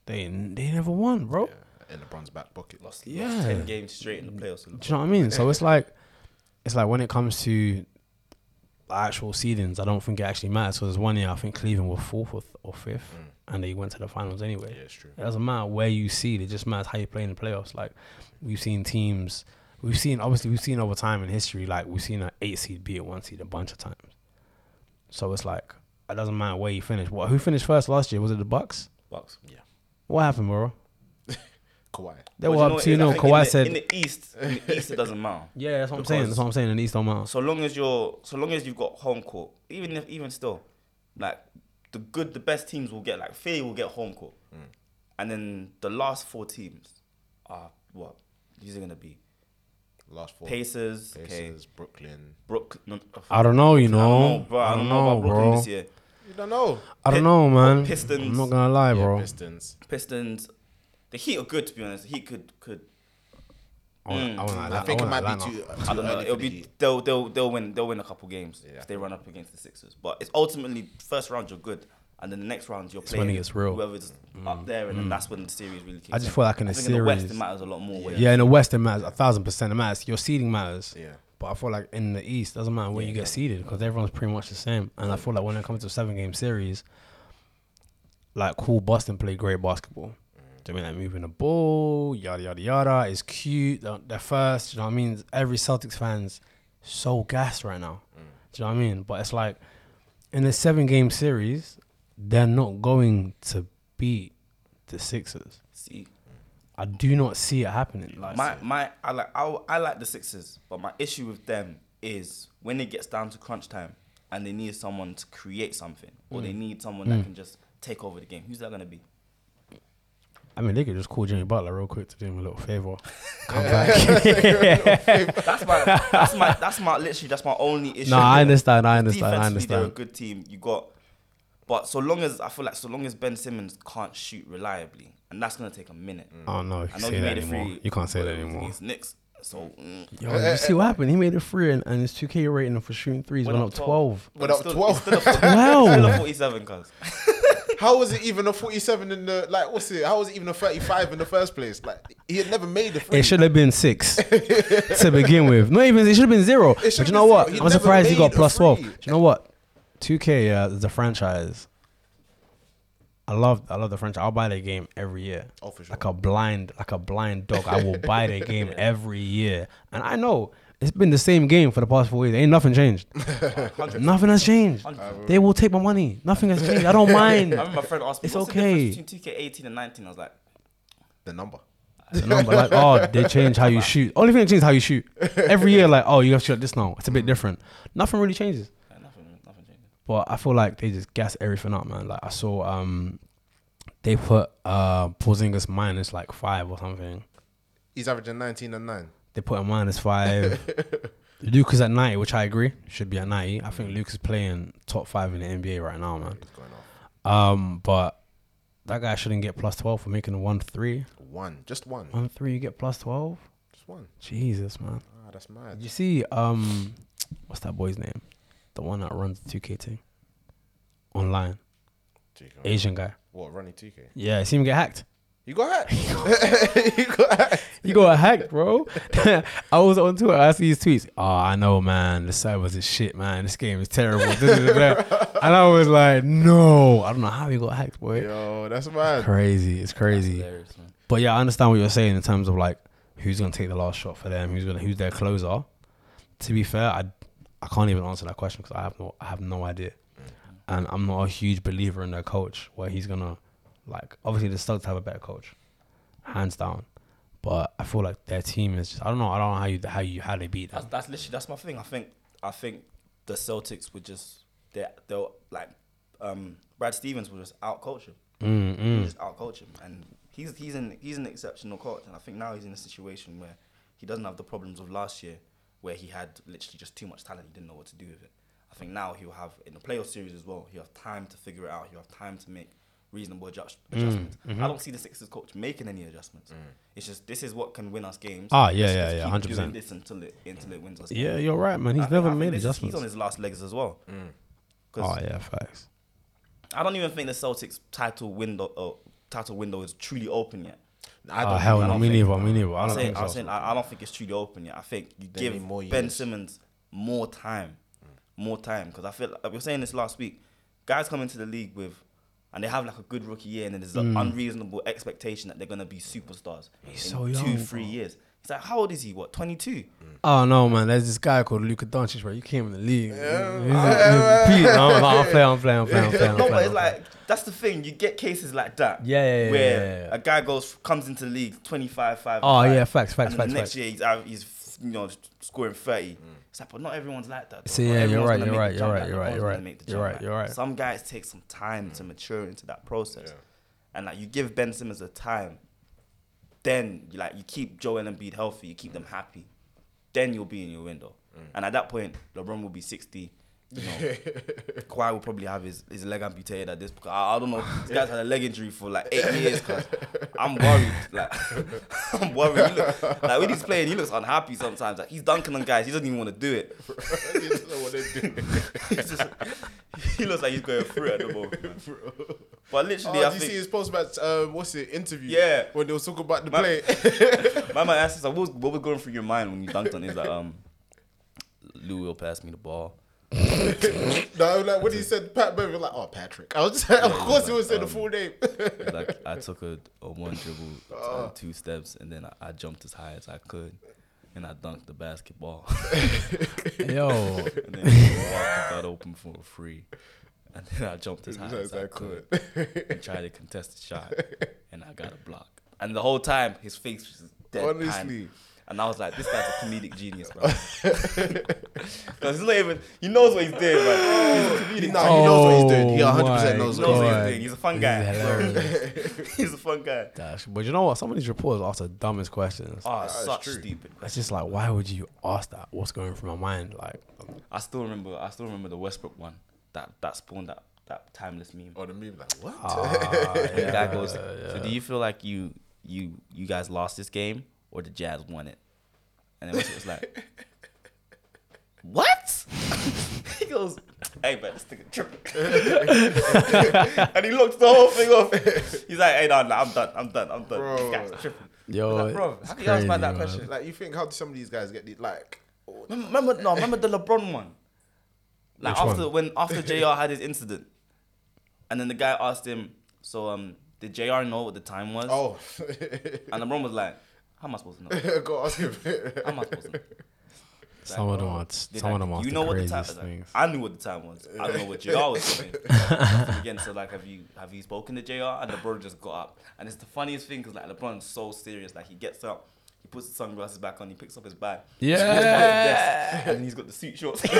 S3: They they never won, bro.
S2: Mm. Yeah. In LeBron's back pocket.
S1: Lost,
S3: Yeah.
S1: lost ten games straight in the playoffs.
S3: Do you know what I mean? So it's like, it's like when it comes to actual seedings, I don't think it actually matters. So there's one year I think Cleveland were fourth or, or fifth, and they went to the finals anyway.
S2: Mm. Yeah, it's true.
S3: It doesn't matter where you seed; it just matters how you play in the playoffs. Like we've seen teams, we've seen obviously we've seen over time in history, like we've seen an eight seed beat a one seed a bunch of times. So it's like it doesn't matter where you finish. What who finished first last year? Was it the Bucks?
S1: Bucks.
S2: Yeah.
S3: What happened, bro?
S2: Kawhi.
S3: They
S1: But
S3: were
S1: you know
S3: up
S1: what
S3: two
S1: it is? I
S3: 0
S1: think in
S3: Kawhi
S1: the-
S3: said,
S1: in the East, in the East it doesn't matter.
S3: "Yeah, that's what I'm saying. That's what I'm saying." In the East don't matter.
S1: So long as you're, so long as you've got home court, even if, even still, like the good, the best teams will get like Philly will get home court, mm. and then the last four teams are what? These are gonna be
S2: Last four.
S1: Pacers, okay,
S2: Pacers, Brooklyn.
S1: Brooklyn. No,
S3: I don't know, you
S1: I
S3: know.
S1: don't know, bro. I don't know, about Brooklyn
S3: bro.
S1: this year.
S2: You don't know.
S3: I don't know, man.
S1: Pistons.
S3: I'm not gonna lie,
S2: Yeah,
S3: bro.
S2: Pistons.
S1: Pistons, the Heat are good to be honest. The Heat could could.
S3: I want,
S1: Mm.
S3: I, want
S2: I think it might be too. too
S1: I don't know.
S2: early
S1: It'll be they'll they'll they'll win they'll win a couple games
S2: Yeah.
S1: if they run up against the Sixers. But it's ultimately first round you're good, and then the next round you're
S3: It's when
S1: playing
S3: it gets real.
S1: whoever's up there, and then that's when the series really. Kicks
S3: I just
S1: in.
S3: feel like in
S1: I
S3: a
S1: think in the West
S3: series-
S1: it matters a lot more. where-
S3: Yeah, in the West it matters a thousand percent. It matters. Your seeding matters.
S2: Yeah.
S3: But I feel like in the East doesn't matter where you get seeded because everyone's pretty much the same. And I feel like when it comes to a seven game series, like cool, Boston play great basketball. Mm. Do you know I mean like moving the ball, yada yada yada? It's cute. They're, they're first. Do you know what I mean? Every Celtics fans so gassed right now. Mm. Do you know what I mean? But it's like in a seven game series, they're not going to beat the Sixers. I do not see it happening. Like
S1: my my I like I, I like the Sixers, but my issue with them is when it gets down to crunch time and they need someone to create something, or
S3: Mm.
S1: they need someone that can just take over the game. Who's that gonna be?
S3: I mean, they could just call Jimmy Butler real quick to do him a little favor. Come back.
S1: That's my that's my that's my literally that's my only issue.
S3: no, I understand. I understand. I
S1: understand. they're a good team. You got, but so long as I feel like so long as Ben Simmons can't shoot reliably, and that's gonna take a minute. Mm.
S3: Oh, I don't know if
S1: I
S3: you
S1: know
S3: say
S1: he
S3: that
S1: made it
S3: anymore.
S1: free.
S3: You can't say that
S1: it
S3: anymore.
S1: Against Knicks, so mm,
S3: Yo, you eh, see eh, what eh. happened? He made it free, and, and his 2K rating for shooting threes went, up 12.
S1: But
S2: Went up 12.
S1: it's Still a, 40
S3: Wow.
S1: still a forty-seven, cuz.
S2: How was it even a 47 in the like? What's it? How was it even a 35 in the first place? Like he had never made the.
S3: It should have been six to begin with. Not even, it should have been zero. But you know
S2: been
S3: what?
S2: He
S3: I'm surprised he got plus 12. Do you know what? 2K uh, is a franchise. I love I love the franchise. I'll buy their game every year.
S2: Oh, for sure.
S3: Like a blind, like a blind dog. I will buy their game every year. And I know it's been the same game for the past four years. Ain't nothing changed. nothing has changed. They will take my money. Nothing has changed. I don't mind.
S1: I
S3: mind.
S1: remember my friend asked me,
S3: It's
S1: "What's
S3: okay.
S1: the difference between 2K18 and 19?" I was like,
S2: the number.
S3: The number, like, oh, they change how you shoot. Only thing that changes is how you shoot. Every year, like, oh, you have to shoot this now. It's a bit different. Nothing really changes.
S1: "Yeah, "Nothing, nothing changed."
S3: But I feel like they just gas everything up, man. Like I saw um they put uh Porzingis minus like five or something.
S2: He's averaging 19 and 9.
S3: They put a minus five. Luke is at ninety, which I agree. Should be at ninety. I think Luke is playing top five in the NBA right now, man.
S2: He's going off.
S3: Um, but that guy shouldn't get plus twelve for making a one three.
S2: One. Just one.
S3: One three, you get plus twelve.
S2: Just one.
S3: Jesus, man.
S2: Ah, that's mad.
S3: You see um what's that boy's name? The one that runs the two K team. Online. Asian guy.
S2: What, running 2K?
S3: Yeah, see him get hacked.
S2: You got hacked. you got hacked.
S3: You got hacked, bro. I was on Twitter. I see his tweets. Oh, I know, man. The servers is shit, man. This game is terrible. and I was like, no. I don't know how he got hacked, boy.
S2: Yo, that's mad.
S3: Crazy. It's crazy. But yeah, I understand what you're saying in terms of like who's gonna take the last shot for them, who's gonna who's their closer. To be fair, I I can't even answer that question because I have no I have no idea, and I'm not a huge believer in their coach where he's gonna like obviously the Stugs have a better coach, hands down, but I feel like their team is just I don't know I don't know how you how you how they beat
S1: That's,
S3: them.
S1: that's literally that's my thing. I think I think the Celtics would just they they'll like um Brad Stevens will just out coach him.
S3: Mm, mm.
S1: just out coach him, and he's he's an he's an exceptional coach. And I think now he's in a situation where he doesn't have the problems of last year, where he had literally just too much talent. He didn't know what to do with it. I think now he'll have in the playoff series as well. He'll have time to figure it out. He'll have time to make reasonable adjust-
S3: Mm,
S1: adjustments.
S3: mm-hmm.
S1: I don't see the Sixers coach making any adjustments. It's just this is what can win us games.
S3: Ah, yeah,
S1: Let's
S3: yeah, yeah, 100%.
S1: This until it until it wins us.
S3: Yeah,
S1: games.
S3: you're right, man. He's
S1: think-
S3: never
S1: think
S3: made
S1: this
S3: adjustments.
S1: He's on his last legs as well.
S2: Mm.
S1: 'Cause
S3: Oh yeah, facts.
S1: I don't even think the Celtics title window uh, title window is truly open yet.
S2: I
S3: Oh
S2: don't
S3: hell
S1: I
S3: no,
S1: don't
S3: me
S1: think-
S3: neither. Me neither. I don't
S1: saying,
S3: think
S1: I'm
S3: so.
S1: saying I, I don't think it's truly open yet. I think you
S2: They
S1: give
S2: need more
S1: Ben
S2: years.
S1: Simmons more time, more time because I feel like we were saying this last week. Guys come into the league with, and they have like a good rookie year, and then there's an unreasonable expectation that they're gonna be superstars in
S3: Mm. so
S1: two, three
S3: bro.
S1: years. It's like how old is he? What 22?
S3: Oh no, man! There's this guy called Luka Doncic, bro. You came in the league. He's- he's- Pete, no, no, I'm playing, I'm playing, I'm playing, I'm playing. I'm
S1: No,
S3: playing,
S1: but it's
S3: I'm
S1: like that's the thing. You get cases like that.
S3: Yeah, yeah, yeah,
S1: Where
S3: yeah, yeah.
S1: a guy goes comes into the league 25, 5.
S3: Oh,
S1: five,
S3: yeah, facts, facts,
S1: and then
S3: facts,
S1: The next
S3: facts.
S1: year he's out, he's you know scoring 30. It's like, but not everyone's like that. though.
S3: See,
S1: Not
S3: yeah, you're
S1: everyone's
S3: right,
S1: gonna
S3: you're right, you're right, you're right, you're right, you're right, you're right.
S1: Some guys take some time to mm. mature into that process, and like you give Ben Simmons the time, then you like you keep Joel Embiid healthy, you keep them happy, then you'll be in your window. Mm. And at that point, LeBron will be 60. You know, Kawhi will probably have his, his leg amputated at this. I, I don't know. This guy's had a leg injury for like eight years. Cause I'm worried. Like I'm worried. Look, like when he's playing, he looks unhappy sometimes. Like he's dunking on guys. He doesn't even want to do it.
S2: you just know what they do.
S1: He's just, he looks like he's going through at the moment. man. But literally,
S2: Oh,
S1: I
S2: did you see
S1: think
S2: his post match? Um, what's it? Interview.
S1: Yeah.
S2: When they was talking about the
S1: Man-
S2: play.
S1: my man asked us, like, what was, what was going through your mind when you dunked on? He's like, um, Lou will pass me the ball.
S2: no, like when he said Pat Beverley, like, oh Patrick. I was just, of
S1: he
S2: course
S1: was
S2: he would say
S1: like,
S2: the
S1: um,
S2: full name.
S1: Like I took a, a one dribble,
S2: Oh.
S1: uh, two steps, and then I, I jumped as high as I could, and I dunked the basketball.
S3: Yo,
S1: and then he walked got open for a free, and then I jumped as high
S2: As
S1: as
S2: I
S1: I could and tried to contest the shot, and I got a block. And the whole time, his face was dead.
S2: Honestly.
S1: And I was like, this guy's a comedic genius, bro. Because he's not even, he knows what he's doing, man. He's a comedic
S2: Nah, he knows what he's doing. He
S3: Oh
S2: 100% knows
S1: He
S2: what
S1: knows what he's doing. He's a fun guy. he's a fun guy.
S3: Dash. But you know what? Some of these reporters ask the dumbest questions.
S1: Oh,
S2: it's
S1: such
S2: true.
S1: stupid
S3: It's just like, why would you ask that? What's going through my mind? Like,
S1: I still remember. I still remember the Westbrook one. That that spawned that that timeless meme.
S2: Or the meme, like, what?
S3: ah,
S1: And the guy
S3: yeah,
S1: goes,
S3: yeah.
S1: "So do you feel like you you you guys lost this game or the Jazz won it?" And then Westbrook was like, "What?" he goes, "Hey, man, this nigga tripping." and he looked the whole thing off. He's like, "Hey, no, no, I'm done. I'm done. I'm done.
S2: Bro.
S1: This guy's tripping."
S3: Yo,
S1: Like, bro, how can you ask about that
S3: man.
S1: question?
S2: Like, you think, how do some of these guys get the, like, oh,
S1: Remember, remember no, remember the LeBron one. Like
S3: Which
S1: after
S3: one?
S1: when after J.R. had his incident, and then the guy asked him, "So um, did J.R. know what the time was?"
S2: oh.
S1: And LeBron was like, "How am I supposed to know?
S2: Go ask him.
S1: How am I supposed to know?"
S3: Some of them are,
S1: They're
S3: some of them are
S1: you
S3: the
S1: know what the time
S3: craziest
S1: was? Like,
S3: things.
S1: I knew what the time was. I don't know what J.R. was doing. Again, so like, have you have you spoken to J.R. And LeBron just got up, and it's the funniest thing because like LeBron's so serious. Like he gets up, he puts the sunglasses back on, he picks up his bag,
S3: Yeah.
S1: he goes past the desk, and then he's got the suit shorts.
S3: Yeah,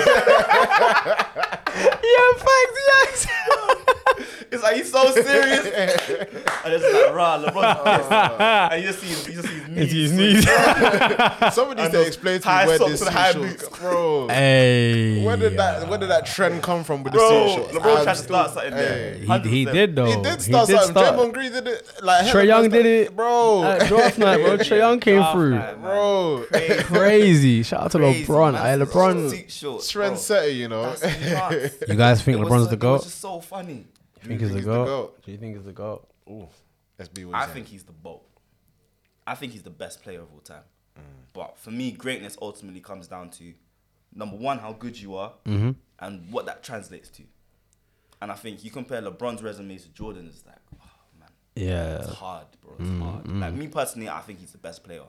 S3: facts, yes.
S1: It's like he's so serious. and it's like, rah, LeBron's pissed. Uh. and you just see his, you just see his knees.
S3: Into his knees.
S2: Somebody
S1: And
S2: to explain to me where
S1: socks
S2: this
S1: and high
S2: suit
S1: boots.
S2: bro.
S3: hey.
S2: Where did that Where did that trend come from with the
S1: Bro,
S2: suit shorts?
S1: LeBron
S2: I'm
S1: tried to start something there.
S2: Hey.
S3: He, he
S1: 100%.
S3: did though.
S2: He did start something. Draymond Green did it. Like Trae
S3: Young did it
S2: bro.
S3: At draft night, bro. Trae Young came through.
S2: bro,
S1: Crazy.
S3: Crazy. Shout out to LeBron.
S1: man.
S3: Hey, LeBron.
S1: Suit shorts, bro.
S2: trendsetter, you know.
S3: You guys think LeBron's the
S1: It
S3: It's
S1: just so funny.
S3: You think he's the
S2: he's the
S3: goat?
S2: GOAT?
S3: Do you think he's the goat?
S2: Ooh, let's be what
S1: I
S2: he's
S1: think he's the boat. I think he's the best player of all time. Mm. But for me, greatness ultimately comes down to number one, how good you are,
S3: Mm-hmm.
S1: and what that translates to. And I think you compare LeBron's resume to Jordan's, it's like, oh man,
S3: Yeah.
S1: it's hard, bro. It's mm, hard. Mm. Like me personally, I think he's the best player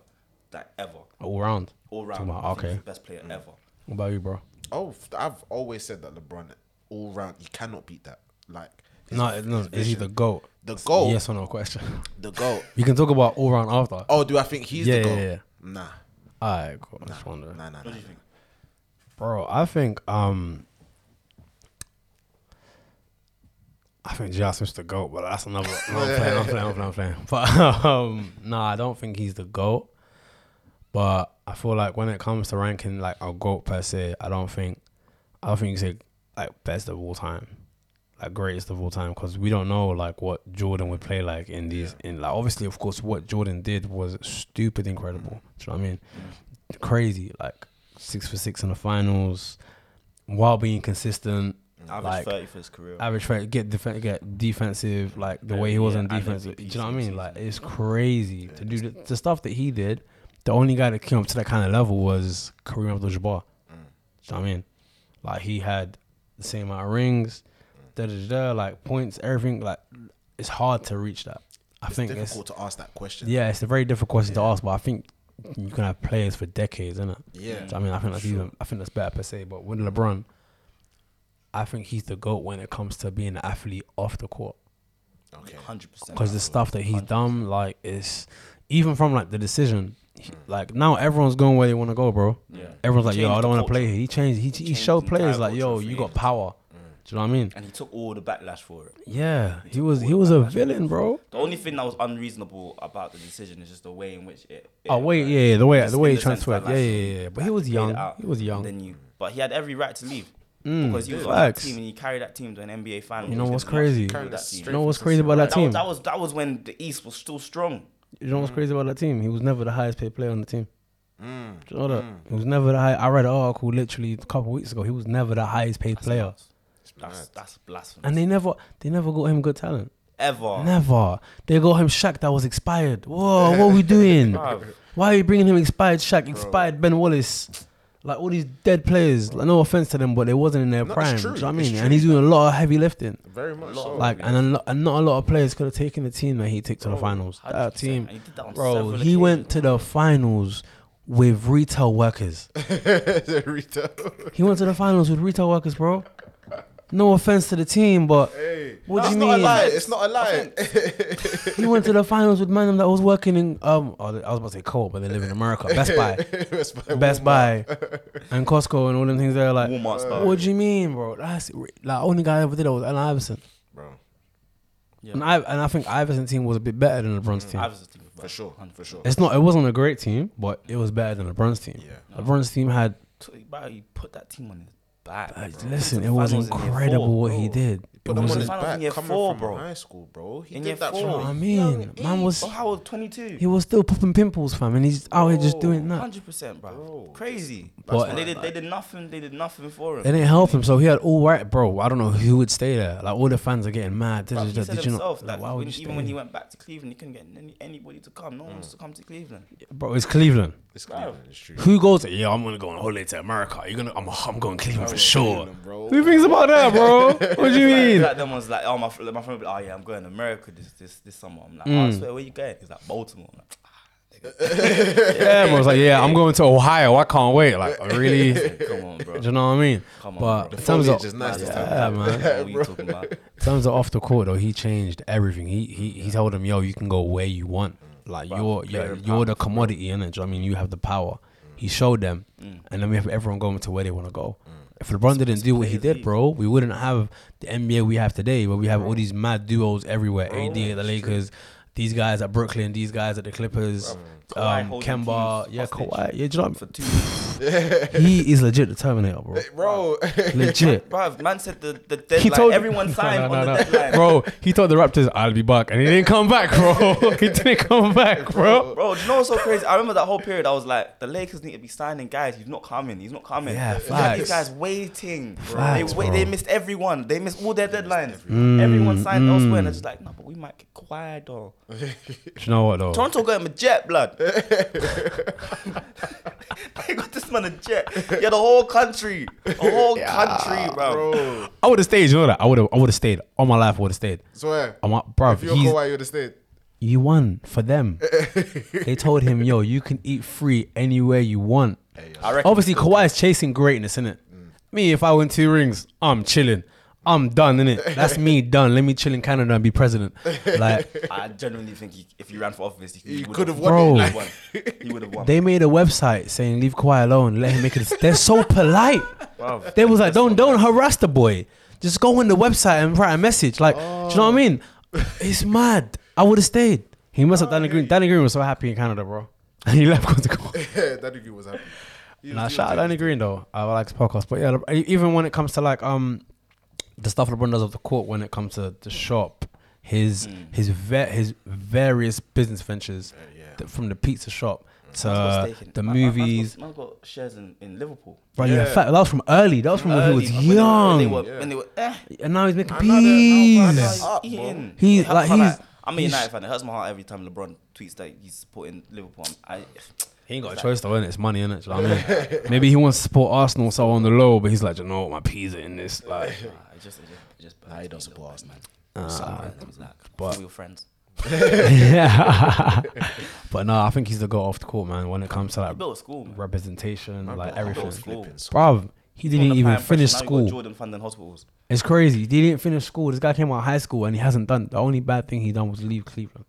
S1: that ever,
S3: All round.
S1: all round.
S3: about-
S1: I think
S3: okay.
S1: he's the best player ever.
S3: What about you, bro?
S2: Oh, I've always said that LeBron, all round, you cannot beat that. Like, his-
S3: No, no. Is he the goat?
S2: The GOAT?
S3: Yes or no question.
S2: the goat?
S3: You can talk about all round after.
S2: Oh, do I think he's
S3: Yeah,
S2: the goat?
S3: yeah, yeah.
S2: Nah,
S3: Alright, cool. I just wonder.
S2: nah, nah,
S1: What do you think?
S3: Bro, I think um I think J.R. Smith's the GOAT, but that's another no, I'm playing, I'm playing, I'm playing, I'm playing. But um nah, I don't think he's the GOAT. But I feel like when it comes to ranking like a GOAT per se, I don't think I don't think you say like best of all time. Greatest of all time because we don't know like what Jordan would play like in these in like obviously of course what Jordan did was stupid incredible. Do you know what I mean? Crazy like six for six in the finals while being consistent.
S1: Average
S3: like,
S1: thirty for his career.
S3: Average rate, get def- get defensive like the
S1: Yeah,
S3: way he was
S1: yeah,
S3: on
S1: and
S3: defensive. Do you know what I mean? Like it's crazy to do the, the stuff that he did. The only guy that came up to that kind of level was Kareem Abdul-Jabbar. Mm. Do you know what I mean? Like he had the same amount of rings, da da da, like points, everything. Like it's hard to reach that. I
S2: It's
S3: think it's
S2: difficult to ask that question.
S3: yeah, it's a very difficult question to ask, but I think you can have players for decades, isn't it?
S2: Yeah.
S3: I mean, I think that's
S2: Sure.
S3: even I think that's better per se. But with LeBron, I think he's the goat when it comes to being an athlete off the court
S2: Okay.
S1: Hundred percent.
S3: because the stuff that he's done, like, is even from like the decision. he- hmm. like now, everyone's going where they want to go, bro.
S1: Yeah.
S3: Everyone's like, yo, I don't want to play here. He changed. He he
S1: Changed
S3: showed players like, yo, you got power. Do you know what I mean?
S1: And he took all the backlash for it.
S3: Yeah, he
S1: took
S3: was he was a villain, bro.
S1: The only thing that was unreasonable about the decision is just the way in which it.
S3: Oh
S1: it,
S3: wait,
S1: like,
S3: yeah, yeah, the way the way he transferred, yeah, yeah, yeah. But he was young. He was young.
S1: Then you, but he had every right to leave
S3: Mm,
S1: because he was on that team and he carried that team to an NBA final.
S3: You know
S1: which
S3: what's crazy?
S1: much
S2: Carried
S1: with
S2: that
S1: that team.
S3: You know what's crazy about that
S1: That
S3: team?
S1: that was that was when the East was still strong.
S3: You know what's crazy about that team? He was never the highest paid player on the team.
S2: Mm.
S3: Do you know that? He was never the high. I read an article literally a couple weeks ago. He was never the highest paid player,
S1: nuts. That's that's blasphemous.
S3: and they never they never got him good talent.
S1: ever.
S3: Never. They got him Shaq that was expired. Whoa, what are we doing?
S1: Bruv.
S3: Why are you bringing him expired Shaq, expired Ben Wallace? Like all these dead players. Like, no offense to them, but they wasn't in their
S2: No, it's
S3: prime. Do you know what I
S2: It's
S3: mean?
S2: true.
S3: And he's doing a lot of heavy lifting.
S2: Very much so.
S3: Like, and, a lo- and not a lot of players could have taken the team that he took to the finals. That
S1: 100%.
S3: team,
S1: And he did that on
S3: bro,
S1: several
S3: he went to the finals with retail workers.
S2: retail.
S3: He went to the finals with retail workers, bro. No offense to the team, but
S2: Hey,
S3: what do
S2: it's
S3: you
S2: not a
S3: mean?
S2: lie. It's not a lie.
S3: He went to the finals with man that was working in um. oh, I was about to say Co-op, but they live in America. Best Buy,
S2: Best Buy.
S3: Best Buy, and Costco, and all them things. There, like,
S1: Walmart stuff.
S3: what do you mean, bro? That's like only guy I ever did that was Allen Iverson,
S2: Bro,
S1: Yeah.
S3: and I and I think Iverson team was a bit better than LeBron's team.
S1: Iverson's team was
S2: for sure. For sure.
S3: It's not. It wasn't a great team, but it was better than LeBron's team.
S2: Yeah.
S3: LeBron's team had.
S1: T- Bro, he put that team on his back. bro.
S3: listen, it was
S1: in
S3: incredible what he did.
S2: Put
S3: It
S2: them
S3: was
S2: on his back
S1: year
S2: coming
S1: four,
S2: from
S1: bro.
S2: high school, bro. He
S1: In
S2: did
S1: year
S2: that
S1: four.
S2: from.
S3: I mean, man was
S1: Oh, how old? 22.
S3: he was still popping pimples, fam, and he's out here just doing that.
S1: Hundred percent, bro.
S2: Bro.
S1: Crazy.
S3: But-
S1: and they did. They did nothing. They did nothing for him.
S3: They didn't help him, so he had all right, bro. I don't know who would stay there. Like all the fans are getting mad.
S1: Bruv, he
S3: Did,
S1: said
S3: did you
S1: himself
S3: not?
S1: that
S3: Like, why would
S1: when,
S3: you stay?
S1: even when he went back to Cleveland, he couldn't get any, anybody to come. No one wants mm. to come to Cleveland.
S3: bro, it's Cleveland.
S2: It's Cleveland. It's true.
S3: Who goes? Yeah, I'm gonna go on a holiday to America. You're gonna? I'm, I'm going to Cleveland for sure.
S2: Cleveland, bro.
S3: Who thinks about that, bro? what do you
S1: Like,
S3: mean?
S1: Like them ones like, oh my, fr- my friend, would be like, oh yeah, I'm going to America this this this summer. I'm like,
S3: Mm.
S1: oh, I swear, where you going? He's like Baltimore. I'm like,
S3: Yeah, bro. It's like, yeah, I'm going to Ohio. I can't wait. Like, really? Do
S1: come on, bro.
S3: you know what I mean?
S1: Come on,
S3: but
S1: bro.
S3: in terms of
S2: foliage is nice this
S3: yeah,
S2: time.
S3: man.
S1: What are you talking about?
S3: In terms of off the court though, he changed everything. He he he told him, "Yo, you can go where you want. Like
S1: Bruv,
S3: you're you're, you're the commodity, innit? Do you know what I mean, you have the power." He showed them,
S1: Mm.
S3: and then we have everyone going to where they want to go. If LeBron didn't do what he did, bro, we wouldn't have the NBA we have today, where we have all these mad duos everywhere. AD at the Lakers, these guys at Brooklyn, these guys at the Clippers, um, Kemba, yeah,
S1: hostage
S3: Kawhi, yeah, do you know what
S1: For two,
S3: I mean? He is legit the Terminator, bro.
S2: Bro,
S3: Legit.
S1: bro. Man said the the deadline. everyone
S3: No,
S1: signed
S3: no,
S1: on
S3: no,
S1: the
S3: no.
S1: deadline.
S3: bro. He told the Raptors, "I'll be back," and he didn't come back, bro. he didn't come back, bro.
S1: Bro, do you know what's so crazy? I remember that whole period. I was like, the Lakers need to be signing guys. He's not coming. He's not coming.
S3: Yeah,
S1: They
S3: facts.
S1: These guys waiting.
S3: Facts,
S1: they wait,
S3: bro.
S1: They missed everyone. They missed all their deadlines.
S3: Mm,
S1: everyone signed
S3: mm.
S1: elsewhere, and they're just like, no, but we might get quiet though.
S3: Do you know what though?
S1: Toronto got him a jet, blood. they got this man a jet. Yeah, the whole country, the whole country, bro.
S2: bro.
S3: I would have stayed. You know that? I would have. I would have stayed. All my life, I would have stayed.
S2: Swear.
S3: I'm like, bro.
S2: If you're
S3: He's,
S2: Kawhi, you'd have stayed.
S3: you won for them. they told him, "Yo, you can eat free anywhere you want."
S1: I reckon.
S3: Obviously, Kawhi is chasing greatness, innit? Mm. Me, if I win two rings, I'm chilling. I'm done, innit? That's me done. Let me chill in Canada and be president. Like,
S1: I genuinely think he, if you ran for office, he,
S2: He could have
S3: Bro.
S2: won
S1: He
S2: it.
S1: would won. He would have won.
S3: they made a website saying leave Kawhi alone, let him make it. They're so polite.
S1: Bruv,
S3: They was like, don't
S1: so
S3: don't
S1: nice.
S3: harass the boy. Just go on the website and write a message. Like, do you know what I mean? It's mad. I would have stayed. He must have Danny Green. Danny Green was so happy in Canada, bro. And he left because to go.
S2: Yeah, that nigga was happy. He was-
S3: Nah,
S2: he
S3: shout out Danny Green though. I like his podcast, but yeah, even when it comes to like um the stuff LeBron does off the court when it comes to the shop, his
S1: Mm.
S3: his ve- his various business ventures,
S2: yeah.
S3: th- from the pizza shop to
S1: Man's got stake in-
S3: the
S1: man- man's got-
S3: movies.
S1: Shares in, in Liverpool.
S3: Bro, yeah,
S2: Yeah.
S3: fact, that was from early. That was from when he was
S1: Early, when they were-
S3: young,
S1: When they were,
S2: Yeah.
S1: when they were eh,
S3: and now he's making
S2: I know that- how bad
S3: peas.
S1: he's
S2: up,
S1: eating.
S3: He-
S1: It hurts
S3: like, he's-.
S1: I'm a
S3: he's-
S1: United fan. It hurts my heart every time LeBron tweets that he's supporting Liverpool. I,
S3: He ain't got a choice though, innit? It's money, innit? Do you know what I mean? Maybe he wants to support Arsenal so on the low, but he's like, you know what, my peas are in this. Like,
S1: Nah, it just, it just, it just
S2: Nah, he don't
S1: a
S2: support
S1: little
S2: Arsenal.
S1: bit, man.
S3: uh,
S1: Sometimes he's like,
S3: but-
S1: we were friends.
S3: yeah. but no, I think he's the goat off the court, man. When it comes to like
S1: built a school, man.
S3: representation,
S2: Man,
S3: like
S2: but I
S3: everything.
S2: built
S1: School.
S2: flipping.
S3: Bruv, he didn't even finish
S1: pressure, now you got
S3: school.
S1: Jordan funding hospitals.
S3: It's crazy. He didn't finish school. This guy came out of high school and he hasn't done. The only bad thing he done was leave Cleveland.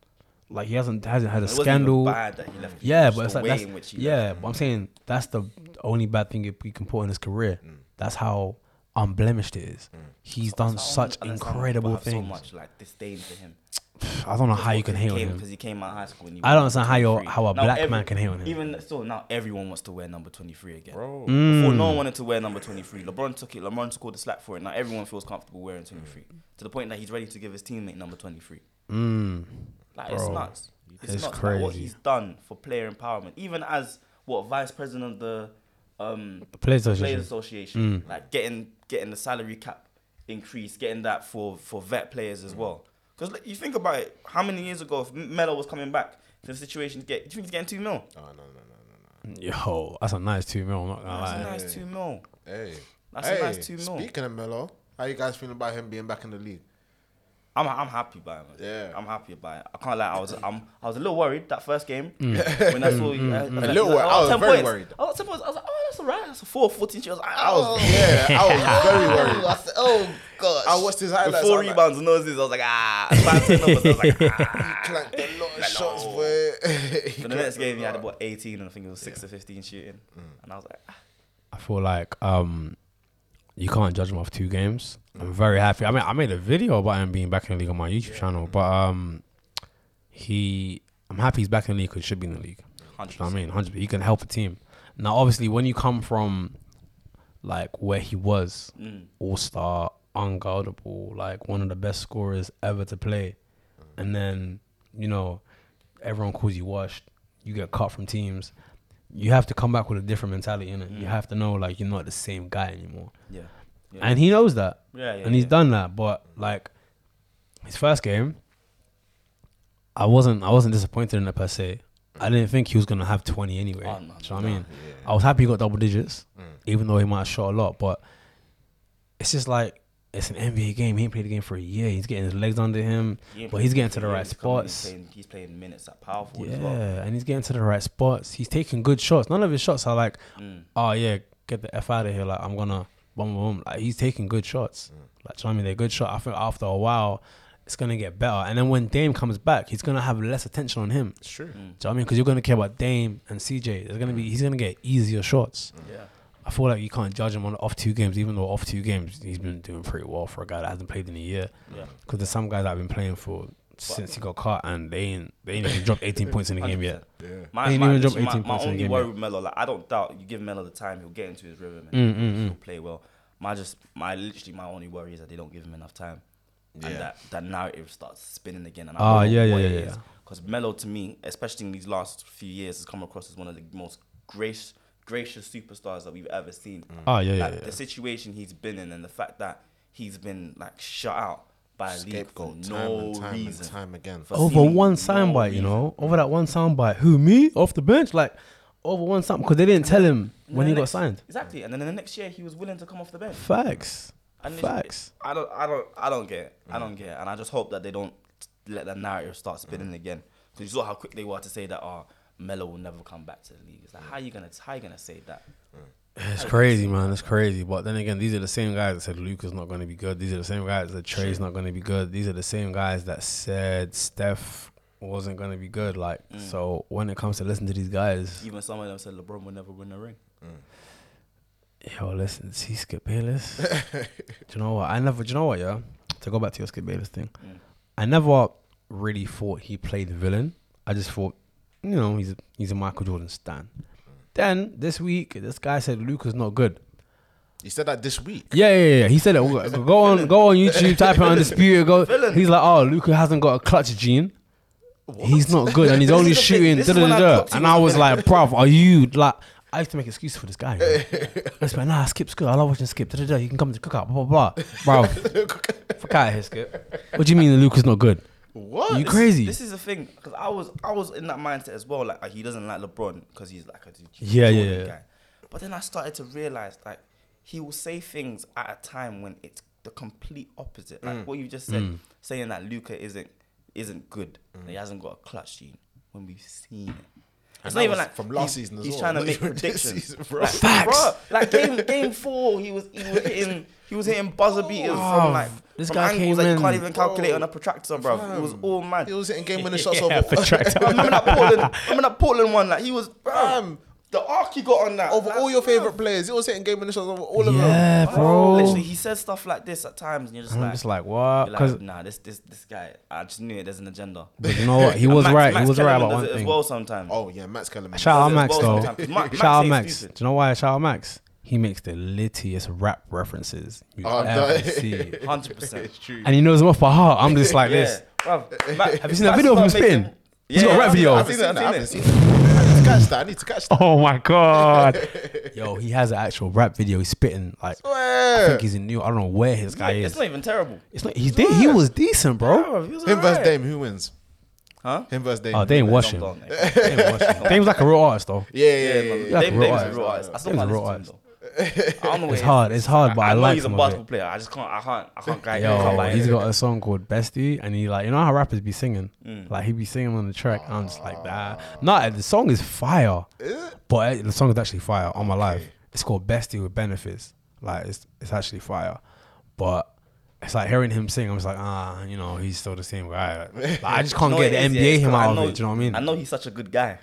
S3: Like he hasn't hasn't had a
S1: It wasn't
S3: scandal.
S1: bad that he left.
S3: Yeah, but it's like that's,
S1: in which
S3: yeah.
S1: left.
S3: But I'm saying that's the only bad thing you, you can put in his career. That's how unblemished it is. He's done
S1: I don't
S3: such
S1: understand why people
S3: incredible
S1: have So
S3: things.
S1: much like disdain for him.
S3: I don't know how you can hate on him.
S1: because he came out of high school. And he
S3: I don't understand how
S1: number
S3: you're-
S1: 23.
S3: how a
S1: Now
S3: black
S1: every-
S3: man can hate on him.
S1: Even still, now everyone wants to wear number 23 again.
S2: Bro.
S3: Mm.
S1: Before, no one wanted to wear number 23. LeBron took it. LeBron took all the slack for it. Now everyone feels comfortable wearing 23 to the point that he's ready to give his teammate number 23.
S3: Mm.
S1: Like it's nuts. It's,
S3: it's
S1: nuts. Like, what
S3: crazy.
S1: he's done for player empowerment, even as what vice president of the um,
S3: The Players
S1: Players
S3: Association.
S1: Association,
S3: Mm.
S1: like getting getting the salary cap increase, getting that for for vet players as well. Because you think about it, how many years ago if Melo was coming back the situation to get, do you think he's getting two mil?
S2: Oh, no, no, no, no, no.
S3: Yo, that's a nice two mil. I'm not gonna
S1: That's a nice two mil.
S2: Hey.
S1: That's a nice two mil.
S2: Speaking of Melo, how you guys feeling about him being back in the league?
S1: I'm I'm happy about it.
S2: Yeah.
S1: I'm happy about it. I can't lie. I was I'm, I was a little worried that first game
S3: Mm.
S1: when I saw you. uh,
S2: A little worried. I was
S1: 10
S2: very
S1: points.
S2: worried.
S1: I was 10 points. I was like, oh, that's alright. That's a 4 14. She was like,
S2: I was,
S1: oh.
S2: yeah, I was very worried.
S1: I said, oh gosh.
S2: I watched his highlights.
S1: With four
S2: I was like,
S1: rebounds and noses. I was like, ah. Five, ten numbers. I was like, ah.
S2: He clanked a lot of
S1: Like,
S2: shots,
S1: no.
S2: boy.
S1: So the next game, he had about 18, and I think it was 6 to 15 shooting. And I was like, ah.
S3: I feel like um, you can't judge him off two games. I'm very happy. I mean, I made a video about him being back in the league on my YouTube channel, but um, he, I'm happy he's back in the league because he should be in the league.
S1: 100%.
S3: know what I mean, hundred. He can help a team. Now, obviously, when you come from like where he was,
S1: Mm.
S3: all star, unguardable, like one of the best scorers ever to play, and then you know everyone calls you washed. You get cut from teams. You have to come back with a different mentality in it. You
S1: Mm.
S3: have to know like you're not the same guy anymore,
S1: Yeah. Yeah.
S3: and he knows that,
S1: yeah, yeah.
S3: and he's
S1: yeah.
S3: done that. But like his first game, I wasn't I wasn't disappointed in it per se. I didn't think he was gonna have 20 anyway.
S1: Oh, no,
S3: Do you know what I mean?
S2: Yeah.
S3: I was happy he got double digits,
S2: Mm.
S3: even though he might have shot a lot. But it's just like it's an NBA game. He ain't played the game for a year. He's getting his legs under him,
S1: He
S3: but he's getting to the right
S1: to come in,
S3: spots.
S1: He's playing, he's playing minutes at powerful
S3: Yeah,
S1: as well.
S3: and he's getting to the right spots. He's taking good shots. None of his shots are like,
S1: Mm.
S3: oh yeah, get the f out of here. Like I'm gonna boom boom. Like he's taking good shots. Like you know what I mean, they're good shot. I think after a while, it's gonna get better. And then when Dame comes back, he's gonna have less attention on him.
S2: It's true.
S1: Mm.
S3: Do you know what I mean? Because you're gonna care about Dame and CJ. There's gonna be he's gonna get easier shots.
S1: Yeah.
S3: I feel like you can't judge him on off two games, even though off two games he's been doing pretty well for a guy that hasn't played in a year.
S1: Yeah.
S3: Because there's some guys that have been playing for since he got caught and they ain't they ain't even dropped 18 points in the game yet.
S2: Yeah.
S1: My,
S3: Ain't
S1: my,
S3: even dropped 18
S1: my, my
S3: points in the
S1: only
S3: game
S1: worry
S3: yet.
S1: with Melo, like I don't doubt you give Melo the time, he'll get into his rhythm and
S3: Mm, mm,
S1: he'll
S3: mm.
S1: play well. My just my literally my only worry is that they don't give him enough time,
S2: Yeah.
S1: and that that narrative starts spinning again. And I
S3: Ah, yeah, yeah, yeah, yeah.
S1: Because Melo to me, especially in these last few years, has come across as one of the most gracious gracious superstars that we've ever seen.
S3: Oh yeah, yeah,
S1: like
S3: yeah. yeah.
S1: the situation he's been in and the fact that he's been like shut out by a league for no
S2: time
S1: reason.
S2: and time again.
S1: For
S3: Over one
S1: no
S3: soundbite, you know, over that one soundbite. Who me off the bench? Like over one sound because they didn't tell him when he
S1: the
S3: got signed.
S1: Exactly, and then the next year he was willing to come off the bench.
S3: Facts,
S1: And
S3: facts.
S1: I don't, I don't, I don't get it. I don't mm. get it, and I just hope that they don't let that narrative start spinning mm. again. Because you saw how quick they were to say that, oh, Melo will never come back to the league. It's like, how you gonna, how you gonna say that?
S3: It's crazy, man. It's crazy. But then again, these are the same guys that said Luka's not going to be good. These are the same guys that Trae's not going to be good. These are the same guys that said Steph wasn't going to be good. Like, mm. so when it comes to listening to these guys,
S1: Even some of them said LeBron will never win a ring.
S3: Yo, listen, see Skip Bayless. do you know what? I never, do you know what, yeah? To go back to your Skip Bayless thing,
S1: Mm.
S3: I never really thought he played the villain. I just thought, you know, he's a, he's a Michael Jordan stan. Then this week, this guy said Luka's not good.
S2: He said that this week.
S3: Yeah, yeah, yeah. He said it. Go on, go on YouTube, type in undisputed. Go.
S1: Villain.
S3: He's like, oh, Luka hasn't got a clutch gene. He's not good, and he's only
S1: is the thing,
S3: shooting. Da, da, da, da. And I was like, bruv, are you like? I used to make excuses for this guy. you know. I was like, nah, Skip's good. I love watching Skip. Da, da, da. You can come to the cookout. Blah blah blah. Bruv, fuck out of here, Skip. What do you mean Luka's not good?
S2: What?
S3: You
S1: This-
S3: crazy?
S1: This is the thing because I was I was in that mindset as well. Like, uh, he doesn't like LeBron because he's like a
S3: Yeah, yeah, yeah.
S1: guy. But then I started to realize like he will say things at a time when it's the complete opposite. Like mm. what you just said,
S3: Mm.
S1: saying that Luka isn't isn't good. that He hasn't got a clutch gene when we've seen it. It's
S2: that
S1: not even like
S2: from last
S1: he's-
S2: season as
S1: He's
S2: well,
S1: trying to
S2: not
S1: make
S2: even this
S1: predictions.
S2: season, bro.
S1: Like,
S3: Facts.
S1: bro, like game game four, he was he was hitting he was hitting buzzer beaters
S3: Bruv,
S1: from oh, like
S3: this
S1: from
S3: guy
S1: angles
S3: came
S1: that you can't even calculate
S2: Bro,
S1: on a protractor, bro. It was all mad.
S2: He was hitting game winning shots
S3: Yeah,
S2: over,
S3: for track
S1: I remember that Portland. remember that Portland one. Like he was, bro.
S2: Fam.
S1: The arc he got on that
S2: over
S1: like,
S2: all your
S1: bro.
S2: favorite players. He was hitting game winning shots over all of them.
S3: Yeah,
S1: Bro,
S3: bro.
S1: Literally, he says stuff like this at times, and you're just
S3: And I'm
S1: like,
S3: just like, what? Because
S1: like, nah, this this this guy. I just knew it. There's an agenda.
S3: but you know what? He was
S1: Max-
S3: right.
S1: Max
S3: he was right about one thing.
S1: as well sometimes.
S2: Oh yeah, Max Kellerman.
S3: Shout out Max
S1: as well
S3: though.
S1: sometimes. Ma- Max
S3: Shout out Max.
S1: stupid.
S3: Do you know why? Shout out Max. He makes the littiest rap references you
S2: Oh,
S3: ever
S2: no.
S3: see,
S1: Hundred percent.
S2: It's true.
S3: and he knows them off by heart. I'm just like
S1: Yeah,
S3: this.
S1: bruv. Ma-
S3: Have you seen that video of him
S1: started
S3: spitting?
S1: making-
S3: He's got a rap
S1: I've seen
S3: video.
S2: I
S1: I've seen it.
S2: Seen that. I
S1: I've
S2: haven't
S1: seen
S2: seen
S1: it.
S2: that. I need to catch that. I need to catch that.
S3: Oh my god, yo, he has an actual rap video. He's spitting like I think he's in New. I don't know where his guy is.
S1: It's not even terrible.
S3: It's not. He's de- he was decent, bro.
S1: Bro, he was
S2: Him versus
S1: alright.
S2: Dame. Who wins?
S1: Huh?
S2: Him versus Dame.
S3: Oh, they ain't
S1: Don't-
S3: watching.
S1: don't-
S3: They ain't watching. Dame's like a real artist though.
S2: Yeah, yeah,
S1: Yeah,
S2: yeah.
S1: man.
S2: yeah,
S3: Like
S2: yeah.
S3: a
S1: Dame
S3: real
S1: Dame's a real artist. I still
S3: Dame's a
S1: can't
S3: real
S1: listen to him, though. I don't know.
S3: It's hard.
S1: he.
S3: It's hard, but I
S1: know
S3: like
S1: he's a
S3: some of
S1: basketball player. I just can't. I can't. I can't. guide him. I can't
S3: Yo,
S1: buy
S3: he's
S1: into
S3: got a song called Bestie, and he like you know how rappers be singing,
S1: Mm.
S3: like he be singing on the track. I'm just like that. Nah, the song is fire, but uh, the song is actually fire on my life. It's called Bestie with Benefits. Like it's it's actually fire, but. It's like hearing him sing. I'm just like, ah, you know, he's still the same guy. Like, I just can't
S1: No,
S3: get the
S1: is,
S3: NBA
S1: yeah,
S3: him
S1: cool. I
S3: out of it. Do you know what I mean?
S1: I know he's such a good guy.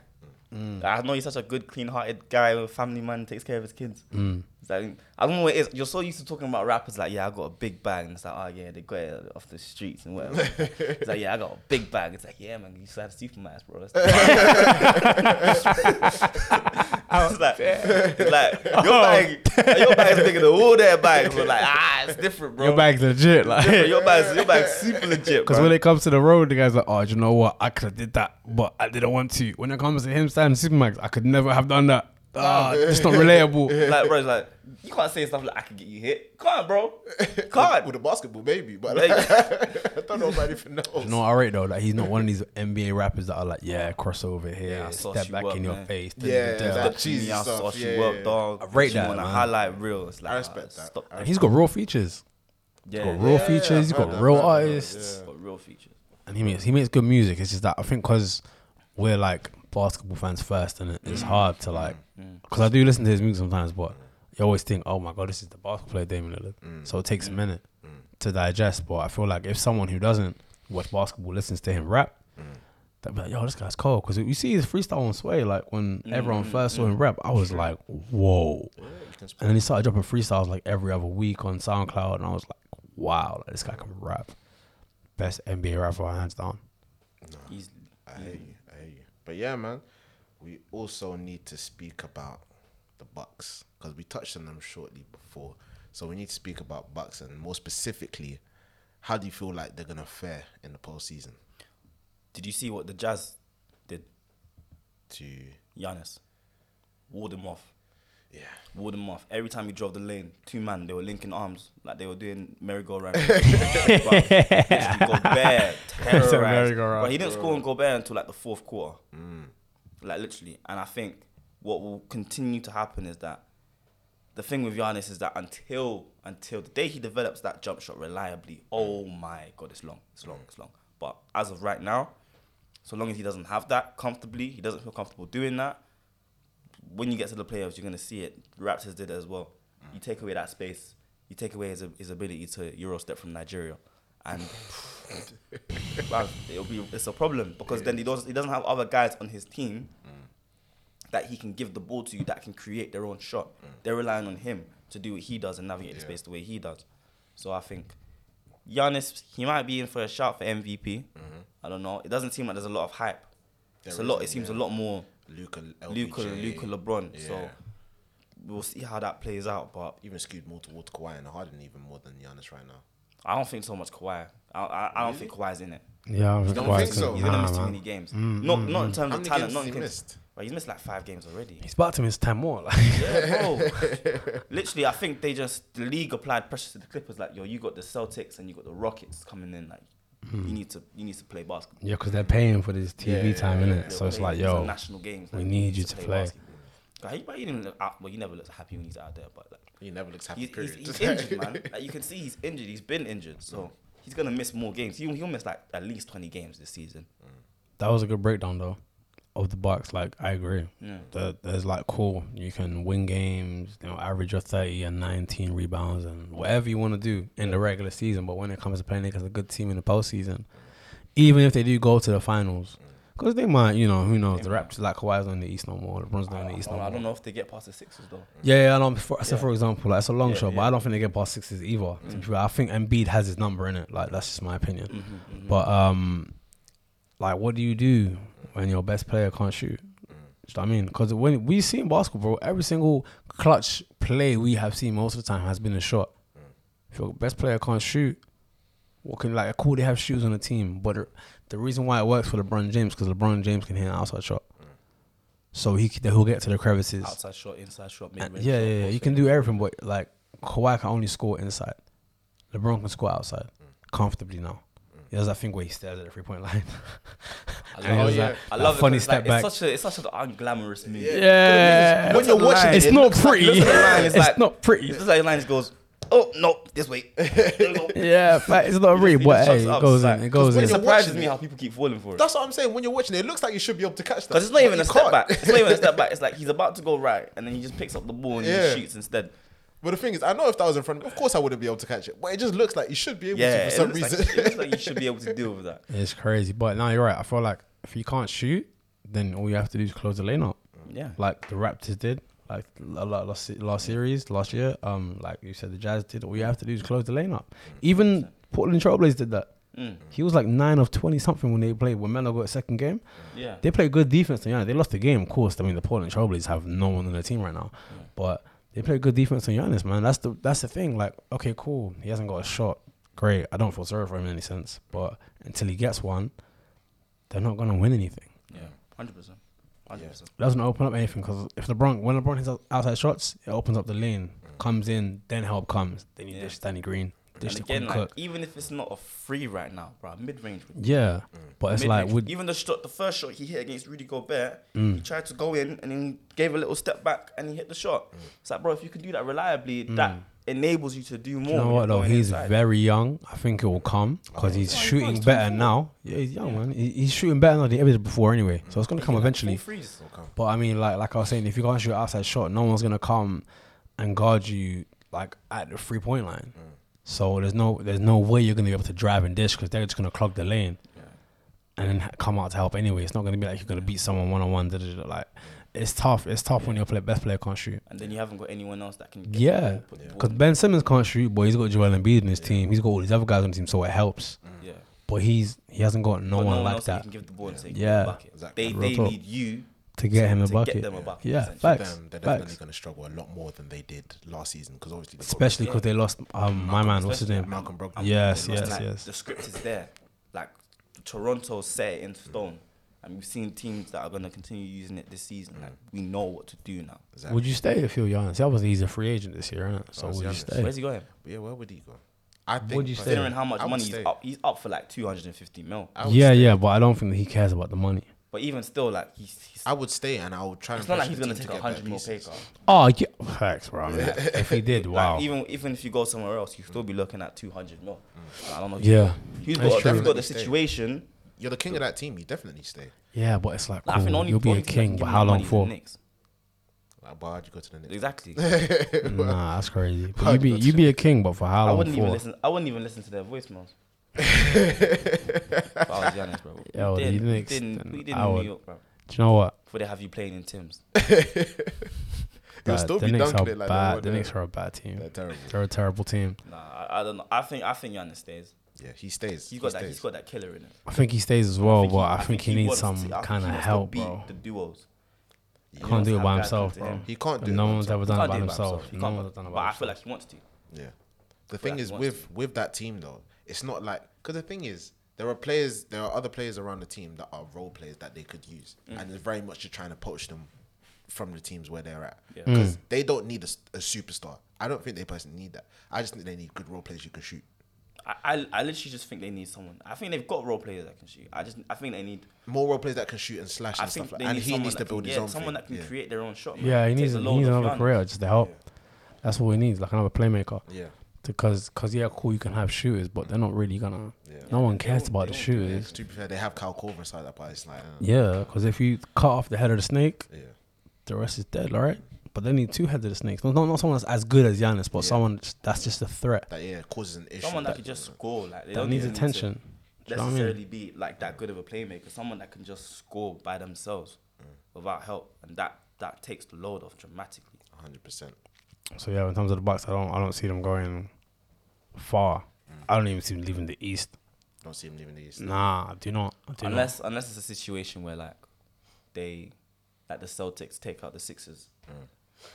S1: Mm. I know he's such a good, clean-hearted guy, a family man, takes care of his kids. Mm. It's like, I don't know what it is. You're so used to talking about rappers like, yeah, I got a big bag, and it's like, oh yeah, they got it off the streets and whatever. it's like, yeah, I got a big bag. It's like, yeah, man, you to have Supermax, bro. It's like, it's like your bag, your bag's bigger than all their bags. But like, ah, it's different, bro.
S3: Your bag's legit, like.
S1: Your bag's your bag's super legit,
S3: Because when it comes to the road, the guy's like, oh, do you know what? I could have did that, but I didn't want to. When it comes to him standing Supermax, I could never have done that. Ah, it's not relatable.
S1: like, bro, it's like you can't say stuff like I can get you hit. Can't, bro. Can't.
S2: With a basketball, maybe, but
S1: Like-
S2: I don't know about anything else.
S3: You know what I rate though? Like he's not one of these NBA rappers that are like, yeah, crossover here,
S1: Yeah,
S3: step back
S1: up,
S3: in your face.
S2: Yeah,
S3: da, da, da.
S2: that
S1: Cheesy
S2: cheesy
S1: I
S2: stuff,
S1: sauce you
S2: yeah,
S1: up,
S2: yeah.
S1: dog.
S3: I rate
S1: You
S3: that,
S1: wanna
S3: man.
S1: highlight real. It's like,
S2: I respect
S1: ah,
S2: that.
S1: Stop
S2: I
S1: that.
S3: He's got real features.
S1: yeah,
S3: He's got real
S2: Yeah,
S3: features. He's
S2: I've
S3: got real
S2: that,
S3: artists,
S2: yeah.
S1: got real features.
S3: and he makes he makes good music. It's just that I think because we're like basketball fans first, and it's hard to like Mm. because I do listen to his music sometimes, but you always think, oh my god, this is the basketball player Damian Lillard. Mm. So it takes a mm. minute to digest. But I feel like if someone who doesn't watch basketball listens to him rap, they'll be like, yo, this guy's cold. Because you see his freestyle on Sway, like when everyone first saw him rap, I was like, whoa. And then he started dropping freestyles like every other week on SoundCloud, and I was like, wow, like, this guy can rap. Best NBA rapper, hands down.
S1: Easily.
S2: I hear you. I hear you. But yeah, man, we also need to speak about the Bucks because we touched on them shortly before. So we need to speak about Bucks and more specifically, how do you feel like they're gonna fare in the postseason?
S1: Did you see what the Jazz did?
S2: To
S1: Giannis walled him off.
S2: yeah,
S1: Walled him off. Every time he drove the lane, two man, they were linking arms like they were doing merry-go-round. Gobert terrorized. But he didn't score on Gobert until like the fourth quarter. Mm. Like literally. And I think what will continue to happen is that the thing with Giannis is that until until the day he develops that jump shot reliably, oh my god, it's long, it's long, it's long. But as of right now, so long as he doesn't have that comfortably, he doesn't feel comfortable doing that. When you get to the playoffs, you're gonna see it. Raptors did it as well. You take away that space, you take away his his ability to Euro step from Nigeria, and bruv, it'll be it's a problem because then he doesn't he doesn't have other guys on his team that he can give the ball to that can create their own shot. They're relying on him to do what he does and navigate the space the way he does. So I think Giannis, he might be in for a shout for MVP. Mm-hmm. I don't know. It doesn't seem like there's a lot of hype. It's a lot. It seems
S2: yeah.
S1: a lot more Luka,
S2: Luka.
S1: Luka, LeBron. So we'll see how that plays out. But
S2: Even skewed more towards Kawhi and Harden even more than Giannis right now.
S1: I don't think so much Kawhi. I I, I don't think Kawhi's in it.
S3: Yeah, I
S2: don't
S3: quite
S2: think so?
S1: He's gonna
S3: Nah,
S1: miss too
S3: man.
S1: many games. Mm, not mm, not mm. in terms
S2: How
S1: of
S2: many
S1: talent.
S2: games
S1: Not
S2: has
S1: in
S2: he
S1: terms,
S2: missed?
S1: But he's missed like five games already.
S3: He's about to miss ten more. Like,
S1: Yeah, bro. Literally, I think they just the league applied pressure to the Clippers. Like, yo, you got the Celtics and you got the Rockets coming in. Like, hmm. you need to you need to play basketball.
S3: yeah, because they're paying for this TV
S2: Yeah,
S3: time,
S2: yeah,
S3: innit?
S2: yeah.
S3: So it's
S1: Play
S3: like,
S1: these
S3: yo,
S1: national games.
S3: we
S1: like,
S3: need you to play.
S1: basketball. Like, he, but he didn't look out. Well, he never looks happy when he's out there. But like,
S2: He never looks happy.
S1: he's, he's,
S2: period.
S1: he's injured, man. Like, you can see he's injured. He's been injured, so mm. he's gonna miss more games. He'll, he'll miss like at least twenty games this season.
S3: that was a good breakdown though of the Bucks. Like, I agree.
S1: Yeah.
S3: The, there's like cool. You can win games, you know, average of thirty and nineteen rebounds and whatever you want to do in the regular season. But when it comes to playing against a good team in the postseason, even if they do go to the finals, mm. Because they might, you know, who knows? The Raptors like Kawhi's in the East no more. LeBron's not in the East no more.
S1: I don't know if they get past the Sixers though.
S3: Yeah, yeah, I know. For, I said
S1: Yeah.
S3: for example, like it's a long
S1: Yeah,
S3: shot, but
S1: yeah. Mm.
S3: I don't think they get past Sixers either. be. I think Embiid has his number in it. Like that's just my opinion.
S1: Mm-hmm,
S3: But um, like, what do you do when your best player can't shoot? I mean? Because when we see in basketball, bro, every single clutch play we have seen most of the time has been a shot. If your best player can't shoot, what can like cool they have shoes on the team, but the, the reason why it works for LeBron James because LeBron James can hit an outside shot, so he he'll get to the crevices.
S1: Outside shot, inside shot, mid range.
S3: yeah, yeah, yeah. You can do everything, but like Kawhi can only score inside. LeBron can score outside comfortably now. He does that thing where he stares at the three point line.
S1: I love,
S3: he oh, does
S2: yeah.
S3: that-
S1: I
S3: that
S1: love it.
S3: funny
S1: 'cause, like,
S3: step back.
S1: It's such a it's such an unglamorous move.
S3: Yeah,
S2: When you're watching
S3: it's
S2: it, it
S3: not
S2: looks like-
S3: pretty.
S2: like
S1: the line is
S3: it's not pretty.
S1: It's like the line just goes, oh no, this way.
S3: Yeah, fact, it's not pretty,
S1: He
S3: but
S1: just
S3: hey, it goes in. It goes
S2: when
S1: It surprises me how people keep falling for it.
S2: That's what I'm saying. When you're watching it, it looks like you should be able to catch that.
S1: Because it's not
S2: but
S1: even a step back. It's not even a step back. It's like he's about to go right, and then he just picks up the ball and
S2: Yeah.
S1: he shoots instead.
S2: But the thing is, I know if that was in front of me, of course I wouldn't be able to catch it. But it just looks like you should be able
S1: Yeah,
S2: to
S1: it
S2: for some reason.
S1: like, it looks like you should be able to deal with that.
S3: It's crazy, but now you're right. I feel like if you can't shoot, then all you have to do is close the lane up,
S1: Yeah.
S3: like the Raptors did, like la- la- last last series last year. Um, like you said, the Jazz did. All you have to do is close the lane up. Even Portland Trailblazers did that.
S1: Mm.
S3: He was like nine of twenty something when they played. When Melo got a second game,
S1: Yeah.
S3: they played good defense. And yeah, they lost the game, of course. I mean, the Portland Trailblazers have no one on their team right now, but they play good defense on Giannis, man. That's the that's the thing. Like, okay, cool. He hasn't got a shot. Great. I don't feel sorry for him in any sense, but until he gets one, they're not gonna win anything.
S1: Yeah. Hundred percent.
S3: It doesn't open up anything because if LeBron when LeBron hits outside shots, it opens up the lane, mm. comes in, then help comes. Then you
S1: Yeah.
S3: dish Danny Green, dish
S1: And
S3: the
S1: again, like,
S3: cook.
S1: even if it's not a free right now, bro, mid range.
S3: Yeah, mm. but it's like would
S1: even the shot, the first shot he hit against Rudy Gobert,
S3: Mm.
S1: he tried to go in and then he gave a little step back and he hit the shot. Mm. It's like, bro, if you can do that reliably, that enables you to do more.
S3: Mm. You know what though? He's
S1: inside.
S3: very young. I think it will come because he's
S1: Oh,
S3: shooting
S1: young,
S3: better now. Yeah, he's young, man. He, he's shooting better than he ever did before anyway. So it's gonna come
S1: Like,
S3: eventually.
S1: full freeze.
S3: But I mean, like like I was saying, if you can't shoot outside shot, no one's gonna come and guard you like at the three point line. So there's no there's no way you're gonna be able to drive and dish because they're just gonna clog the lane and then come out to help anyway. It's not gonna be like you're gonna beat someone one on one. Like it's tough. It's tough when your play, best player can't shoot.
S1: And then you haven't got anyone else that can. Get
S3: Yeah,
S1: the ball, put the ball
S3: because. Ben Simmons can't shoot, but he's got Joel Embiid in his team. He's got all these other guys on the team, so it helps.
S1: Yeah.
S3: But he's he hasn't got no
S1: But
S3: one like that
S1: can give the ball and say,
S3: Yeah.
S1: yeah, bucket.
S2: Exactly.
S1: They they need you
S3: to get him a
S1: to
S3: bucket.
S1: get them a bucket.
S3: Yeah,
S1: essentially.
S3: facts.
S2: them, they're definitely going to struggle a lot more than they did last season because obviously
S3: Especially because they lost um my man. What's his name?
S2: Malcolm Brogdon.
S3: Yes,
S1: It's
S3: yes,
S1: like
S3: yes.
S1: The script is there. Like Toronto set it in stone. And we've seen teams that are going to continue using it this season. Like mm. we know what to do now.
S2: Exactly.
S3: Would you stay if you're Giannis? Obviously, he's a free agent this year, isn't it? So
S2: Oh,
S3: would you
S2: Giannis.
S3: stay?
S1: Where's he going?
S2: But yeah, where would he go? I think.
S3: Would you stay?
S1: Considering how much
S2: I would
S1: money he's
S2: stay.
S1: up, he's up for like 250 mil.
S2: I would
S3: Yeah,
S2: stay.
S3: yeah, but I don't think that he cares about the money.
S1: But even still, like he's, he's
S2: I would stay and I would try.
S1: it's not like he's gonna take a hundred mil pay cut.
S3: Oh, yeah, facts, bro. I mean, if he did, wow.
S1: Like even even if you go somewhere else, you'd still be looking at 200 mil. I don't know.
S3: yeah,
S1: He's
S3: That's
S1: got,
S3: true.
S1: he's got the
S2: Stay.
S1: situation.
S2: You're the king of that team. You definitely stay.
S3: yeah, but it's like
S1: Like, I think the
S3: cool.
S1: only
S3: you'll be a
S1: only that can
S3: king,
S1: give
S3: but
S1: him
S3: how
S1: that
S3: long
S1: is the
S3: for?
S1: Knicks.
S2: Like, why would you go to the Knicks?
S1: Exactly.
S3: Nah, that's crazy. But
S2: How'd
S3: you
S2: you
S3: be you be a king, but for how long?
S1: I
S3: long
S1: wouldn't even
S3: for?
S1: listen. I wouldn't even listen to their voicemails. if I was Giannis, bro.
S3: Yo, the
S1: did, we
S3: Knicks,
S1: didn't,
S3: then
S1: we didn't
S3: I
S1: in
S3: would-
S1: New York, bro.
S3: Do you know what?
S1: Before they have you playing in Tim's.
S2: He'll
S3: Bad.
S2: still
S3: the
S2: be
S3: Knicks
S2: dunking
S3: are
S2: it like
S3: bad.
S2: they
S3: The
S2: were
S3: Knicks are a bad team.
S2: They're terrible.
S3: They're a terrible team.
S1: Nah, I, I don't know. I think I think Giannis stays.
S2: Yeah, he stays.
S1: He's
S2: he
S1: got that.
S2: stays.
S1: He's got that killer in him.
S3: I think he stays as well, but I think he, needs
S1: wants to
S3: some
S1: see- I think
S3: kind of
S1: he wants to
S3: help,
S1: beat
S3: bro.
S1: The duos. He
S3: Can't do it by himself, bro.
S1: him.
S2: He can't do
S3: no
S2: it. by
S3: one's
S2: himself.
S3: ever done it by himself. No one's
S1: but,
S3: done it
S1: but I feel like he wants to.
S2: Yeah. The thing is with with that team though, it's not like because the thing is there are players, there are other players around the team that are role players that they could use,
S1: Mm.
S2: and it's very much just trying to poach them from the teams where they're at
S1: Yeah.
S2: because they don't need a superstar. I don't think they personally need that. I just think they need good role players you can shoot.
S1: I, I, I literally just think they need someone. I think they've got role players that can shoot. I just I think they need.
S2: More role players that can shoot and slash
S1: I
S2: and
S1: think
S2: stuff like
S1: they
S2: And he needs to
S1: that can
S2: build his
S1: get
S2: own
S1: someone
S2: thing.
S1: that can
S2: yeah.
S1: create their own shot. man.
S3: Yeah, he needs
S1: the
S3: he needs another
S1: Giannis.
S3: career just to help. That's what he needs, like another playmaker.
S2: yeah,
S3: Because, cause yeah, cool, you can have shooters, but they're not really gonna.
S2: Yeah.
S3: No one cares about the
S1: won't
S3: shooters.
S2: To be fair, they have Kyle Korver inside that, but it's like, uh,
S3: Yeah, because if you cut off the head of the snake,
S2: yeah,
S3: the rest is dead, right? But they need two heads of the snakes. Not, not, not someone that's as good as Giannis, but
S2: Yeah.
S3: someone that's just a threat
S2: that yeah causes an issue.
S1: Someone that can just score. Like they
S3: that
S1: don't
S3: needs
S1: even need
S3: attention.
S1: to
S3: Do you know what I mean?
S1: necessarily be like that good of a playmaker. Someone that can just score by themselves
S2: Mm.
S1: without help, and that that takes the load off dramatically.
S2: hundred percent.
S3: So yeah, in terms of the Bucks, I don't, I don't see them going far.
S2: Mm.
S3: I don't even see them leaving the East.
S2: Don't see them leaving the East.
S3: Nah, I do not. Do
S1: Unless unless it's a situation where like they like the Celtics take out the Sixers,
S2: Mm.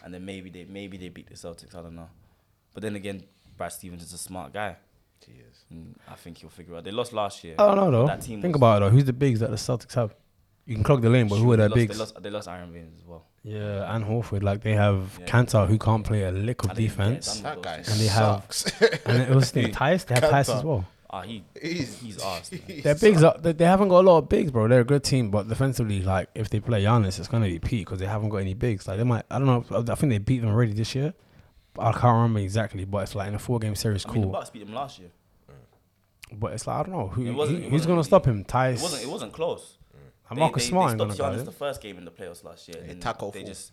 S1: And then maybe they maybe they beat the Celtics. I don't know. But then again, Brad Stevens is a smart guy.
S2: He is.
S1: And I think he'll figure out. They lost last year.
S3: I don't know though.
S1: That team
S3: Think
S1: was-
S3: about it though. Who's the bigs that the Celtics have? You can clog the lane, but who are
S1: Shoot,
S3: their
S1: they lost,
S3: bigs?
S1: They lost, they lost Aron Baynes as well.
S3: Yeah, and Horford. Like they have
S1: Yeah.
S3: Kanter, who can't play a lick of
S1: I didn't get
S3: defense,
S1: done
S2: That guy
S3: And they have-
S2: sucks.
S3: and it was the Tice. They have Tice
S2: Kanter.
S3: as well.
S1: Ah, he
S2: he's
S1: he's arsed. man.
S3: Their bigs are they, they haven't got a lot of bigs, bro. They're a good team, but defensively, like if they play Giannis, it's gonna be Pete because they haven't got any bigs. Like they might, I don't know. I think they beat them already this year. I can't remember exactly, but it's like in a four game series,
S1: I mean, the
S3: cool.
S1: Bucks beat them last year.
S3: But it's like I don't know who,
S1: It wasn't-
S3: who-
S1: it
S3: who's gonna
S1: really-
S3: stop him. Tice.
S1: It wasn't. It wasn't close.
S3: And
S1: They-
S3: Marcus
S1: they,
S3: Smart
S1: they
S3: ain't
S1: stopped Giannis the first game in the playoffs last year.
S2: Yeah,
S1: and
S2: tackle
S1: they
S2: fool.
S1: just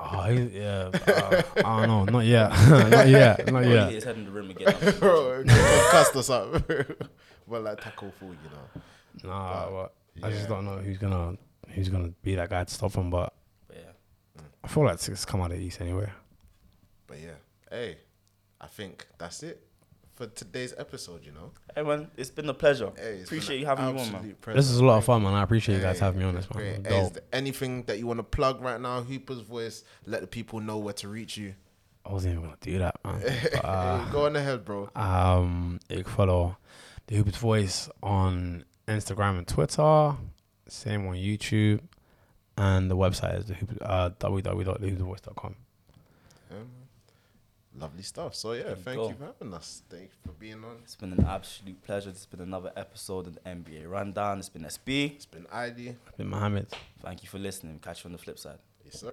S3: Oh, he, yeah. uh, I don't know. Not yet. not yet. Not
S1: probably hit
S3: yet.
S1: his head in the rim again.
S2: bro, concussed or something. well, like Tacko Fall, you know.
S3: Nah, but I just don't know who's gonna who's gonna be that guy to stop him. But
S1: But yeah.
S3: I feel like it's come out of the East anyway.
S2: But yeah, hey, I think that's it for today's episode. You know,
S1: Hey man, it's been a pleasure.
S2: hey,
S1: Appreciate you having me on, man.
S2: pleasure.
S3: This is a lot of fun, man. I appreciate you guys
S2: Hey,
S3: having me on this, man.
S2: Hey, is there anything that you want to plug right now? Hooper's voice. Let the people know where to reach you.
S3: I wasn't even gonna do that, man. But, uh,
S2: go on ahead, bro.
S3: um, you can follow the Hooper's Voice on Instagram and Twitter. Same on YouTube, and the website is the Hooper, uh, www.thehoopersvoice.com.
S2: Um, lovely stuff. So yeah, thank
S1: go.
S2: you for having us. Thank you for being on.
S1: It's been an absolute pleasure. It's been another episode of the NBA Rundown. It's been SB.
S2: It's been ID.
S3: I've been Mohammed.
S1: Thank you for listening. Catch you on the flip side.
S2: Yes, sir.